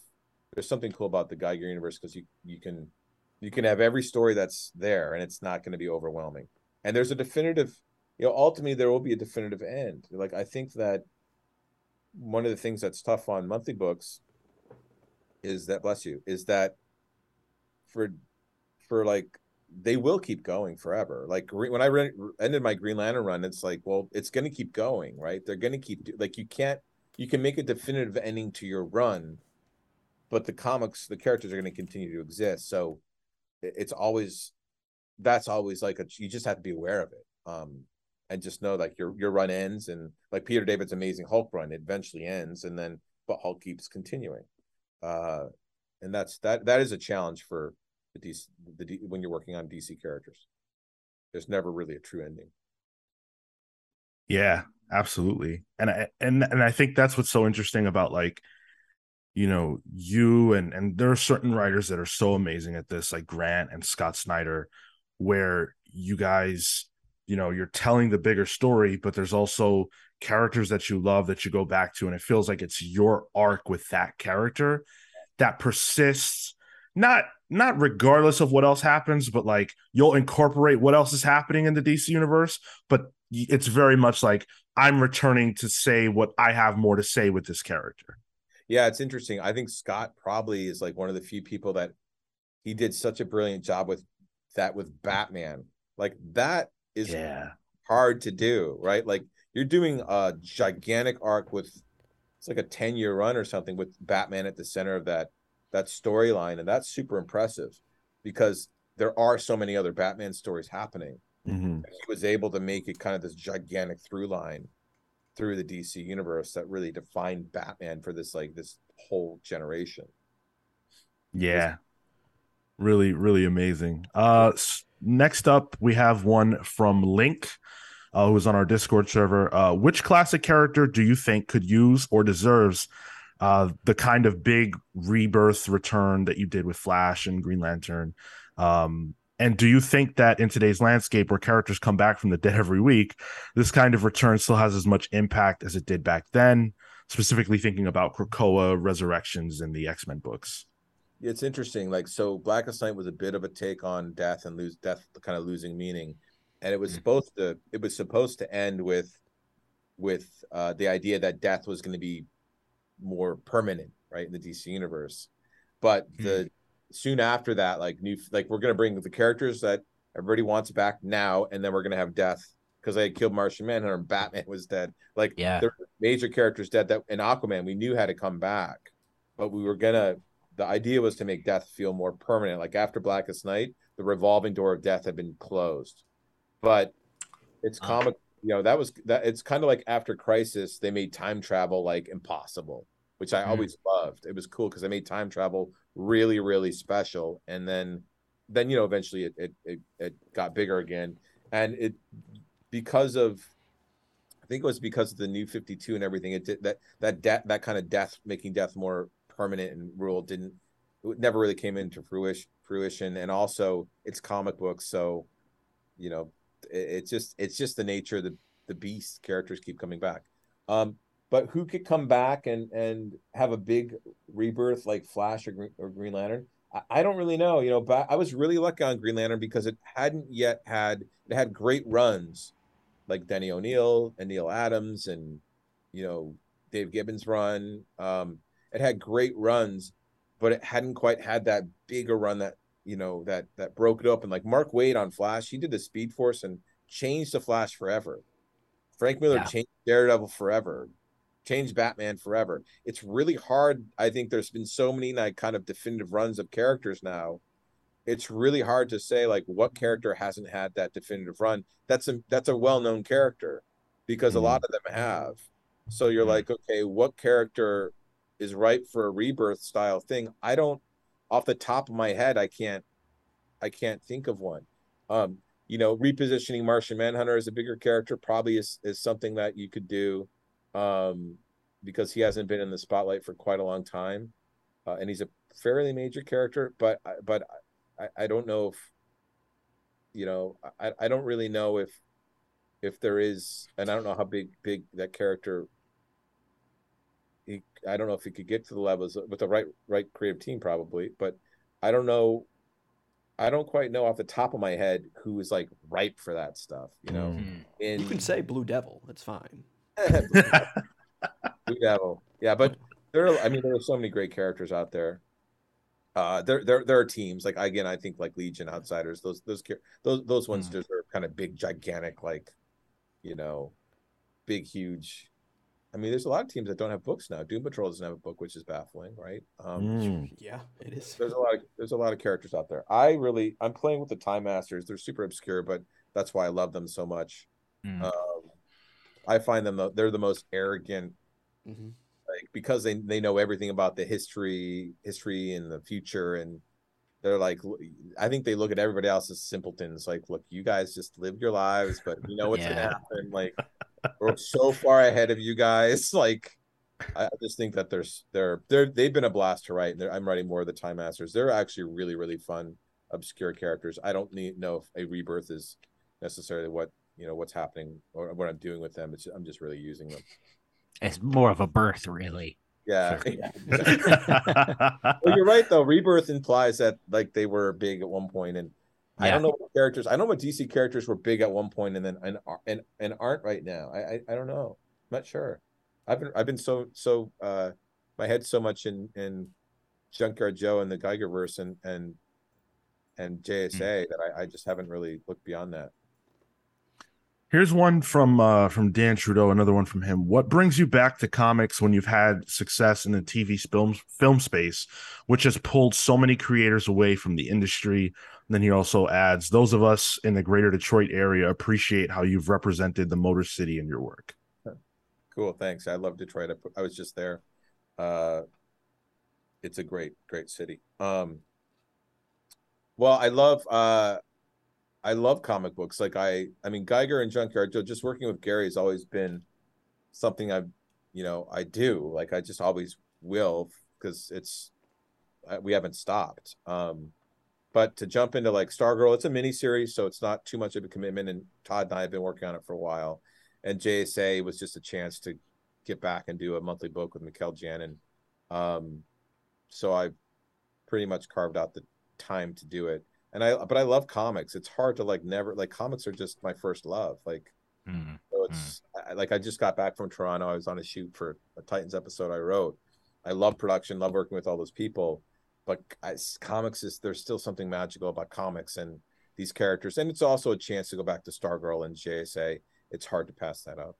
there's something cool about the geiger universe because you you can you can have every story that's there and it's not going to be overwhelming. And there's a definitive you know ultimately there will be a definitive end. Like i think that one of the things that's tough on monthly books is that bless you is that for for like they will keep going forever like when i re- ended my green lantern run it's like well it's going to keep going right? They're going to keep like you can't you can make a definitive ending to your run but the comics the characters are going to continue to exist so it's always that's always like a you just have to be aware of it um and just know like your your run ends and like Peter David's amazing Hulk run it eventually ends and then but Hulk keeps continuing uh and that's that that is a challenge for the DC the D, when you're working on DC characters. There's never really a true ending. Yeah absolutely. And I and and I think that's what's so interesting about like you know you and and there are certain writers that are so amazing at this like grant and scott snyder where you guys you know you're telling the bigger story but there's also characters that you love that you go back to and it feels like it's your arc with that character that persists not not regardless of what else happens but like you'll incorporate what else is happening in the DC universe but it's very much like I'm returning to say what I have more to say with this character yeah, it's interesting. I think Scott probably is like one of the few people that he did such a brilliant job with that with Batman. Like that is yeah. hard to do, right? Like you're doing a gigantic arc with it's like a 10 year run or something with Batman at the center of that that storyline and that's super impressive because there are so many other Batman stories happening. Mm-hmm. He was able to make it kind of this gigantic through line through the DC universe that really defined Batman for this like this whole generation. Yeah. Really, really amazing. Uh next up we have one from Link, uh, who's on our Discord server. Uh, which classic character do you think could use or deserves uh, the kind of big rebirth return that you did with Flash and Green Lantern? Um, and do you think that in today's landscape where characters come back from the dead every week, this kind of return still has as much impact as it did back then? Specifically thinking about Krakoa resurrections in the X Men books. It's interesting. Like so, Blackest Night was a bit of a take on death and lose death, kind of losing meaning, and it was mm-hmm. supposed to. It was supposed to end with, with uh, the idea that death was going to be more permanent, right, in the DC universe. But the mm-hmm soon after that, like new, like we're gonna bring the characters that everybody wants back now, and then we're gonna have death because they killed Martian Manhunter and Batman was dead. Like, yeah, the major characters dead. That in Aquaman, we knew had to come back, but we were gonna. The idea was to make death feel more permanent. Like after Blackest Night, the revolving door of death had been closed, but it's comic. You know that was that. It's kind of like after Crisis, they made time travel like impossible, which I mm. always loved. It was cool because they made time travel really really special and then then you know eventually it it it, it got bigger again and it because of I think it was because of the new 52 and everything it did that that death that kind of death making death more permanent and rule didn't it never really came into fruition fruition and also it's comic books so you know it's just it's just the nature of the the beast characters keep coming back um but who could come back and and have a big rebirth like Flash or Green, or Green Lantern? I, I, don't really know. You know, but I was really lucky on Green Lantern because it hadn't yet had it had great runs like Denny O'Neil and Neal Adams and you know Dave Gibbons run. Um, it had great runs, but it hadn't quite had that bigger run that you know that that broke it open. Like Mark Waid on Flash, he did the Speed Force and changed the Flash forever. Frank Miller Yeah. changed Daredevil forever, changed Batman forever. It's really hard. I think there's been so many like kind of definitive runs of characters now. It's really hard to say like what character hasn't had that definitive run. That's a that's a well-known character because a lot of them have. So you're Mhm. like, okay, what character is ripe for a rebirth style thing? I don't off the top of my head, I can't I can't think of one. Um, you know, repositioning Martian Manhunter as a bigger character probably is is something that you could do, um, because he hasn't been in the spotlight for quite a long time, uh, and he's a fairly major character. But but I, I don't know if, you know, I I don't really know if if there is, and I don't know how big big that character. He, I don't know if he could get to the levels with the right right creative team probably, but I don't know I don't quite know off the top of my head who is like ripe for that stuff, you know. Mm. In You can say Blue Devil. That's fine. Blue Devil. Yeah, but there are I mean there are so many great characters out there. Uh there there there are teams like again I think like Legion Outsiders those those char- those those ones Mm. deserve kind of big gigantic like you know big huge I mean there's a lot of teams that don't have books now. Doom Patrol doesn't have a book which is baffling, right? Um Mm. Yeah, it is. there's a lot of there's a lot of characters out there. I really I'm playing with the Time Masters. They're super obscure, but that's why I love them so much. Mm. Um, I find them the, they're the most arrogant, Mhm. like because they they know everything about the history history and the future, and they're like I think they look at everybody else as simpletons. Like, look, you guys just live your lives, but you know what's Yeah. gonna happen. Like, we're so far ahead of you guys. Like, I just think that there's they're they're they've been a blast to write. And they're- I'm writing more of the Time Masters. They're actually really really fun, obscure characters. I don't need know if a rebirth is necessarily what you know what's happening or what I'm doing with them. It's I'm just really using them. It's more of a birth, really. Yeah. Sure. yeah, well, you're right though. Rebirth implies that like they were big at one point, and I don't know what characters. I know what DC characters were big at one point, and then and and and aren't right now. I I, I don't know. I'm not sure. I've been I've been so so uh my head so much in in Junkyard Joe and the Geigerverse and and and JSA that I, I just haven't really looked beyond that. Here's one from uh, from Dan Trudeau. Another one from him. What brings you back to comics when you've had success in the TV film film space, which has pulled so many creators away from the industry? And then he also adds, "Those of us in the Greater Detroit area appreciate how you've represented the Motor City in your work." Cool, thanks. I love Detroit. I, I was just there. Uh, it's a great, great city. Um, well, I love, uh, I love comic books. Like I, I mean, Geiger and Junkyard Joe. Just working with Gary has always been something I've, you know, I do. Like I just always will because it's we haven't stopped. Um, but to jump into like Stargirl, it's a mini series, so it's not too much of a commitment. And Todd and I have been working on it for a while and JSA was just a chance to get back and do a monthly book with Mikel Janin. Um, so I pretty much carved out the time to do it. And I, but I love comics. It's hard to like never like comics are just my first love. Like, Mm. so it's I, like I just got back from Toronto. I was on a shoot for a Titans episode I wrote. I love production, love working with all those people, but I, comics is there's still something magical about comics and these characters, and it's also a chance to go back to Stargirl and JSA. It's hard to pass that up.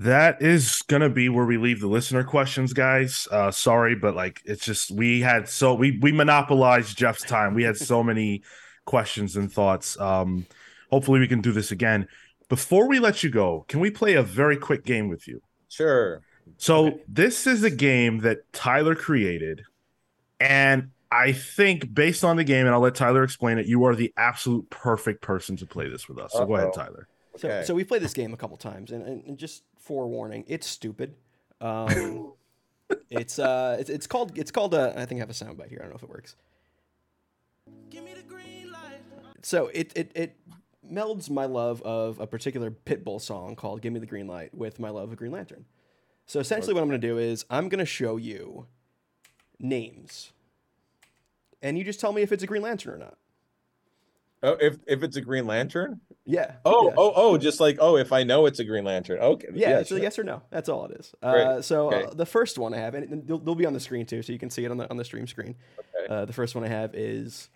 That is gonna be where we leave the listener questions, guys. Uh sorry, but like it's just we had so we we monopolized Geoff's time. We had so many questions and thoughts. Um hopefully we can do this again. Before we let you go, can we play a very quick game with you? Sure. So Okay. this is a game that Tyler created, and I think based on the game, and I'll let Tyler explain it, you are the absolute perfect person to play this with us. So go ahead, Tyler. So, Okay. so we played this game a couple times, and, and, and just forewarning, it's stupid. Um, it's uh, it's, it's called it's called uh, I think I have a soundbite here. I don't know if it works. So it it it melds my love of a particular Pitbull song called "Give Me the Green Light" with my love of Green Lantern. So essentially, what I'm going to do is I'm going to show you names, and you just tell me if it's a Green Lantern or not. Oh, if if it's a Green Lantern. Yeah. Oh, yeah. oh, oh, just like oh, if I know it's a Green Lantern. Okay. Yeah, it's sure. a yes or no. That's all it is. Uh, so Okay. uh, the first one I have, and they'll, they'll be on the screen too, so you can see it on the on the stream screen. Okay. Uh, the first one I have is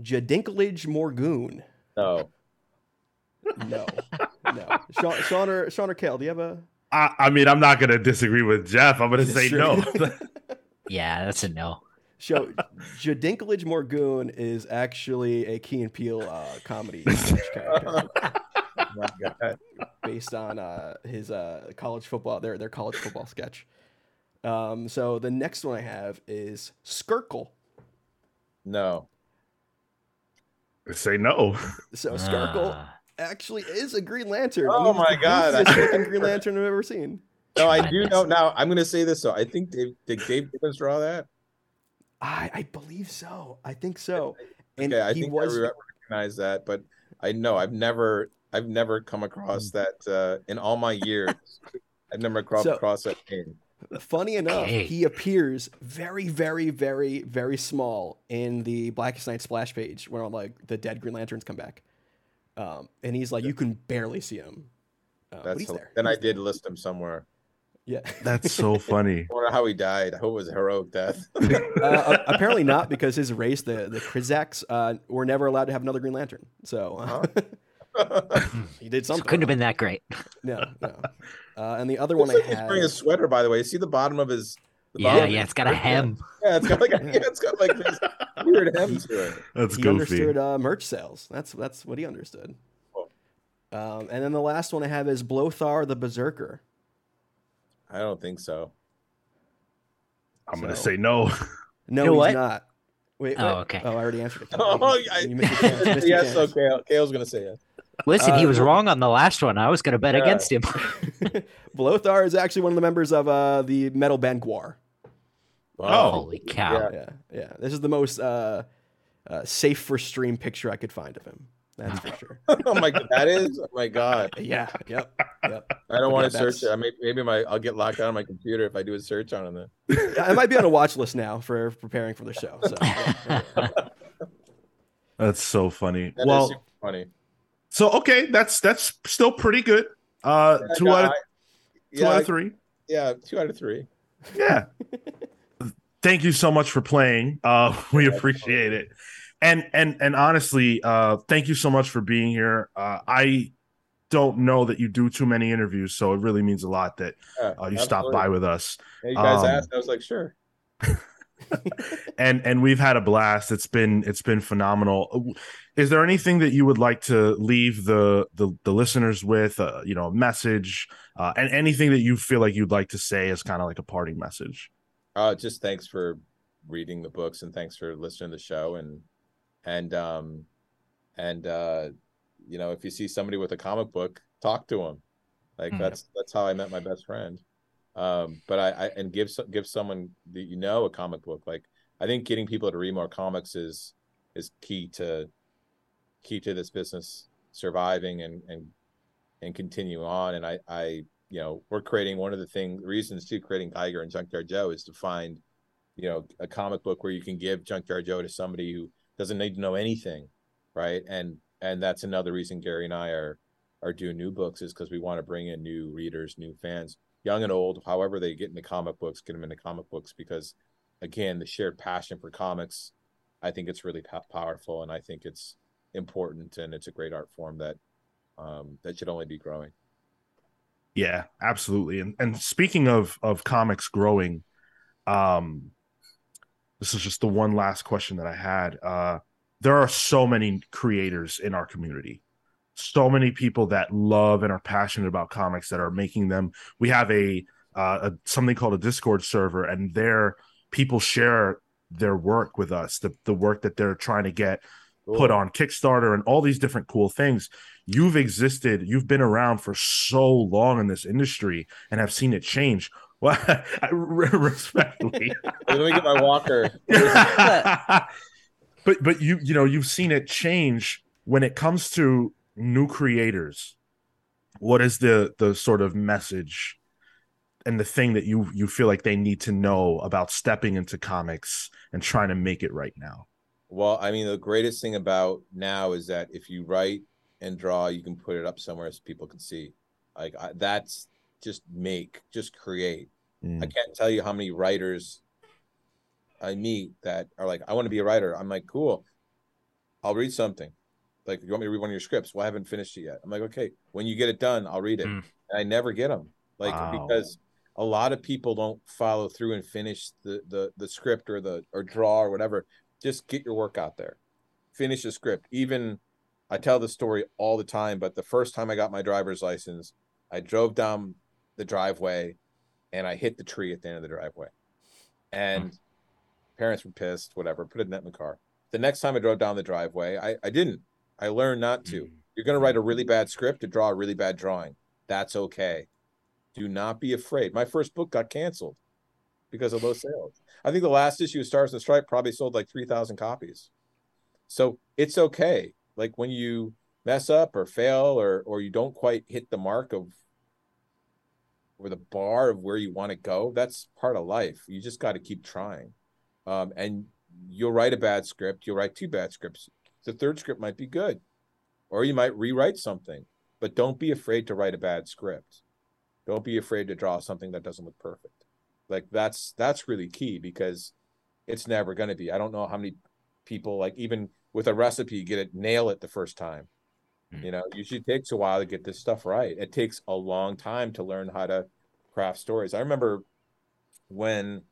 Jadinklage Morgoon. No. No, no. Sean, Sean or Sean or Kale, do you have a? I, I mean, I'm not gonna disagree with Geoff. I'm gonna say no. Yeah, that's a no. So Jadinklage Morgoon is actually a Key and Peele uh, comedy sketch character Oh based on uh, his uh, college football, their their college football sketch. Um, so the next one I have is Skirkle. No. say no. So Skirkle Ah. actually is a Green Lantern. Oh and he's my the God. goofiest looking Green Lantern I've ever seen. No, I do know now. I'm gonna say this though. I think Dave did Dave Gibbons draw that? I I believe so. I think so. And Okay, I he think was I re- recognize that, but I know I've never I've never come across that uh in all my years. I've never come So- across that name. funny enough. Okay. He appears very, very, very, very small in the Blackest Night splash page when like the dead Green Lanterns come back. Um, and he's like, you can barely see him. Uh, but That's he's there. then I did there. list him somewhere. Yeah. That's so funny. I wonder how he died. I hope it was a heroic death. uh, apparently not because his race, the the Krizaks, uh, were never allowed to have another Green Lantern. So uh, he did So something. couldn't have been that great. No, no. Uh, and the other one Looks I he's had. wearing a sweater, by the way. See the bottom of his. The Yeah, of yeah, his- it's got a hem. Yeah, it's got like a, yeah, it's got like this weird hem to it. That's he goofy. understood uh, merch sales. That's that's what he understood. Cool. Um, and then the last one I have is Blothar the Berserker. I don't think so. I'm gonna So- say no. No, You know he's what? not. Wait, Oh, wait. okay. Oh, I already answered it. Oh, You- I- you missed your chance, missed your yes, chance. okay. Kale's gonna say yes. Listen, Uh, he was wrong on the last one. I was going to bet Yeah. against him. Blothar is actually one of the members of uh, the metal band Gwar. Oh. Holy cow. Yeah, yeah. This is the most uh, uh, safe for stream picture I could find of him. That's for sure. oh my god, that is. Oh my god, Yeah. Yep. Yep. I don't want Yeah, to search that's- it. I may, maybe my I'll get locked out of my computer if I do a search on it. I might be on a watch list now for preparing for the show. So yeah, yeah. That's so funny. That is well, super funny. so okay, that's that's still pretty good. Uh, Yeah, two out of two yeah, out of three. yeah, two out of three. Yeah. Thank you so much for playing. Uh, we appreciate it. And and and honestly, uh, thank you so much for being here. Uh, I don't know that you do too many interviews, so it really means a lot that Yeah, uh, you stopped by with us. Yeah, you guys Um, asked. I was like, sure. and and we've had a blast. It's been it's been phenomenal. Is there anything that you would like to leave the the, the listeners with? Uh, you know, a message, uh, and anything that you feel like you'd like to say as kind of like a parting message. Uh, just thanks for reading the books and thanks for listening to the show and and um and uh you know if you see somebody with a comic book, talk to them. Like Hmm. that's that's how I met my best friend. Um, but I, I and give give someone that you know a comic book. Like I think getting people to read more comics is is key to key to this business surviving and and and continue on. And I I you know we're creating one of the thing reasons to creating Geiger and Junkyard Joe is to find you know a comic book where you can give Junkyard Joe to somebody who doesn't need to know anything, right? And and that's another reason Gary and I are are doing new books is because we want to bring in new readers, new fans, young and old, however they get into comic books, get them into comic books because again, the shared passion for comics, I think it's really po- powerful and I think it's important and it's a great art form that um, that should only be growing. Yeah, absolutely. And and speaking of of comics growing, um, this is just the one last question that I had. Uh, there are so many creators in our community, so many people that love and are passionate about comics that are making them. We have a, uh, a something called a Discord server, and there people share their work with us, the the work that they're trying to get put on Kickstarter and all these different cool things. You've existed, you've been around for so long in this industry and have seen it change. Well, I- respectfully, Let me get my walker. but but you you know you've seen it change when it comes to new creators. What is the the sort of message and the thing that you you feel like they need to know about stepping into comics and trying to make it right now? Well, I mean, the greatest thing about now is that if you write and draw, you can put it up somewhere so people can see. Like I, that's just make, just create. Mm. I can't tell you how many writers I meet that are like, I want to be a writer. I'm like, cool. I'll read something. Like, you want me to read one of your scripts? Well, I haven't finished it yet. I'm like, okay, when you get it done, I'll read it. Mm. And I never get them. Like, Wow. because a lot of people don't follow through and finish the, the, the script or the, or draw or whatever. Just get your work out there. Finish the script. Even I tell the story all the time, but the first time I got my driver's license, I drove down the driveway and I hit the tree at the end of the driveway. And parents were pissed, whatever, put a net in the car. The next time I drove down the driveway, I, I didn't. I learned not to. Mm. You're going to write a really bad script to draw a really bad drawing. That's okay. Do not be afraid. My first book got canceled because of low sales. I think the last issue of Stars and Stripe probably sold like 3,000 copies. So it's okay. Like when you mess up or fail or or you don't quite hit the mark of or the bar of where you want to go, that's part of life. You just got to keep trying. Um, and you'll write a bad script, you'll write two bad scripts. The third script might be good, or you might rewrite something, but don't be afraid to write a bad script. Don't be afraid to draw something that doesn't look perfect. Like that's that's really key because it's never going to be. I don't know how many people like even with a recipe get it nail it the first time. Mm. You know, usually takes a while to get this stuff right. It takes a long time to learn how to craft stories. I remember when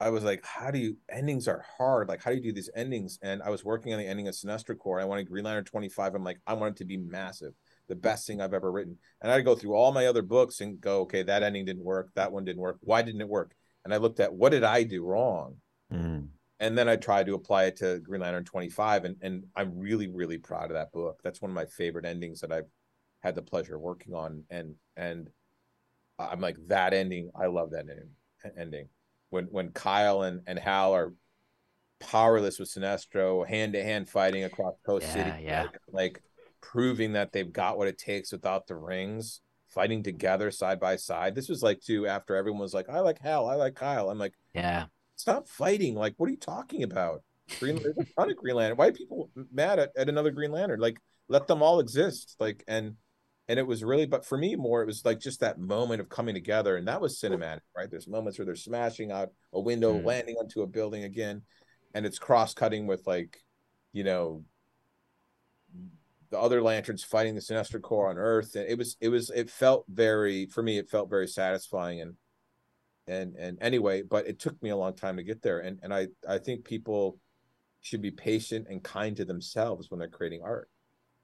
I was like, how do you endings are hard? Like, how do you do these endings? And I was working on the ending of Sinestro Corps. I wanted Green Lantern 25. I'm like, I want it to be massive, the best thing I've ever written. And I'd go through all my other books and go, okay, that ending didn't work. That one didn't work. Why didn't it work? And I looked at what did I do wrong? Mm. And then I tried to apply it to Green Lantern 25. And, and I'm really, really proud of that book. That's one of my favorite endings that I've had the pleasure of working on. And, and I'm like, that ending, I love that ending. ending when when Kyle and, and Hal are powerless with Sinestro, hand to hand fighting across Coast Yeah, City, yeah. like, like proving that they've got what it takes without the rings, fighting together side by side. This was like too after everyone was like, I like Hal, I like Kyle. I'm like, Yeah. Stop fighting. Like, what are you talking about? Green there's a ton of Green Lantern. Why are people mad at, at another Green Lantern? Like, let them all exist. Like, and and it was really, but for me, more it was like just that moment of coming together, and that was cinematic, right? There's moments where they're smashing out a window, Mm. landing onto a building again, and it's cross cutting with like, you know, the other lanterns fighting the Sinestro Corps on Earth, and it was it was it felt very for me, it felt very satisfying and and and anyway, but it took me a long time to get there, and and I I think people should be patient and kind to themselves when they're creating art.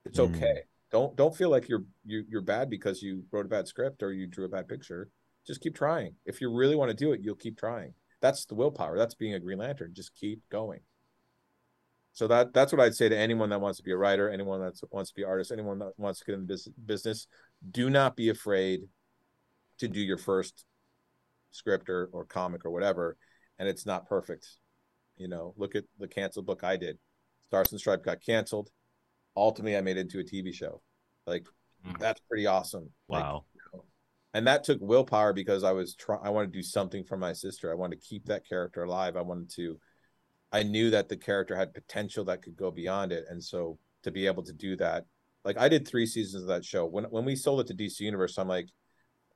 It's Mm. okay. Don't don't feel like you're you, you're bad because you wrote a bad script or you drew a bad picture. Just keep trying. If you really want to do it, you'll keep trying. That's the willpower. That's being a Green Lantern. Just keep going. So that that's what I'd say to anyone that wants to be a writer, anyone that wants to be an artist, anyone that wants to get in business. Do not be afraid to do your first script or, or comic or whatever, and it's not perfect. You know, look at the canceled book I did. Stars and Stripe got canceled. Ultimately, I made it into a TV show. Like Mm. that's pretty awesome. Like, Wow. and that took willpower because I was trying. I wanted to do something for my sister. I wanted to keep that character alive. I wanted to. I knew that the character had potential that could go beyond it, and so to be able to do that, like I did three seasons of that show. When when we sold it to DC Universe, I'm like,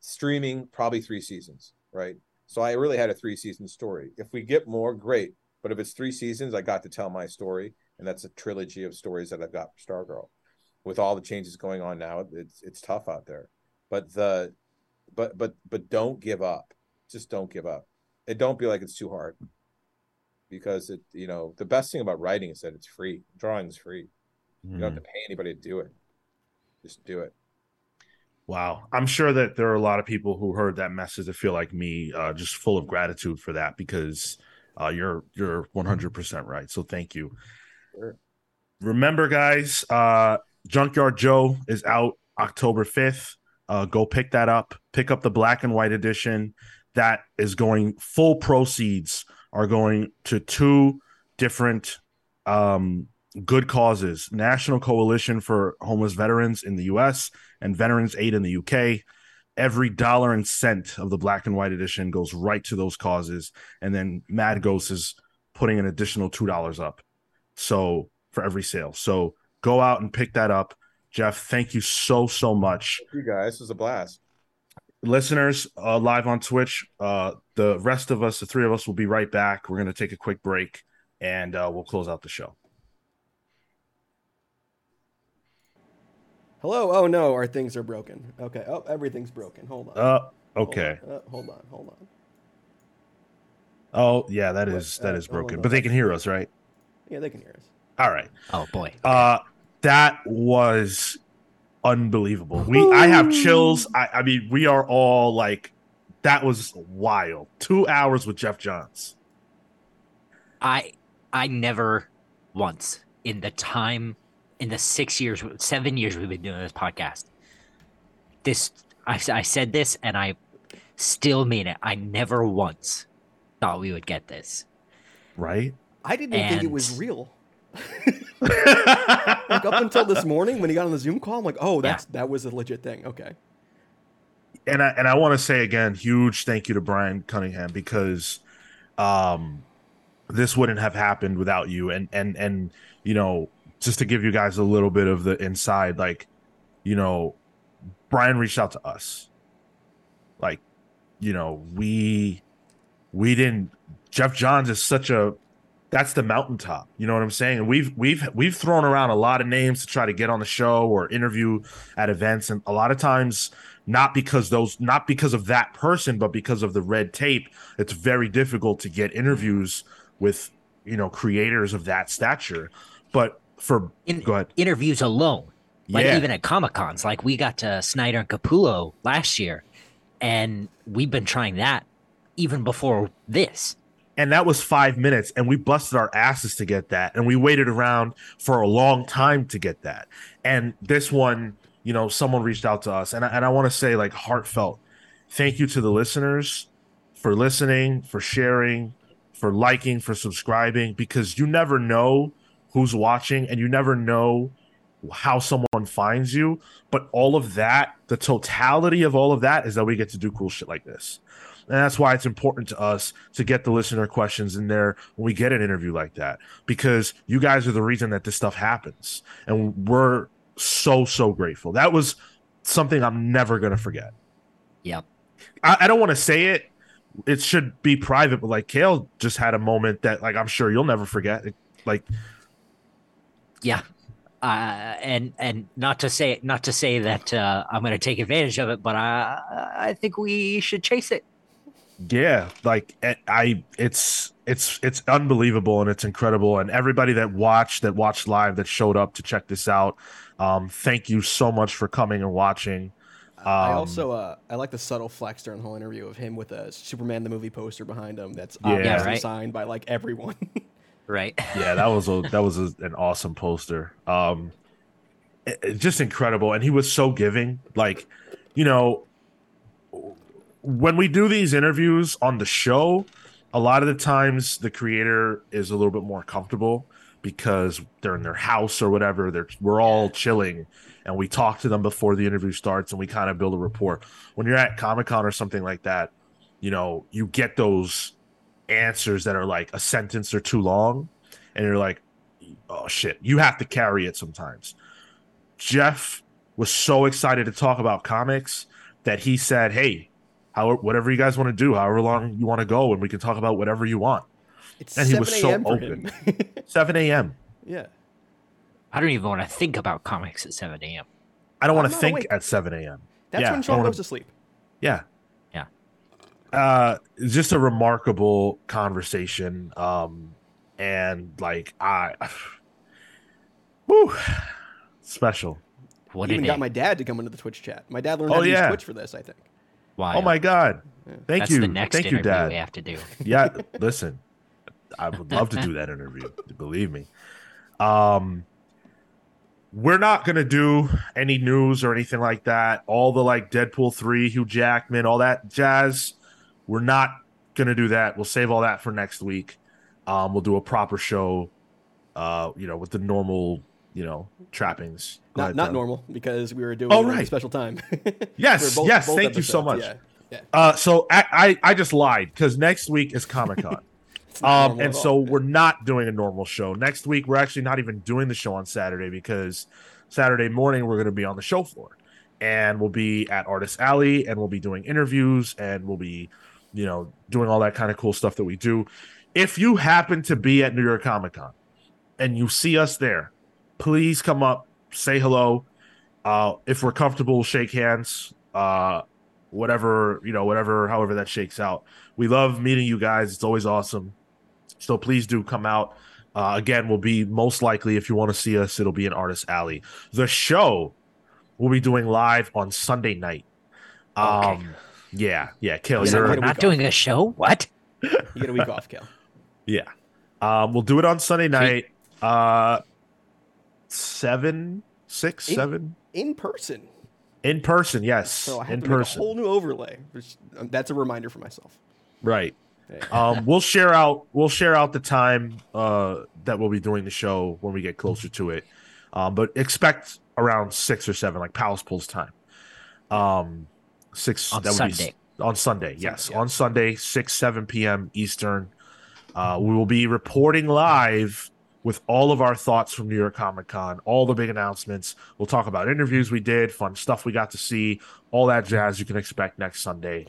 streaming probably three seasons, right? So I really had a three season story. If we get more, great. But if it's three seasons, I got to tell my story, and that's a trilogy of stories that I've got for Stargirl. With all the changes going on now, it's it's tough out there. But the but but but don't give up. Just don't give up. And don't be like it's too hard. Because it, you know, the best thing about writing is that it's free. Drawing is free. You don't have mm-hmm. to pay anybody to do it. Just do it. Wow. I'm sure that there are a lot of people who heard that message that feel like me, uh, just full of gratitude for that because uh, you're you're 100% right. So thank you. Sure. Remember, guys, uh, Junkyard Joe is out October 5th. Uh, go pick that up. Pick up the black and white edition. That is going full proceeds are going to two different um, good causes National Coalition for Homeless Veterans in the US and Veterans Aid in the UK. Every dollar and cent of the black and white edition goes right to those causes. And then Mad Ghost is putting an additional two dollars up. So for every sale. So go out and pick that up. Geoff, thank you so so much. Thank you guys. This was a blast. Listeners, uh, live on Twitch. Uh, the rest of us, the three of us, will be right back. We're gonna take a quick break and uh, we'll close out the show. Hello. Oh no, our things are broken. Okay. Oh, everything's broken. Hold on. Uh, Hold okay. on. Uh, hold on. Hold on. Oh yeah, that What? is that Uh, is broken, but they can hear us, right? Yeah, they can hear us. All right. Oh boy. Uh, that was unbelievable. We I have chills. I, I mean, we are all like, that was wild. Two hours with Geoff Johns. I I never once in the time in the six years seven years we've been doing this podcast this I, I said this and I still mean it I never once thought we would get this Right? I didn't even think it was real. Like up until this morning when he got on the Zoom call, I'm like, oh, that's that was a legit thing. Okay. and I and I want to say again, huge thank you to Brian Cunningham because um this wouldn't have happened without you. And and and you know, just to give you guys a little bit of the inside, like, you know, Brian reached out to us. Like, you know, we we didn't Geoff Johns is such a that's the mountaintop. You know what I'm saying? And we've we've we've thrown around a lot of names to try to get on the show or interview at events, and a lot of times not because those not because of that person, but because of the red tape. It's very difficult to get interviews with you know creators of that stature. But for in interviews alone like yeah, even at comic cons like we got to Snyder and Capullo last year and we've been trying that even before this. And that was five minutes and we busted our asses to get that and we waited around for a long time to get that. And this one you know someone reached out to us and I, and I want to say like heartfelt thank you to the listeners for listening for sharing for liking for subscribing because you never know who's watching and you never know how someone finds you but all of that the totality of all of that is that we get to do cool shit like this and that's why it's important to us to get the listener questions in there when we get an interview like that, because you guys are the reason that this stuff happens. And we're so, so grateful. That was something I'm never going to forget. yep I, I don't want to say it. It should be private, but like Kale just had a moment that, like, I'm sure you'll never forget. It- like, yeah uh, and and not to say not to say that uh, I'm going to take advantage of it, but I I think we should chase it. yeah, like I- I, it's it's it's unbelievable and it's incredible. And everybody that watched, that watched live, that showed up to check this out, um, thank you so much for coming and watching. I Um, also uh, I like the subtle flex during the whole interview of him with a Superman the movie poster behind him that's obviously Yeah, right. signed by like everyone. Right? yeah that was a that was a, an awesome poster. Um it- it- just incredible. And he was so giving. Like you know when we do these interviews on the show a lot of the times the creator is a little bit more comfortable because they're in their house or whatever. They're we're all chilling and we talk to them before the interview starts and we kind of build a rapport. When you're at comic-con or something like that you know you get those answers that are like a sentence or too long and you're like oh shit you have to carry it sometimes geoff was so excited to talk about comics that he said hey how whatever you guys want to do however long you want to go and we can talk about whatever you want It's And he was so open. 7 a.m yeah. I don't even want to think about comics at 7 a.m. i don't want to think awake. at 7 a.m That's Yeah, when I Sean goes to sleep. Yeah. Yeah. Uh it's just a remarkable conversation. Um and like I Woo special. What Even got it? my dad to come into the Twitch chat. My dad learned Oh, how to yeah. use Twitch for this, I think. Why? Oh my god. Thank That's you. the next Thank you, Dad. we have to do. yeah, listen. I would love to do that interview, believe me. Um we're not gonna do any news or anything like that. All the like Deadpool 3, Hugh Jackman, all that jazz. We're not gonna do that. We'll save all that for next week. Um, we'll do a proper show, uh, you know, with the normal, you know, trappings. Go Not ahead, not normal because we were doing Oh, right. special time. Yes, both- yes, both thank you so much. episodes, Yeah. Uh, so I, I, I just lied because next week is Comic Con. Um, and so we're not doing a normal show next week. We're actually not even doing the show on Saturday because Saturday morning we're going to be on the show floor, and we'll be at Artist Alley, and we'll be doing interviews, and we'll be, you know, doing all that kind of cool stuff that we do. If you happen to be at New York Comic Con and you see us there, please come up, say hello. Uh, if we're comfortable, shake hands. Uh, whatever you know, whatever, however that shakes out. We love meeting you guys. It's always awesome. So please do come out. Uh, again, we'll be most likely if you want to see us, it'll be in Artist Alley. The show we'll be doing live on Sunday night. Um, Okay. Yeah, yeah, Kale, you're We're not doing a show. What? you get a week off, Cal. yeah. Um, we'll do it on Sunday night. Uh, seven, six, In- seven In person. in person. Yes, So I have in make a person. whole new overlay. Um, that's a reminder for myself. Right. Um we'll share out we'll share out the time uh that we'll be doing the show when we get closer to it um but expect around six or seven like palace pulls time um six On that would Sunday. be on sunday yes yeah. on sunday 6 7 p.m eastern uh we will be reporting live with all of our thoughts from new york comic con all the big announcements we'll talk about interviews we did fun stuff we got to see all that jazz you can expect next sunday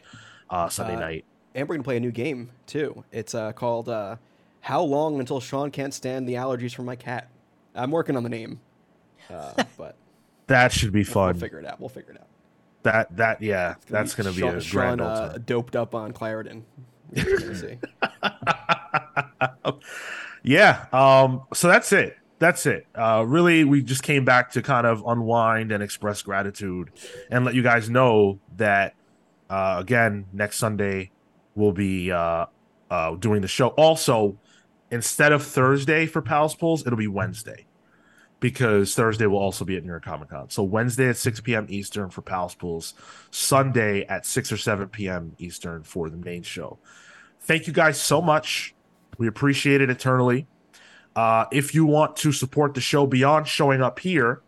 uh sunday Uh, night And we're gonna play a new game too. It's uh, called uh, "How Long Until Sean Can't Stand the Allergies from My Cat." I'm working on the name, uh, but that should be we'll, fun we'll figure it out. We'll figure it out. That that yeah, It's that's gonna be Sean, a grand uh, doped up on Claritin. See. yeah. Um. So that's it. That's it. Uh. Really, we just came back to kind of unwind and express gratitude, and let you guys know that uh, again next Sunday we'll be uh, uh doing the show. Also, instead of Thursday for Palace Pulls, it'll be Wednesday. Because Thursday will also be at New York Comic Con. So Wednesday at 6 p.m. Eastern for Palace Pulls, Sunday at 6 or 7 p.m. Eastern for the main show. Thank you guys so much. We appreciate it eternally. Uh, if you want to support the show beyond showing up here,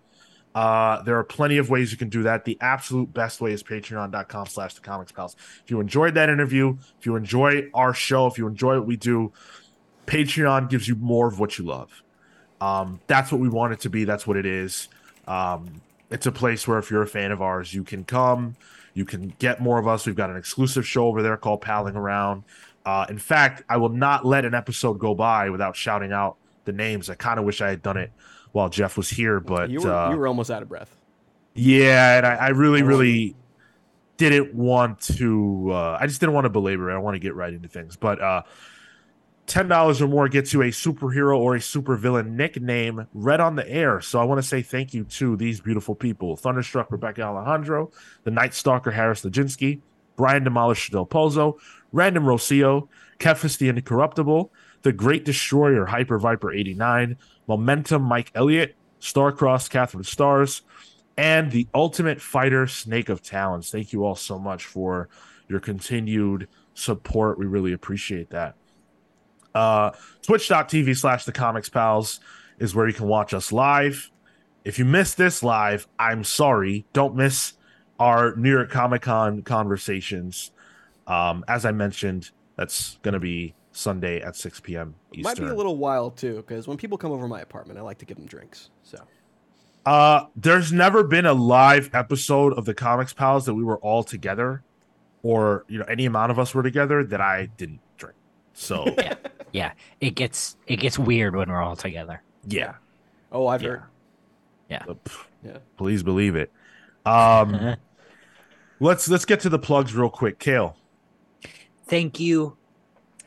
uh, there are plenty of ways you can do that. The absolute best way is patreon.com slash the comics pals. If you enjoyed that interview, if you enjoy our show, if you enjoy what we do, Patreon gives you more of what you love. Um, that's what we want it to be. That's what it is. Um, it's a place where if you're a fan of ours, you can come, you can get more of us. We've got an exclusive show over there called Palling Around. Uh, in fact, I will not let an episode go by without shouting out the names. I kind of wish I had done it while Geoff was here, but you were uh, you were almost out of breath. yeah, and I, I really, really didn't want to. Uh, I just didn't want to belabor it. I want to get right into things. But uh, ten dollars or more gets you a superhero or a supervillain nickname read on the air. So I want to say thank you to these beautiful people: Thunderstruck Rebecca Alejandro, the Night Stalker Harris Lajinsky, Brian Demolished Del Pozo, Random Rocio, Kefis the Incorruptible, the Great Destroyer Hyper Viper eighty nine, Momentum Mike Elliott, Starcross Catherine Stars and the ultimate fighter snake of talons. Thank you all so much for your continued support. We really appreciate that uh twitch.tv slash the comics pals is where you can watch us live if you missed this live i'm sorry don't miss our new york comic-con conversations um as i mentioned that's gonna be sunday at 6 p.m It might be a little wild too, because when people come over my apartment, I like to give them drinks. So Uh, there's never been a live episode of the Comics Pals that we were all together, or you know, any amount of us were together that I didn't drink. So Yeah, it gets it gets weird when we're all together. yeah, oh, I've Yeah. heard. Uh, pff, Yeah. please believe it. Um, let's let's get to the plugs real quick. Kale, Thank you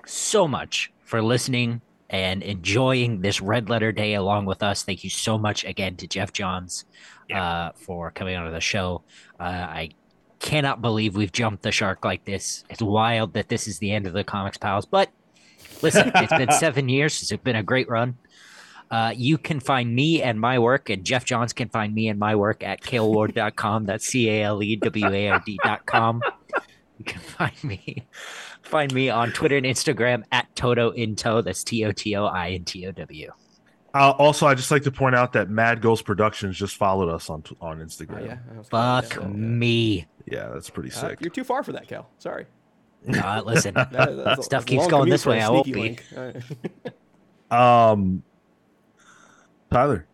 so much for listening and enjoying this Red Letter Day along with us. Thank you so much again to Geoff Johns uh, for coming on the show. Uh, I cannot believe we've jumped the shark like this. It's wild that this is the end of the Comics Pals, but listen, it's been seven years. It's been a great run. Uh, you can find me and my work, and Geoff Johns can find me and my work at caleward.com. That's C A L E W A R D.com. You can find me find me on Twitter and Instagram at Toto Into. That's T O T O I N T O W. uh, also I just like to point out that Mad Ghost Productions just followed us on on Oh, Instagram. yeah. I was gonna- Fuck yeah, yeah. me. Yeah, that's pretty Uh, sick. you're too far for that, Cal. Sorry. Uh, listen, That- Stuff a keeps going this way, I won't be. link. Um, Tyler.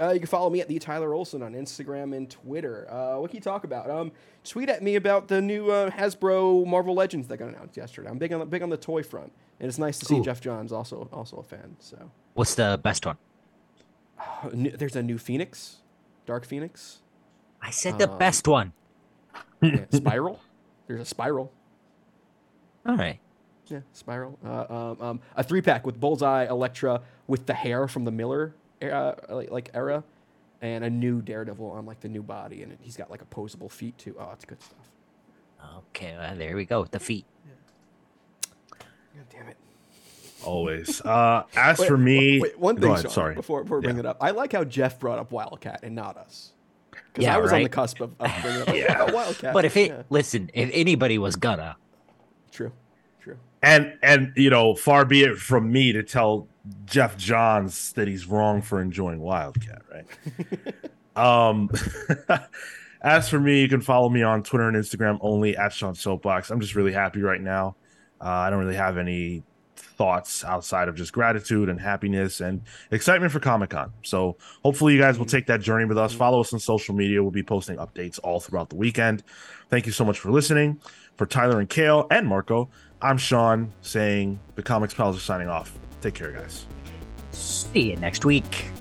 Uh, you can follow me at the Tyler Olson on Instagram and Twitter. Uh, what can you talk about? Um, tweet at me about the new uh, Hasbro Marvel Legends that got announced yesterday. I'm big on the big on the toy front, and it's nice to see Cool. Geoff Johns also also a fan. So what's the best one? Uh, there's a new Phoenix, Dark Phoenix, I said the Um, best one. yeah, Spiral. There's a Spiral. All right. Yeah, Spiral. Uh, um, um, a three pack with Bullseye, Elektra, with the hair from the Miller era, like, like era, and a new Daredevil on like the new body, and he's got like opposable feet too. Oh, it's good stuff. Okay, well, there we go. The feet. God damn it. Always. Uh, as Wait, for me, wait, one thing, ahead, Sean, sorry. before before we bring it up, I like how Geoff brought up Wildcat and not us, because Yeah, I was on the right? cusp of, of bringing up. Yeah. Wildcat. But if it yeah, listen, if anybody was gonna, true, true. and and you know, far be it from me to tell Geoff Johns that he's wrong for enjoying Wildcat, right? um, as for me, you can follow me on Twitter and Instagram only at Sean Soapbox. I'm just really happy right now. Uh, I don't really have any thoughts outside of just gratitude and happiness and excitement for Comic Con. So hopefully you guys will take that journey with us. Follow us on social media. We'll be posting updates all throughout the weekend. Thank you so much for listening. For Tyler and Kale and Marco, I'm Sean saying the Comics Pals are signing off. Take care, guys. see you next week.